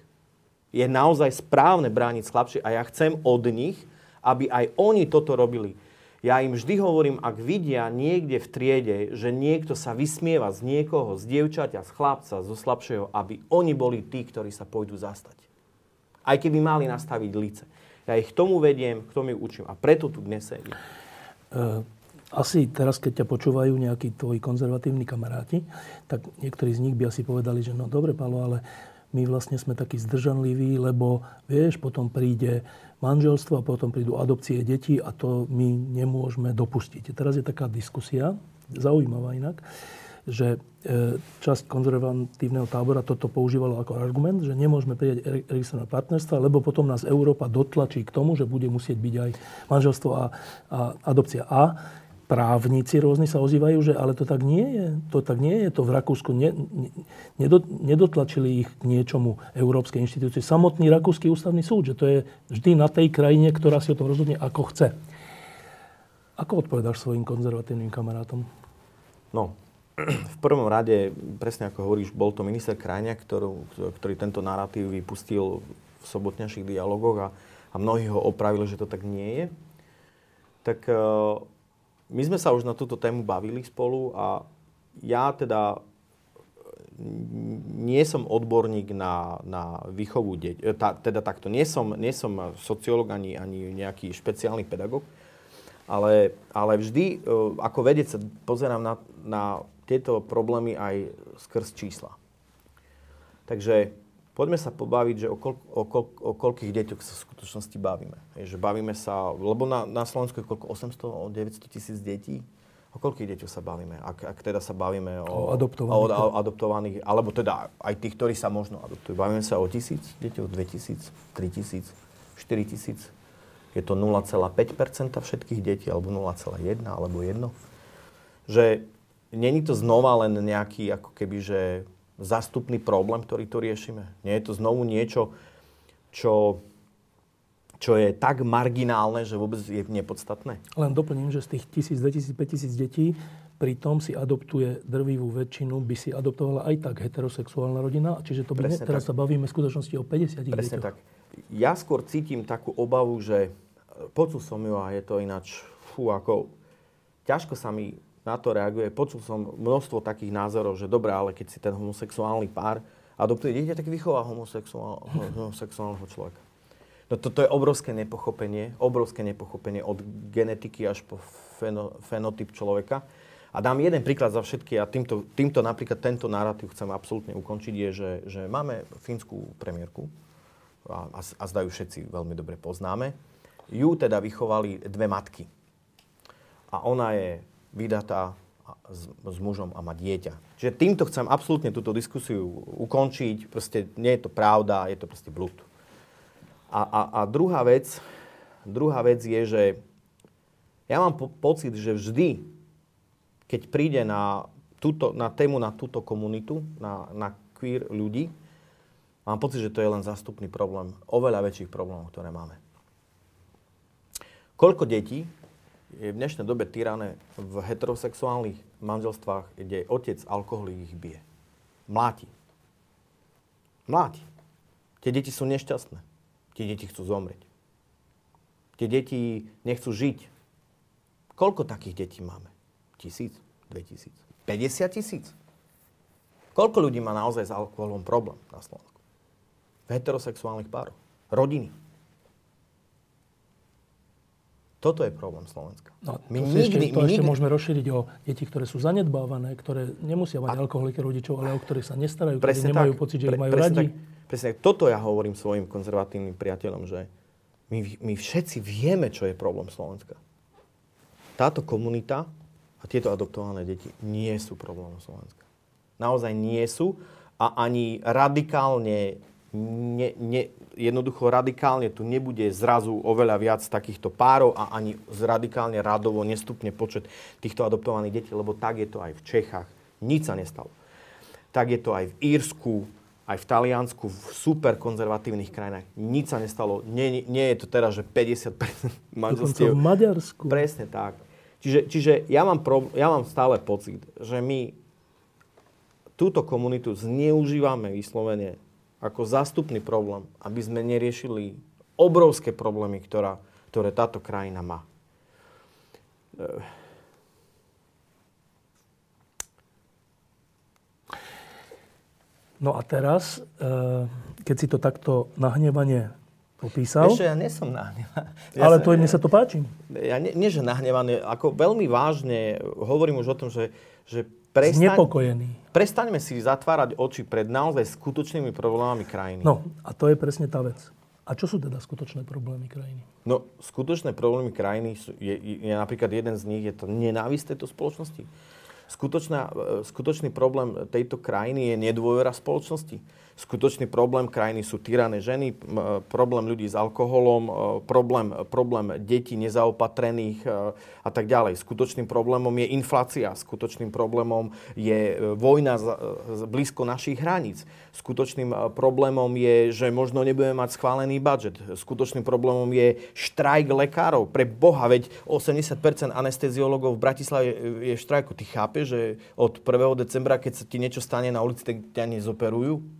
Je naozaj správne brániť slabších a ja chcem od nich, aby aj oni toto robili. Ja im vždy hovorím, ak vidia niekde v triede, že niekto sa vysmieva z niekoho, z dievčaťa, z chlapca, zo slabšieho, aby oni boli tí, ktorí sa pôjdu zastať. Aj keby mali nastaviť lice. Ja ich k tomu vediem, k tomu učím. A preto tu dnes sedím. Asi teraz, keď ťa počúvajú nejakí tvoji konzervatívni kamaráti, tak niektorí z nich by asi povedali, že no dobre, Palo, ale my vlastne sme takí zdržanliví, lebo vieš, potom príde manželstvo a potom prídu adopcie detí a to my nemôžeme dopustiť. Teraz je taká diskusia, zaujímavá inak, že e, časť konzervatívneho tábora toto používalo ako argument, že nemôžeme prijať registrované partnerstva, lebo potom nás Európa dotlačí k tomu, že bude musieť byť aj manželstvo a, a adopcia. A právnici rôzni sa ozývajú, že ale to tak nie je. To tak nie je. To v Rakúsku ne, ne, nedotlačili ich k niečomu európskej inštitúcie. Samotný Rakúsky ústavný súd, že to je vždy na tej krajine, ktorá si o tom rozhodne, ako chce. Ako odpovedáš svojim konzervatívnym kamarátom? No, (clears throat) v prvom rade, presne ako hovoríš, bol to minister Krajňa, ktorý, ktorý tento narratív vypustil v sobotnejších dialogoch a, a mnohí ho opravili, že to tak nie je. Tak my sme sa už na túto tému bavili spolu a ja teda nie som odborník na, na výchovu detí. E, teda takto, nie som, nie som sociológ ani, ani nejaký špeciálny pedagóg, ale, ale vždy e, ako vedec sa pozerám na, na tieto problémy aj skrz čísla. Takže poďme sa pobaviť, že o, koľ, o, koľ, o koľkých deťoch sa v skutočnosti bavíme. Že bavíme sa, lebo na, na Slovensku je koľko? 800, 900 tisíc detí? O koľkých deťoch sa bavíme? Ak, ak teda sa bavíme o, o, adoptovaných. o, o adoptovaných, alebo teda aj tých, ktorí sa možno adoptujú. Bavíme sa o tisíc detí, o 2000, 3000, 4000. Je to 0,5% všetkých detí, alebo 0,1, alebo 1. Že není to znova len nejaký, ako keby, že zastupný problém, ktorý tu riešime. Nie je to znovu niečo, čo, čo je tak marginálne, že vôbec je nepodstatné. Len doplním, že z tých 1000, 2000, 5000 detí pritom si adoptuje drvivú väčšinu, by si adoptovala aj tak heterosexuálna rodina. Čiže to by ne, teraz tak. sa bavíme v skutočnosti o 50 Presne deťoch. tak. Ja skôr cítim takú obavu, že počul som ju a je to ináč, fú, ako ťažko sa mi na to reaguje. Počul som množstvo takých názorov, že dobré, ale keď si ten homosexuálny pár adoptuje dieťa, tak vychová homosexuál, homosexuálneho človeka. No toto je obrovské nepochopenie, obrovské nepochopenie od genetiky až po feno, fenotyp človeka. A dám jeden príklad za všetky a týmto, týmto napríklad tento narratív chcem absolútne ukončiť, je, že, že máme fínsku premiérku a, a, a zdajú všetci veľmi dobre poznáme. Ju teda vychovali dve matky. A ona je vydatá s, s mužom a má dieťa. Čiže týmto chcem absolútne túto diskusiu ukončiť. Proste nie je to pravda, je to proste blúd. A, a, a druhá vec, druhá vec je, že ja mám po- pocit, že vždy, keď príde na, túto, na tému na túto komunitu, na, na queer ľudí, mám pocit, že to je len zastupný problém oveľa väčších problémov, ktoré máme. Koľko detí je v dnešnej dobe tyrané v heterosexuálnych manželstvách, kde otec alkoholik ich bije. Mláti. Mláti. Tie deti sú nešťastné. Tie deti chcú zomrieť. Tie deti nechcú žiť. Koľko takých detí máme? Tisíc? Dve tisíc? 50 tisíc? Koľko ľudí má naozaj s alkoholom problém na Slovensku? Heterosexuálnych párov. Rodiny. Toto je problém Slovenska. No, my to nikdy, ešte, to my ešte nikdy... môžeme rozšíriť o deti, ktoré sú zanedbávané, ktoré nemusia mať a... alkoholiky rodičov, ale o ktorých sa nestarajú, ktorí nemajú tak, pocit, že pre, ich majú presne radi. Tak, presne tak. Toto ja hovorím svojim konzervatívnym priateľom, že my, my všetci vieme, čo je problém Slovenska. Táto komunita a tieto adoptované deti nie sú problémom Slovenska. Naozaj nie sú a ani radikálne ne, ne, jednoducho radikálne tu nebude zrazu oveľa viac takýchto párov a ani radikálne radovo nestupne počet týchto adoptovaných detí, lebo tak je to aj v Čechách. Nič sa nestalo. Tak je to aj v Írsku, aj v Taliansku, v super konzervatívnych krajinách. Nič sa nestalo. Nie, nie je to teraz, že 50% manželstiev. v Maďarsku. Presne tak. Čiže, čiže ja, mám pro, ja mám stále pocit, že my túto komunitu zneužívame vyslovene ako zástupný problém, aby sme neriešili obrovské problémy, ktorá, ktoré táto krajina má. No a teraz, eh, keď si to takto nahnevanie popísal... Ešte ja nie som nahnevaný. Ja ale to, mne sa to páči. Ja nie, nie, že nahnevaný, ako veľmi vážne hovorím už o tom, že, že Prestaň, Znepokojený. Prestaňme si zatvárať oči pred naozaj skutočnými problémami krajiny. No, a to je presne tá vec. A čo sú teda skutočné problémy krajiny? No, skutočné problémy krajiny sú, je, je, je napríklad jeden z nich, je to nenávisť tejto spoločnosti. Skutočná, e, skutočný problém tejto krajiny je nedôvera spoločnosti skutočný problém krajiny sú tyrané ženy, problém ľudí s alkoholom, e, problém, problém detí nezaopatrených e, a tak ďalej. Skutočným problémom je inflácia, skutočným problémom je e, vojna blízko našich hraníc. Skutočným problémom je, že možno nebudeme mať schválený budget. Skutočným problémom je štrajk lekárov. Pre Boha, veď 80% anesteziologov v Bratislave je v štrajku. Ty chápeš, že od 1. decembra, keď sa ti niečo stane na ulici, tak ťa nezoperujú?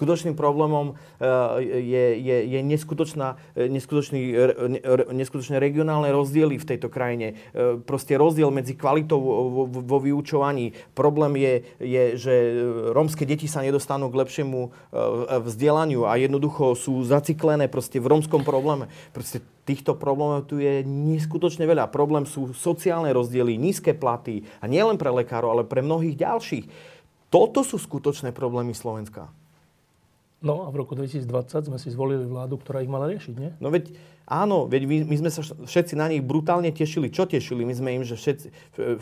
Skutočným problémom eh, je, je, je neskutočná, eh, neskutočný, neskutočné regionálne rozdiely v tejto krajine. Eh, proste rozdiel medzi kvalitou vo, vo vyučovaní. Problém je, je, že rómske deti sa nedostanú k lepšiemu vzdelaniu a jednoducho sú zaciklené proste v rómskom probléme. Proste týchto problémov tu je neskutočne veľa. Problém sú sociálne rozdiely, nízke platy a nielen pre lekárov, ale pre mnohých ďalších. Toto sú skutočné problémy Slovenska. No a v roku 2020 sme si zvolili vládu, ktorá ich mala riešiť, nie? No veď áno, veď my, my sme sa všetci na nich brutálne tešili. Čo tešili? My sme im, že všetci,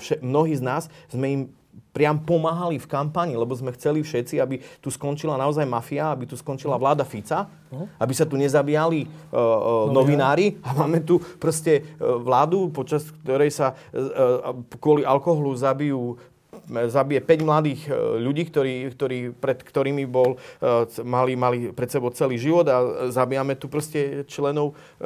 vše, mnohí z nás sme im priam pomáhali v kampani, lebo sme chceli všetci, aby tu skončila naozaj mafia, aby tu skončila vláda Fica, uh-huh. aby sa tu nezabíjali uh, uh, novinári a máme tu proste uh, vládu, počas ktorej sa uh, kvôli alkoholu zabijú zabije 5 mladých e, ľudí, ktorí, ktorí, pred ktorými bol, e, mali, mali pred sebou celý život a zabijame tu proste členov e,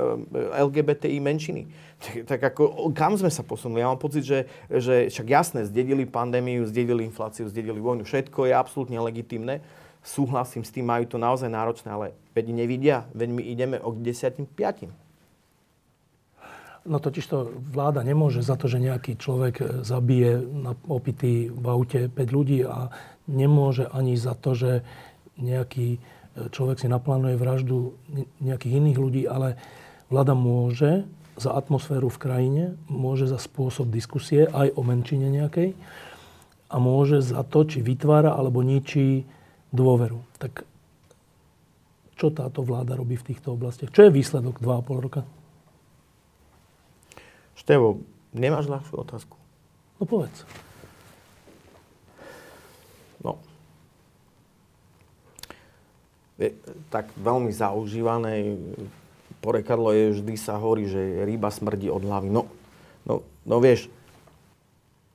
LGBTI menšiny. Tak, tak ako, kam sme sa posunuli? Ja mám pocit, že, že však jasné, zdedili pandémiu, zdedili infláciu, zdedili vojnu, všetko je absolútne legitimné. Súhlasím s tým, majú to naozaj náročné, ale veď nevidia, veď my ideme o 10 5. No totiž to vláda nemôže za to, že nejaký človek e, zabije na opitý v aute 5 ľudí a nemôže ani za to, že nejaký e, človek si naplánuje vraždu nejakých iných ľudí, ale vláda môže za atmosféru v krajine, môže za spôsob diskusie aj o menšine nejakej a môže za to, či vytvára alebo ničí dôveru. Tak čo táto vláda robí v týchto oblastiach? Čo je výsledok 2,5 roka? Števo, nemáš ľahšiu otázku? No povedz. No. Je, tak veľmi zaužívané porekadlo je, vždy sa hovorí, že ryba smrdí od hlavy. No, no, no vieš,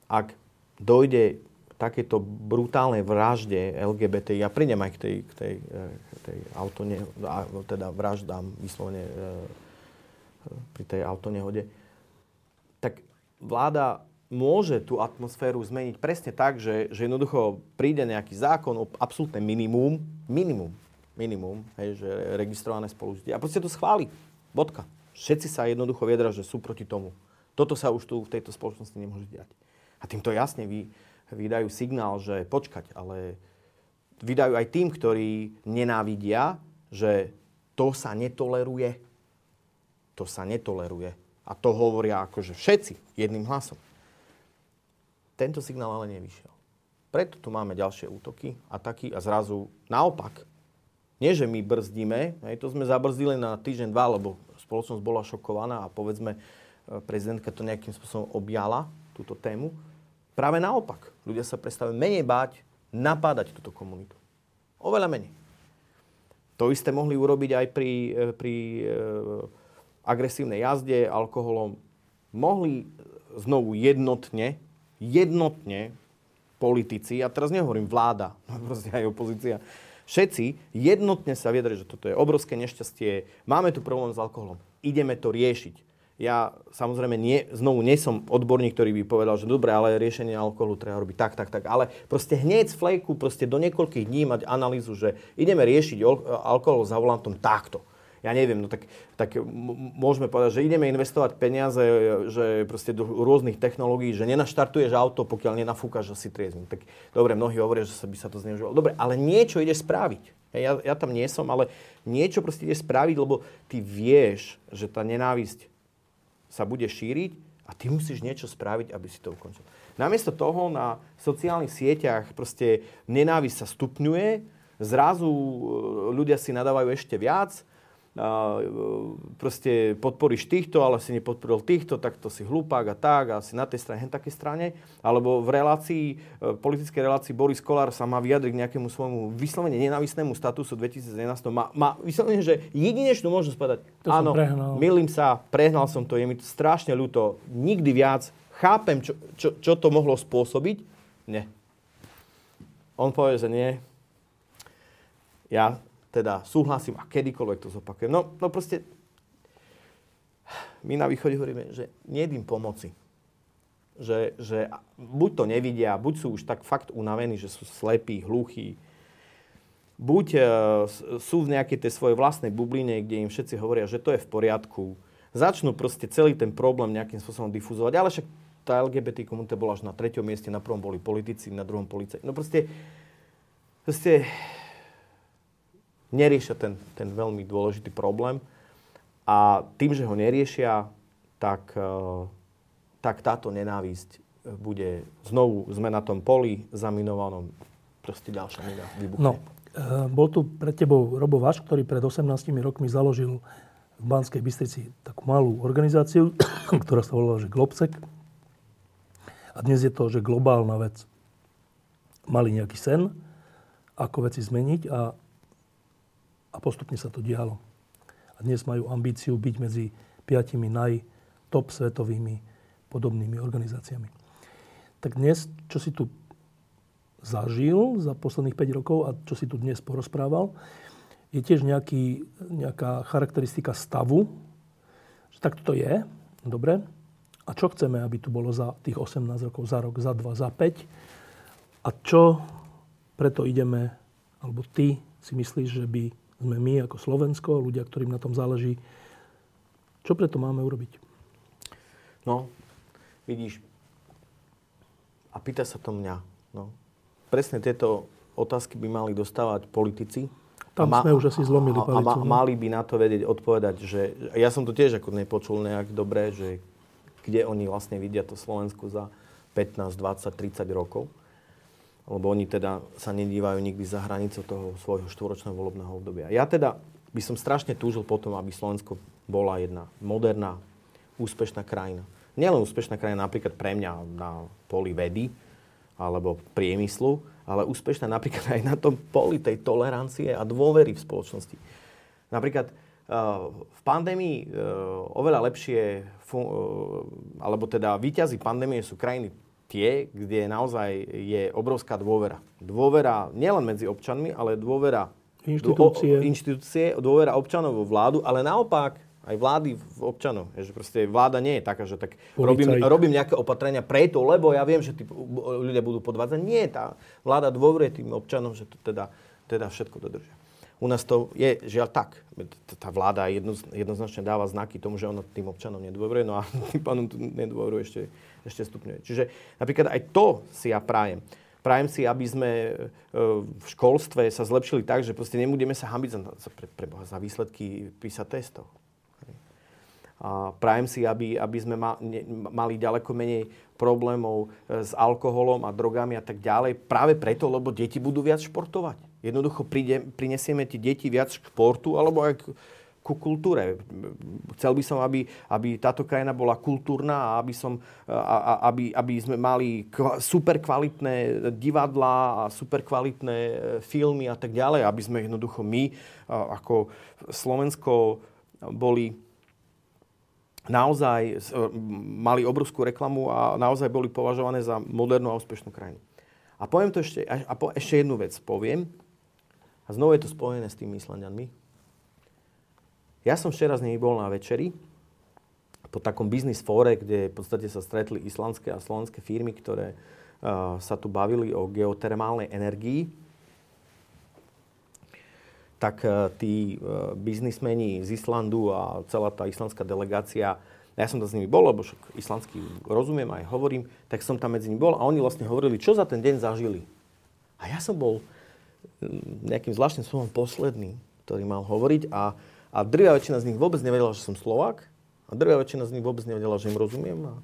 ak dojde takéto brutálnej vražde LGBT, ja prídem aj k tej, k tej, k tej autone, teda vraždám vyslovene e, pri tej autonehode, tak vláda môže tú atmosféru zmeniť presne tak, že, že jednoducho príde nejaký zákon o absolútne minimum, minimum, minimum, hej, že registrované spolužitie a proste to schváli. Bodka. Všetci sa jednoducho viedra, že sú proti tomu. Toto sa už tu v tejto spoločnosti nemôže diať. A týmto jasne vy, vydajú signál, že počkať, ale vydajú aj tým, ktorí nenávidia, že to sa netoleruje. To sa netoleruje. A to hovoria akože všetci jedným hlasom. Tento signál ale nevyšiel. Preto tu máme ďalšie útoky, ataky a zrazu naopak. Nie, že my brzdíme, hej, to sme zabrzdili na týždeň, dva, lebo spoločnosť bola šokovaná a povedzme, e, prezidentka to nejakým spôsobom objala, túto tému. Práve naopak. Ľudia sa prestali menej báť napádať túto komunitu. Oveľa menej. To isté mohli urobiť aj pri, e, pri e, agresívnej jazde alkoholom. Mohli znovu jednotne, jednotne politici, a teraz nehovorím vláda, (laughs) proste aj opozícia, všetci jednotne sa viedli, že toto je obrovské nešťastie, máme tu problém s alkoholom, ideme to riešiť. Ja samozrejme nie, znovu nie som odborník, ktorý by povedal, že dobre, ale riešenie alkoholu treba robiť tak, tak, tak. Ale proste hneď z flejku, proste do niekoľkých dní mať analýzu, že ideme riešiť alkohol za volantom takto ja neviem, no tak, tak môžeme povedať, že ideme investovať peniaze že proste do rôznych technológií, že nenaštartuješ auto, pokiaľ nenafúkaš asi triezmy. Tak dobre, mnohí hovoria, že sa by sa to zneužívalo. Dobre, ale niečo ideš spraviť. Ja, ja tam nie som, ale niečo proste ideš spraviť, lebo ty vieš, že tá nenávisť sa bude šíriť a ty musíš niečo spraviť, aby si to ukončil. Namiesto toho na sociálnych sieťach proste nenávisť sa stupňuje, zrazu e, ľudia si nadávajú ešte viac, proste podporíš týchto, ale si nepodporil týchto, tak to si hlupák a tak, a si na tej strane, hen takej strane. Alebo v relácii, v e, politickej relácii Boris Kolár sa má vyjadriť k nejakému svojmu vyslovene nenavisnému statusu 2011. Má, má vyslovene, že jedinečnú možnosť povedať, to áno, milím sa, prehnal som to, je mi to strašne ľúto, nikdy viac, chápem, čo, čo, čo to mohlo spôsobiť. Nie. On povie, že nie. Ja teda súhlasím a kedykoľvek to zopakujem. No, no proste, my na východe hovoríme, že nejedím pomoci. Že, že buď to nevidia, buď sú už tak fakt unavení, že sú slepí, hluchí, buď uh, sú v nejakej tej svojej vlastnej bubline, kde im všetci hovoria, že to je v poriadku. Začnú proste celý ten problém nejakým spôsobom difuzovať. Ale však tá LGBT komunita bola až na treťom mieste, na prvom boli politici, na druhom policajti. No proste, proste neriešia ten, ten veľmi dôležitý problém. A tým, že ho neriešia, tak, e, tak táto nenávisť bude znovu, sme na tom poli zaminovanom, proste ďalšia mina vybuchne. No, e, bol tu pred tebou Robo Vaš, ktorý pred 18 rokmi založil v Banskej Bystrici takú malú organizáciu, (coughs) ktorá sa volala, že Globsec. A dnes je to, že globálna vec. Mali nejaký sen, ako veci zmeniť a a postupne sa to dialo. A dnes majú ambíciu byť medzi piatimi naj-top svetovými podobnými organizáciami. Tak dnes, čo si tu zažil za posledných 5 rokov a čo si tu dnes porozprával, je tiež nejaký, nejaká charakteristika stavu, že takto to je, dobre, a čo chceme, aby tu bolo za tých 18 rokov, za rok, za 2, za 5 a čo preto ideme, alebo ty si myslíš, že by sme my ako Slovensko, ľudia, ktorým na tom záleží. Čo preto máme urobiť? No, vidíš, a pýta sa to mňa. No. Presne tieto otázky by mali dostávať politici. Tam ma, sme už asi zlomili palicu. A ma, no. mali by na to vedieť odpovedať, že ja som to tiež ako nepočul nejak dobre, že kde oni vlastne vidia to Slovensku za 15, 20, 30 rokov lebo oni teda sa nedívajú nikdy za hranicu toho svojho štvoročného volebného obdobia. Ja teda by som strašne túžil potom, aby Slovensko bola jedna moderná, úspešná krajina. Nielen úspešná krajina napríklad pre mňa na poli vedy alebo priemyslu, ale úspešná napríklad aj na tom poli tej tolerancie a dôvery v spoločnosti. Napríklad eh, v pandémii eh, oveľa lepšie, eh, alebo teda výťazí pandémie sú krajiny tie, kde naozaj je obrovská dôvera. Dôvera nielen medzi občanmi, ale dôvera inštitúcie, o, inštitúcie dôvera občanov vo vládu, ale naopak aj vlády v občanov. Že proste vláda nie je taká, že tak robím, robím nejaké opatrenia preto, lebo ja viem, že tí ľudia budú podvádzať. Nie, tá vláda dôveruje tým občanom, že to teda, teda všetko dodržia. U nás to je žiaľ tak. Tá vláda jedno, jednoznačne dáva znaky tomu, že ona tým občanom nedôveruje, no a (laughs) tým pánom tu nedôveruje ešte, ešte stupňuje. Čiže napríklad aj to si ja prajem. Prajem si, aby sme e, v školstve sa zlepšili tak, že proste nebudeme sa hambiť za, za, pre, pre Boha, za výsledky písať testov. A prajem si, aby, aby sme ma, ne, mali ďaleko menej problémov e, s alkoholom a drogami a tak ďalej. Práve preto, lebo deti budú viac športovať. Jednoducho prinesieme tie deti viac športu alebo aj ku kultúre. Chcel by som, aby, aby táto krajina bola kultúrna a aby, som, a, aby, aby sme mali kva, super kvalitné divadlá a super kvalitné e, filmy a tak ďalej, aby sme jednoducho my ako Slovensko boli naozaj e, mali obrovskú reklamu a naozaj boli považované za modernú a úspešnú krajinu. A poviem to ešte, a po, ešte jednu vec poviem. A znovu je to spojené s tými Islandianmi. Ja som včera z nimi bol na večeri po takom biznis fóre, kde v podstate sa stretli islandské a slovenské firmy, ktoré uh, sa tu bavili o geotermálnej energii. Tak uh, tí uh, biznismeni z Islandu a celá tá islandská delegácia ja som tam s nimi bol, lebo však islandsky rozumiem aj hovorím, tak som tam medzi nimi bol a oni vlastne hovorili, čo za ten deň zažili. A ja som bol nejakým zvláštnym slovom posledný, ktorý mal hovoriť a, a drvia väčšina z nich vôbec nevedela, že som Slovák a drvia väčšina z nich vôbec nevedela, že im rozumiem. A,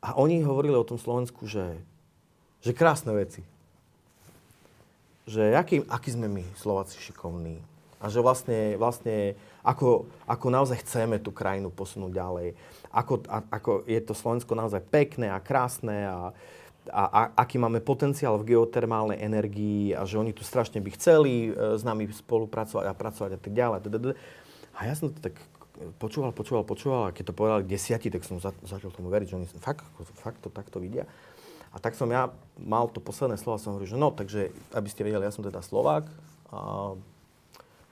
a oni hovorili o tom Slovensku, že, že krásne veci. Že aký, aký sme my, Slováci, šikovní. A že vlastne, vlastne ako, ako naozaj chceme tú krajinu posunúť ďalej. Ako, a, ako je to Slovensko naozaj pekné a krásne a, a, a aký máme potenciál v geotermálnej energii a že oni tu strašne by chceli e, s nami spolupracovať a pracovať a tak ďalej. A ja som to tak počúval, počúval, počúval a keď to povedali desiatí, tak som za, začal tomu veriť, že oni fakt, fakt to takto vidia. A tak som ja mal to posledné slovo a som hovoril, že no, takže aby ste vedeli, ja som teda Slovák. A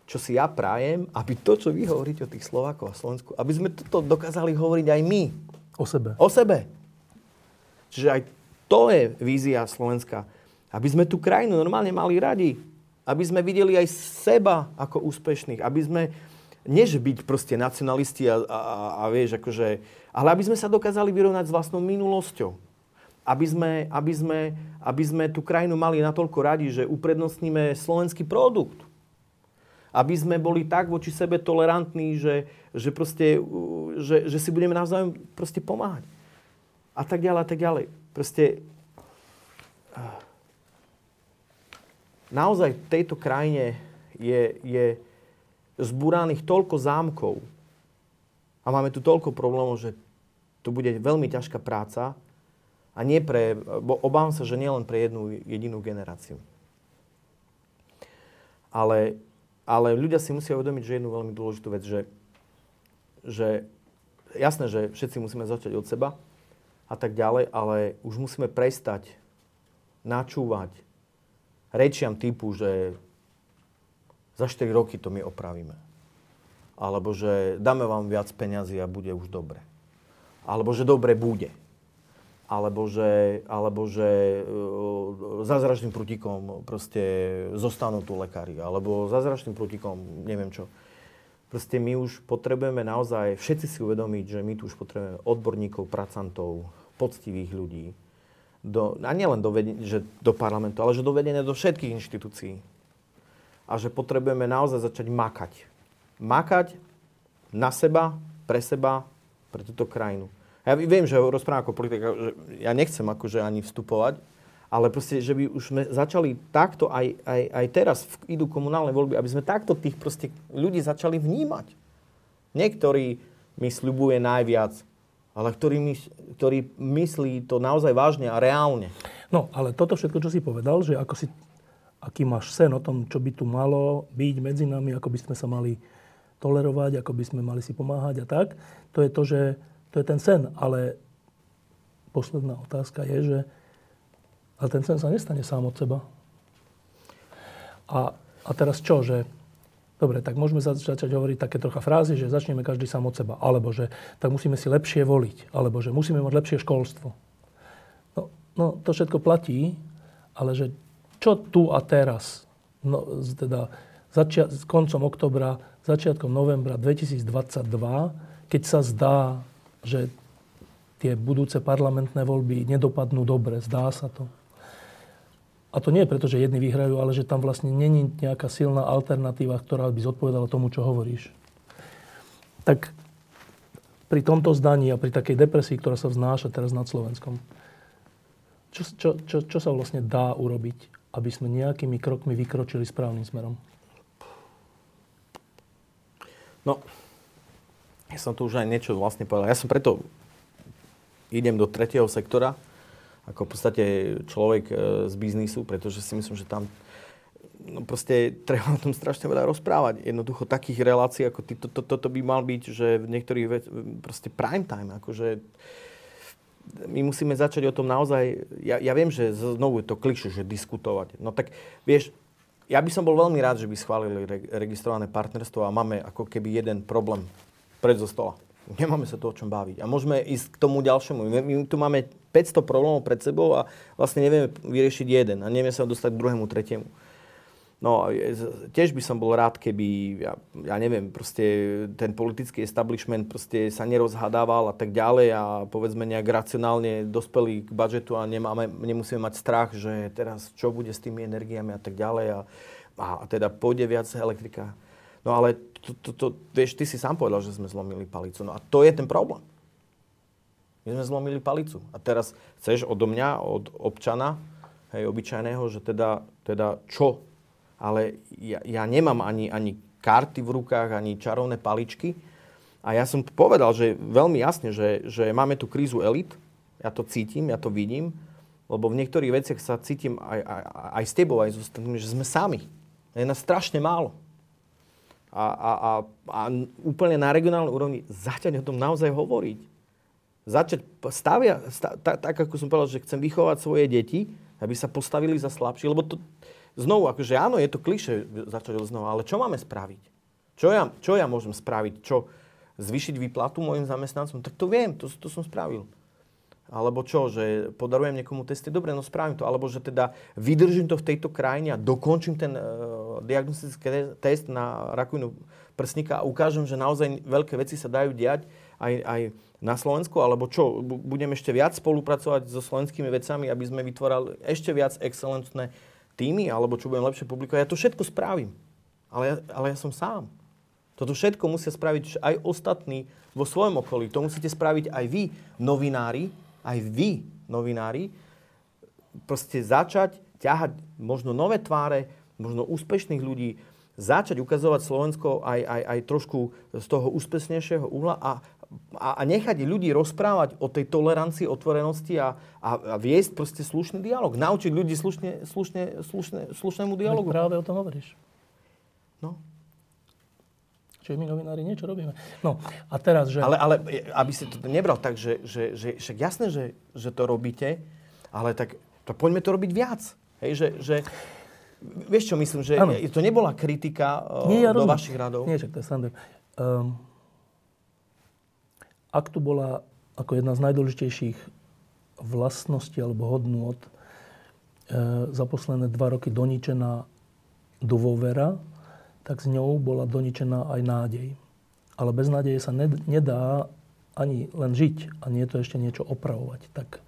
čo si ja prajem, aby to, čo vy hovoríte o tých Slovákoch a Slovensku, aby sme toto dokázali hovoriť aj my. O sebe. O sebe. Čiže aj to je vízia Slovenska. Aby sme tú krajinu normálne mali radi. Aby sme videli aj seba ako úspešných. Aby sme, než byť proste nacionalisti a, a, a vieš, akože, ale aby sme sa dokázali vyrovnať s vlastnou minulosťou. Aby sme, aby, sme, aby sme tú krajinu mali natoľko radi, že uprednostníme slovenský produkt. Aby sme boli tak voči sebe tolerantní, že, že, proste, že, že si budeme navzájom proste pomáhať. A tak ďalej, a tak ďalej. Proste naozaj v tejto krajine je, je zbúraných toľko zámkov a máme tu toľko problémov, že to bude veľmi ťažká práca a nie pre, bo obávam sa, že nielen pre jednu jedinú generáciu. Ale, ale ľudia si musia uvedomiť, že jednu veľmi dôležitú vec, že, že jasné, že všetci musíme začať od seba, a tak ďalej, ale už musíme prestať načúvať rečiam typu, že za 4 roky to my opravíme. Alebo že dáme vám viac peňazí a bude už dobre. Alebo že dobre bude. Alebo že, alebo že uh, zázračným prútikom proste zostanú tu lekári. Alebo zázračným prútikom neviem čo. Proste my už potrebujeme naozaj všetci si uvedomiť, že my tu už potrebujeme odborníkov, pracantov, poctivých ľudí. Do, a nielen do, že do parlamentu, ale že do vedenia do všetkých inštitúcií. A že potrebujeme naozaj začať makať. Makať na seba, pre seba, pre túto krajinu. Ja viem, že rozprávam ako politika, že ja nechcem akože ani vstupovať, ale proste, že by už sme začali takto aj, aj, aj teraz v, idú komunálne voľby, aby sme takto tých proste ľudí začali vnímať. Niektorí mi sľubuje najviac, ale ktorý, mys- ktorý myslí to naozaj vážne a reálne. No, ale toto všetko, čo si povedal, že ako si, aký máš sen o tom, čo by tu malo byť medzi nami, ako by sme sa mali tolerovať, ako by sme mali si pomáhať a tak, to je to, že to je ten sen. Ale posledná otázka je, že ale ten sen sa nestane sám od seba. A, a teraz čo, že Dobre, tak môžeme začať hovoriť také trocha frázy, že začneme každý sám od seba. Alebo že tak musíme si lepšie voliť. Alebo že musíme mať lepšie školstvo. No, no to všetko platí, ale že čo tu a teraz no, teda začia, koncom oktobra, začiatkom novembra 2022, keď sa zdá, že tie budúce parlamentné voľby nedopadnú dobre, zdá sa to. A to nie je preto, že jedni vyhrajú, ale že tam vlastne není nejaká silná alternatíva, ktorá by zodpovedala tomu, čo hovoríš. Tak pri tomto zdaní a pri takej depresii, ktorá sa vznáša teraz nad Slovenskom, čo, čo, čo, čo sa vlastne dá urobiť, aby sme nejakými krokmi vykročili správnym smerom? No, ja som tu už aj niečo vlastne povedal. Ja som preto idem do tretieho sektora, ako v podstate človek e, z biznisu, pretože si myslím, že tam no proste treba o tom strašne veľa rozprávať. Jednoducho takých relácií ako ty, to, to, toto by mal byť, že v niektorých vec, proste prime time, akože my musíme začať o tom naozaj, ja, ja viem, že znovu je to kliše, že diskutovať. No tak vieš, ja by som bol veľmi rád, že by schválili re, registrované partnerstvo a máme ako keby jeden problém pred zo stola. Nemáme sa to o čom baviť. A môžeme ísť k tomu ďalšiemu. My, tu máme 500 problémov pred sebou a vlastne nevieme vyriešiť jeden a nevieme sa dostať k druhému, tretiemu. No, tiež by som bol rád, keby, ja, ja neviem, proste ten politický establishment proste sa nerozhadával a tak ďalej a povedzme nejak racionálne dospeli k budžetu a nemáme, nemusíme mať strach, že teraz čo bude s tými energiami a tak ďalej a, a teda pôjde viac elektrika. No ale to, to, to, vieš, ty si sám povedal, že sme zlomili palicu. No a to je ten problém. My sme zlomili palicu. A teraz chceš odo mňa, od občana, hej, obyčajného, že teda, teda čo ale ja, ja nemám ani, ani karty v rukách, ani čarovné paličky. A ja som povedal, že veľmi jasne, že, že máme tu krízu elit. Ja to cítim, ja to vidím, lebo v niektorých veciach sa cítim aj, aj, aj s tebou, aj s ostatnými, že sme sami. Je nás strašne málo. A, a, a, a úplne na regionálnej úrovni začať o tom naozaj hovoriť. Začať stavia, stav, tak, tak ako som povedal, že chcem vychovať svoje deti, aby sa postavili za slabšie, lebo to, znovu, akože áno, je to kliše začať od znova, ale čo máme spraviť? Čo ja, čo ja môžem spraviť? Čo? Zvyšiť výplatu mojim zamestnancom? Tak to viem, to, to som spravil. Alebo čo, že podarujem niekomu testy? Dobre, no spravím to. Alebo že teda vydržím to v tejto krajine a dokončím ten uh, diagnostický test na rakovinu prsníka a ukážem, že naozaj veľké veci sa dajú diať aj, aj na Slovensku, alebo čo, budem ešte viac spolupracovať so slovenskými vecami, aby sme vytvorali ešte viac excelentné týmy, alebo čo budem lepšie publikovať, ja to všetko spravím. Ale ja, ale ja som sám. Toto všetko musia spraviť aj ostatní vo svojom okolí. To musíte spraviť aj vy, novinári, aj vy, novinári. Proste začať ťahať možno nové tváre, možno úspešných ľudí, začať ukazovať Slovensko aj, aj, aj trošku z toho úspešnejšieho uhla a a, a nechať ľudí rozprávať o tej tolerancii, otvorenosti a, a, a viesť proste slušný dialog. Naučiť ľudí slušne, slušne, slušne, slušnému dialogu. Práve o tom hovoríš. No. Čiže my novinári niečo robíme. No a teraz, že... Ale, ale aby si to nebral tak, že, že, že však jasné, že, že to robíte, ale tak to poďme to robiť viac. Hej, že, že, vieš čo myslím, že ano. to nebola kritika Nie, ja do rozumiem. vašich radov? Nie, však to je Um, ak tu bola ako jedna z najdôležitejších vlastností alebo hodnôt e, za posledné dva roky doničená dôvera, tak s ňou bola doničená aj nádej. Ale bez nádeje sa nedá ani len žiť a nie to ešte niečo opravovať. Tak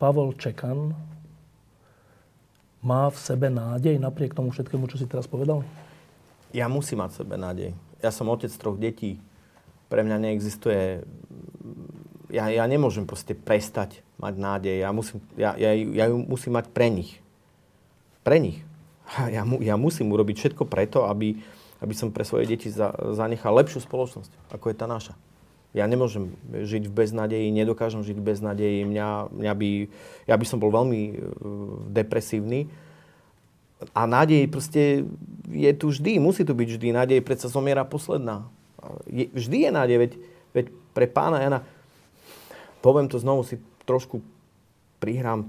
Pavel Čekan má v sebe nádej napriek tomu všetkému, čo si teraz povedal? Ja musím mať v sebe nádej. Ja som otec troch detí pre mňa neexistuje... Ja, ja nemôžem proste prestať mať nádej. Ja musím, ja, ja, ja ju musím mať pre nich. Pre nich. Ja, mu, ja musím urobiť všetko preto, aby, aby som pre svoje deti za, zanechal lepšiu spoločnosť, ako je tá naša. Ja nemôžem žiť v beznadeji, nedokážem žiť v beznadeji. Mňa, mňa by, ja by som bol veľmi uh, depresívny. A nádej proste je tu vždy, musí tu byť vždy. Nádej predsa zomiera posledná je, vždy je nádej, veď, veď pre pána Jana, poviem to znovu, si trošku prihrám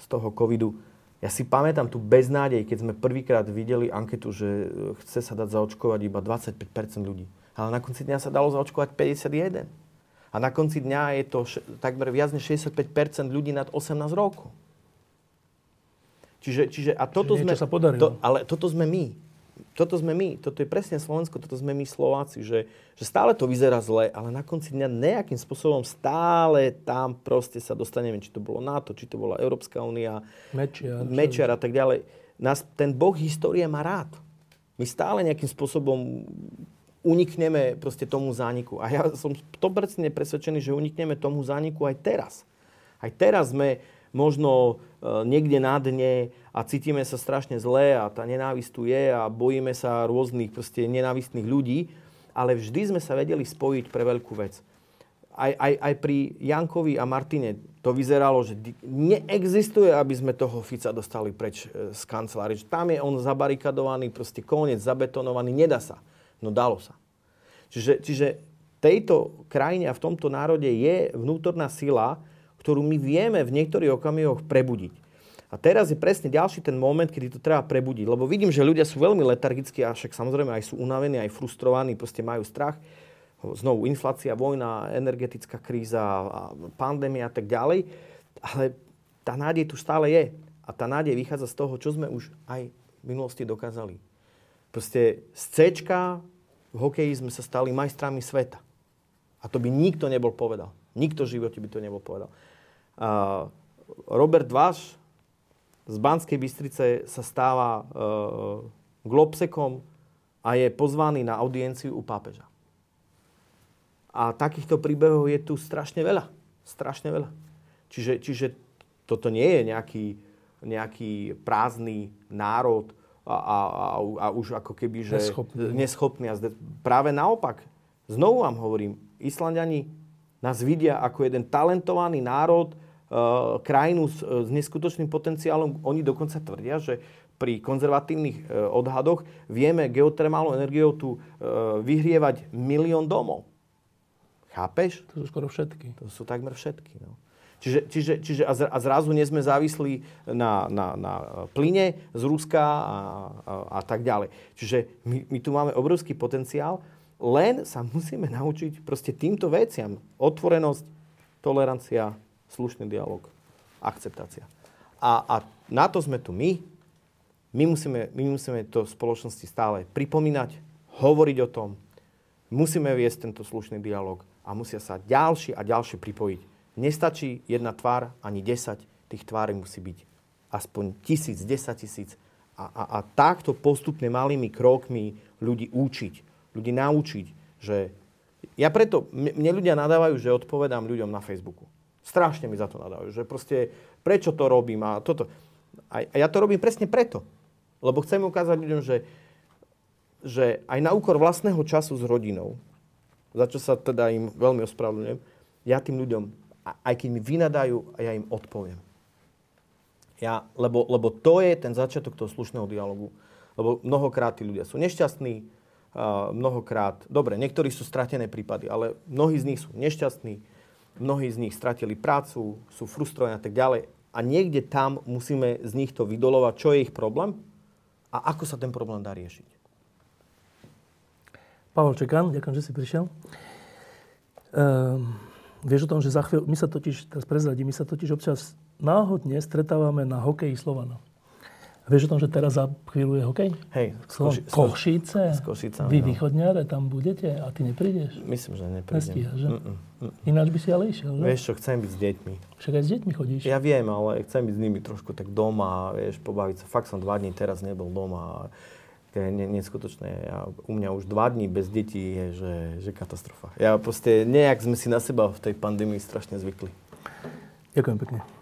z toho covidu. Ja si pamätám tu beznádej, keď sme prvýkrát videli anketu, že chce sa dať zaočkovať iba 25% ľudí. Ale na konci dňa sa dalo zaočkovať 51. A na konci dňa je to takmer viac než 65% ľudí nad 18 rokov. Čiže, čiže a toto Čiže sme... sa podarilo. To, ale toto sme my. Toto sme my. Toto je presne Slovensko, toto sme my Slováci, že, že stále to vyzerá zle, ale na konci dňa nejakým spôsobom stále tam proste sa dostaneme, či to bolo NATO, či to bola Európska únia, Mečiar. Mečiar a tak ďalej. Nás, ten boh histórie má rád. My stále nejakým spôsobom unikneme proste tomu zániku. A ja som 100% presvedčený, že unikneme tomu zániku aj teraz. Aj teraz sme možno e, niekde na dne a cítime sa strašne zle a tá nenávisť tu je a bojíme sa rôznych proste nenávistných ľudí, ale vždy sme sa vedeli spojiť pre veľkú vec. Aj, aj, aj pri Jankovi a Martine to vyzeralo, že neexistuje, aby sme toho Fica dostali preč e, z kancelárie. Tam je on zabarikadovaný, proste koniec, zabetonovaný, nedá sa. No dalo sa. Čiže, čiže tejto krajine a v tomto národe je vnútorná sila, ktorú my vieme v niektorých okamihoch prebudiť. A teraz je presne ďalší ten moment, kedy to treba prebudiť. Lebo vidím, že ľudia sú veľmi letargickí a však samozrejme aj sú unavení, aj frustrovaní, proste majú strach. Znovu inflácia, vojna, energetická kríza, pandémia a tak ďalej. Ale tá nádej tu stále je. A tá nádej vychádza z toho, čo sme už aj v minulosti dokázali. Proste z C v hokeji sme sa stali majstrami sveta. A to by nikto nebol povedal. Nikto v živote by to nebol povedal. Robert Váš z Banskej Bystrice sa stáva uh, globsekom a je pozvaný na audienciu u pápeža. A takýchto príbehov je tu strašne veľa. Strašne veľa. Čiže, čiže toto nie je nejaký, nejaký prázdny národ, a, a, a, a už ako keby, že neschopný. neschopný. A zde, práve naopak, znovu vám hovorím, Islandiani nás vidia ako jeden talentovaný národ, e, krajinu s, s neskutočným potenciálom. Oni dokonca tvrdia, že pri konzervatívnych e, odhadoch vieme geotermálnou energiou tu vyhrievať milión domov. Chápeš? To sú skoro všetky. To sú takmer všetky. No. Čiže, čiže, čiže a zrazu nie sme závislí na, na, na plyne z Ruska a, a, a tak ďalej. Čiže my, my tu máme obrovský potenciál, len sa musíme naučiť proste týmto veciam. Otvorenosť, tolerancia, slušný dialog, akceptácia. A, a na to sme tu my. My musíme, my musíme to v spoločnosti stále pripomínať, hovoriť o tom. Musíme viesť tento slušný dialog a musia sa ďalší a ďalšie pripojiť Nestačí jedna tvár, ani 10. Tých tvári musí byť aspoň tisíc, desať tisíc. A, a, a takto postupne malými krokmi ľudí učiť. Ľudí naučiť, že... Ja preto, mne ľudia nadávajú, že odpovedám ľuďom na Facebooku. Strašne mi za to nadávajú, že proste prečo to robím a toto. A, a ja to robím presne preto. Lebo chcem ukázať ľuďom, že, že aj na úkor vlastného času s rodinou, za čo sa teda im veľmi ospravedlňujem, ja tým ľuďom aj keď mi vynadajú, ja im odpoviem. Ja, lebo, lebo to je ten začiatok toho slušného dialogu. Lebo mnohokrát tí ľudia sú nešťastní, mnohokrát, dobre, niektorí sú stratené prípady, ale mnohí z nich sú nešťastní, mnohí z nich stratili prácu, sú frustrovaní a tak ďalej. A niekde tam musíme z nich to vydolovať, čo je ich problém a ako sa ten problém dá riešiť. Pavel Čekan, ďakujem, že si prišiel. Um Vieš o tom, že za chvíľu, my sa totiž, teraz prezradím, my sa totiž občas náhodne stretávame na hokeji Slovana. A vieš o tom, že teraz za chvíľu je hokej? Hej. Koši, Košice? S Košicami, Vy no. východňare tam budete a ty neprídeš? Myslím, že neprídem. Nestíhaš, že? Mm-mm. Ináč by si ale išiel, že? Vieš čo, chcem byť s deťmi. Však aj s deťmi chodíš. Ja viem, ale chcem byť s nimi trošku tak doma, vieš, pobaviť sa. Fakt som dva dní teraz nebol doma. To je neskutočné. Ja, u mňa už dva dní bez detí je, že, že katastrofa. Ja proste, nejak sme si na seba v tej pandémii strašne zvykli. Ďakujem pekne.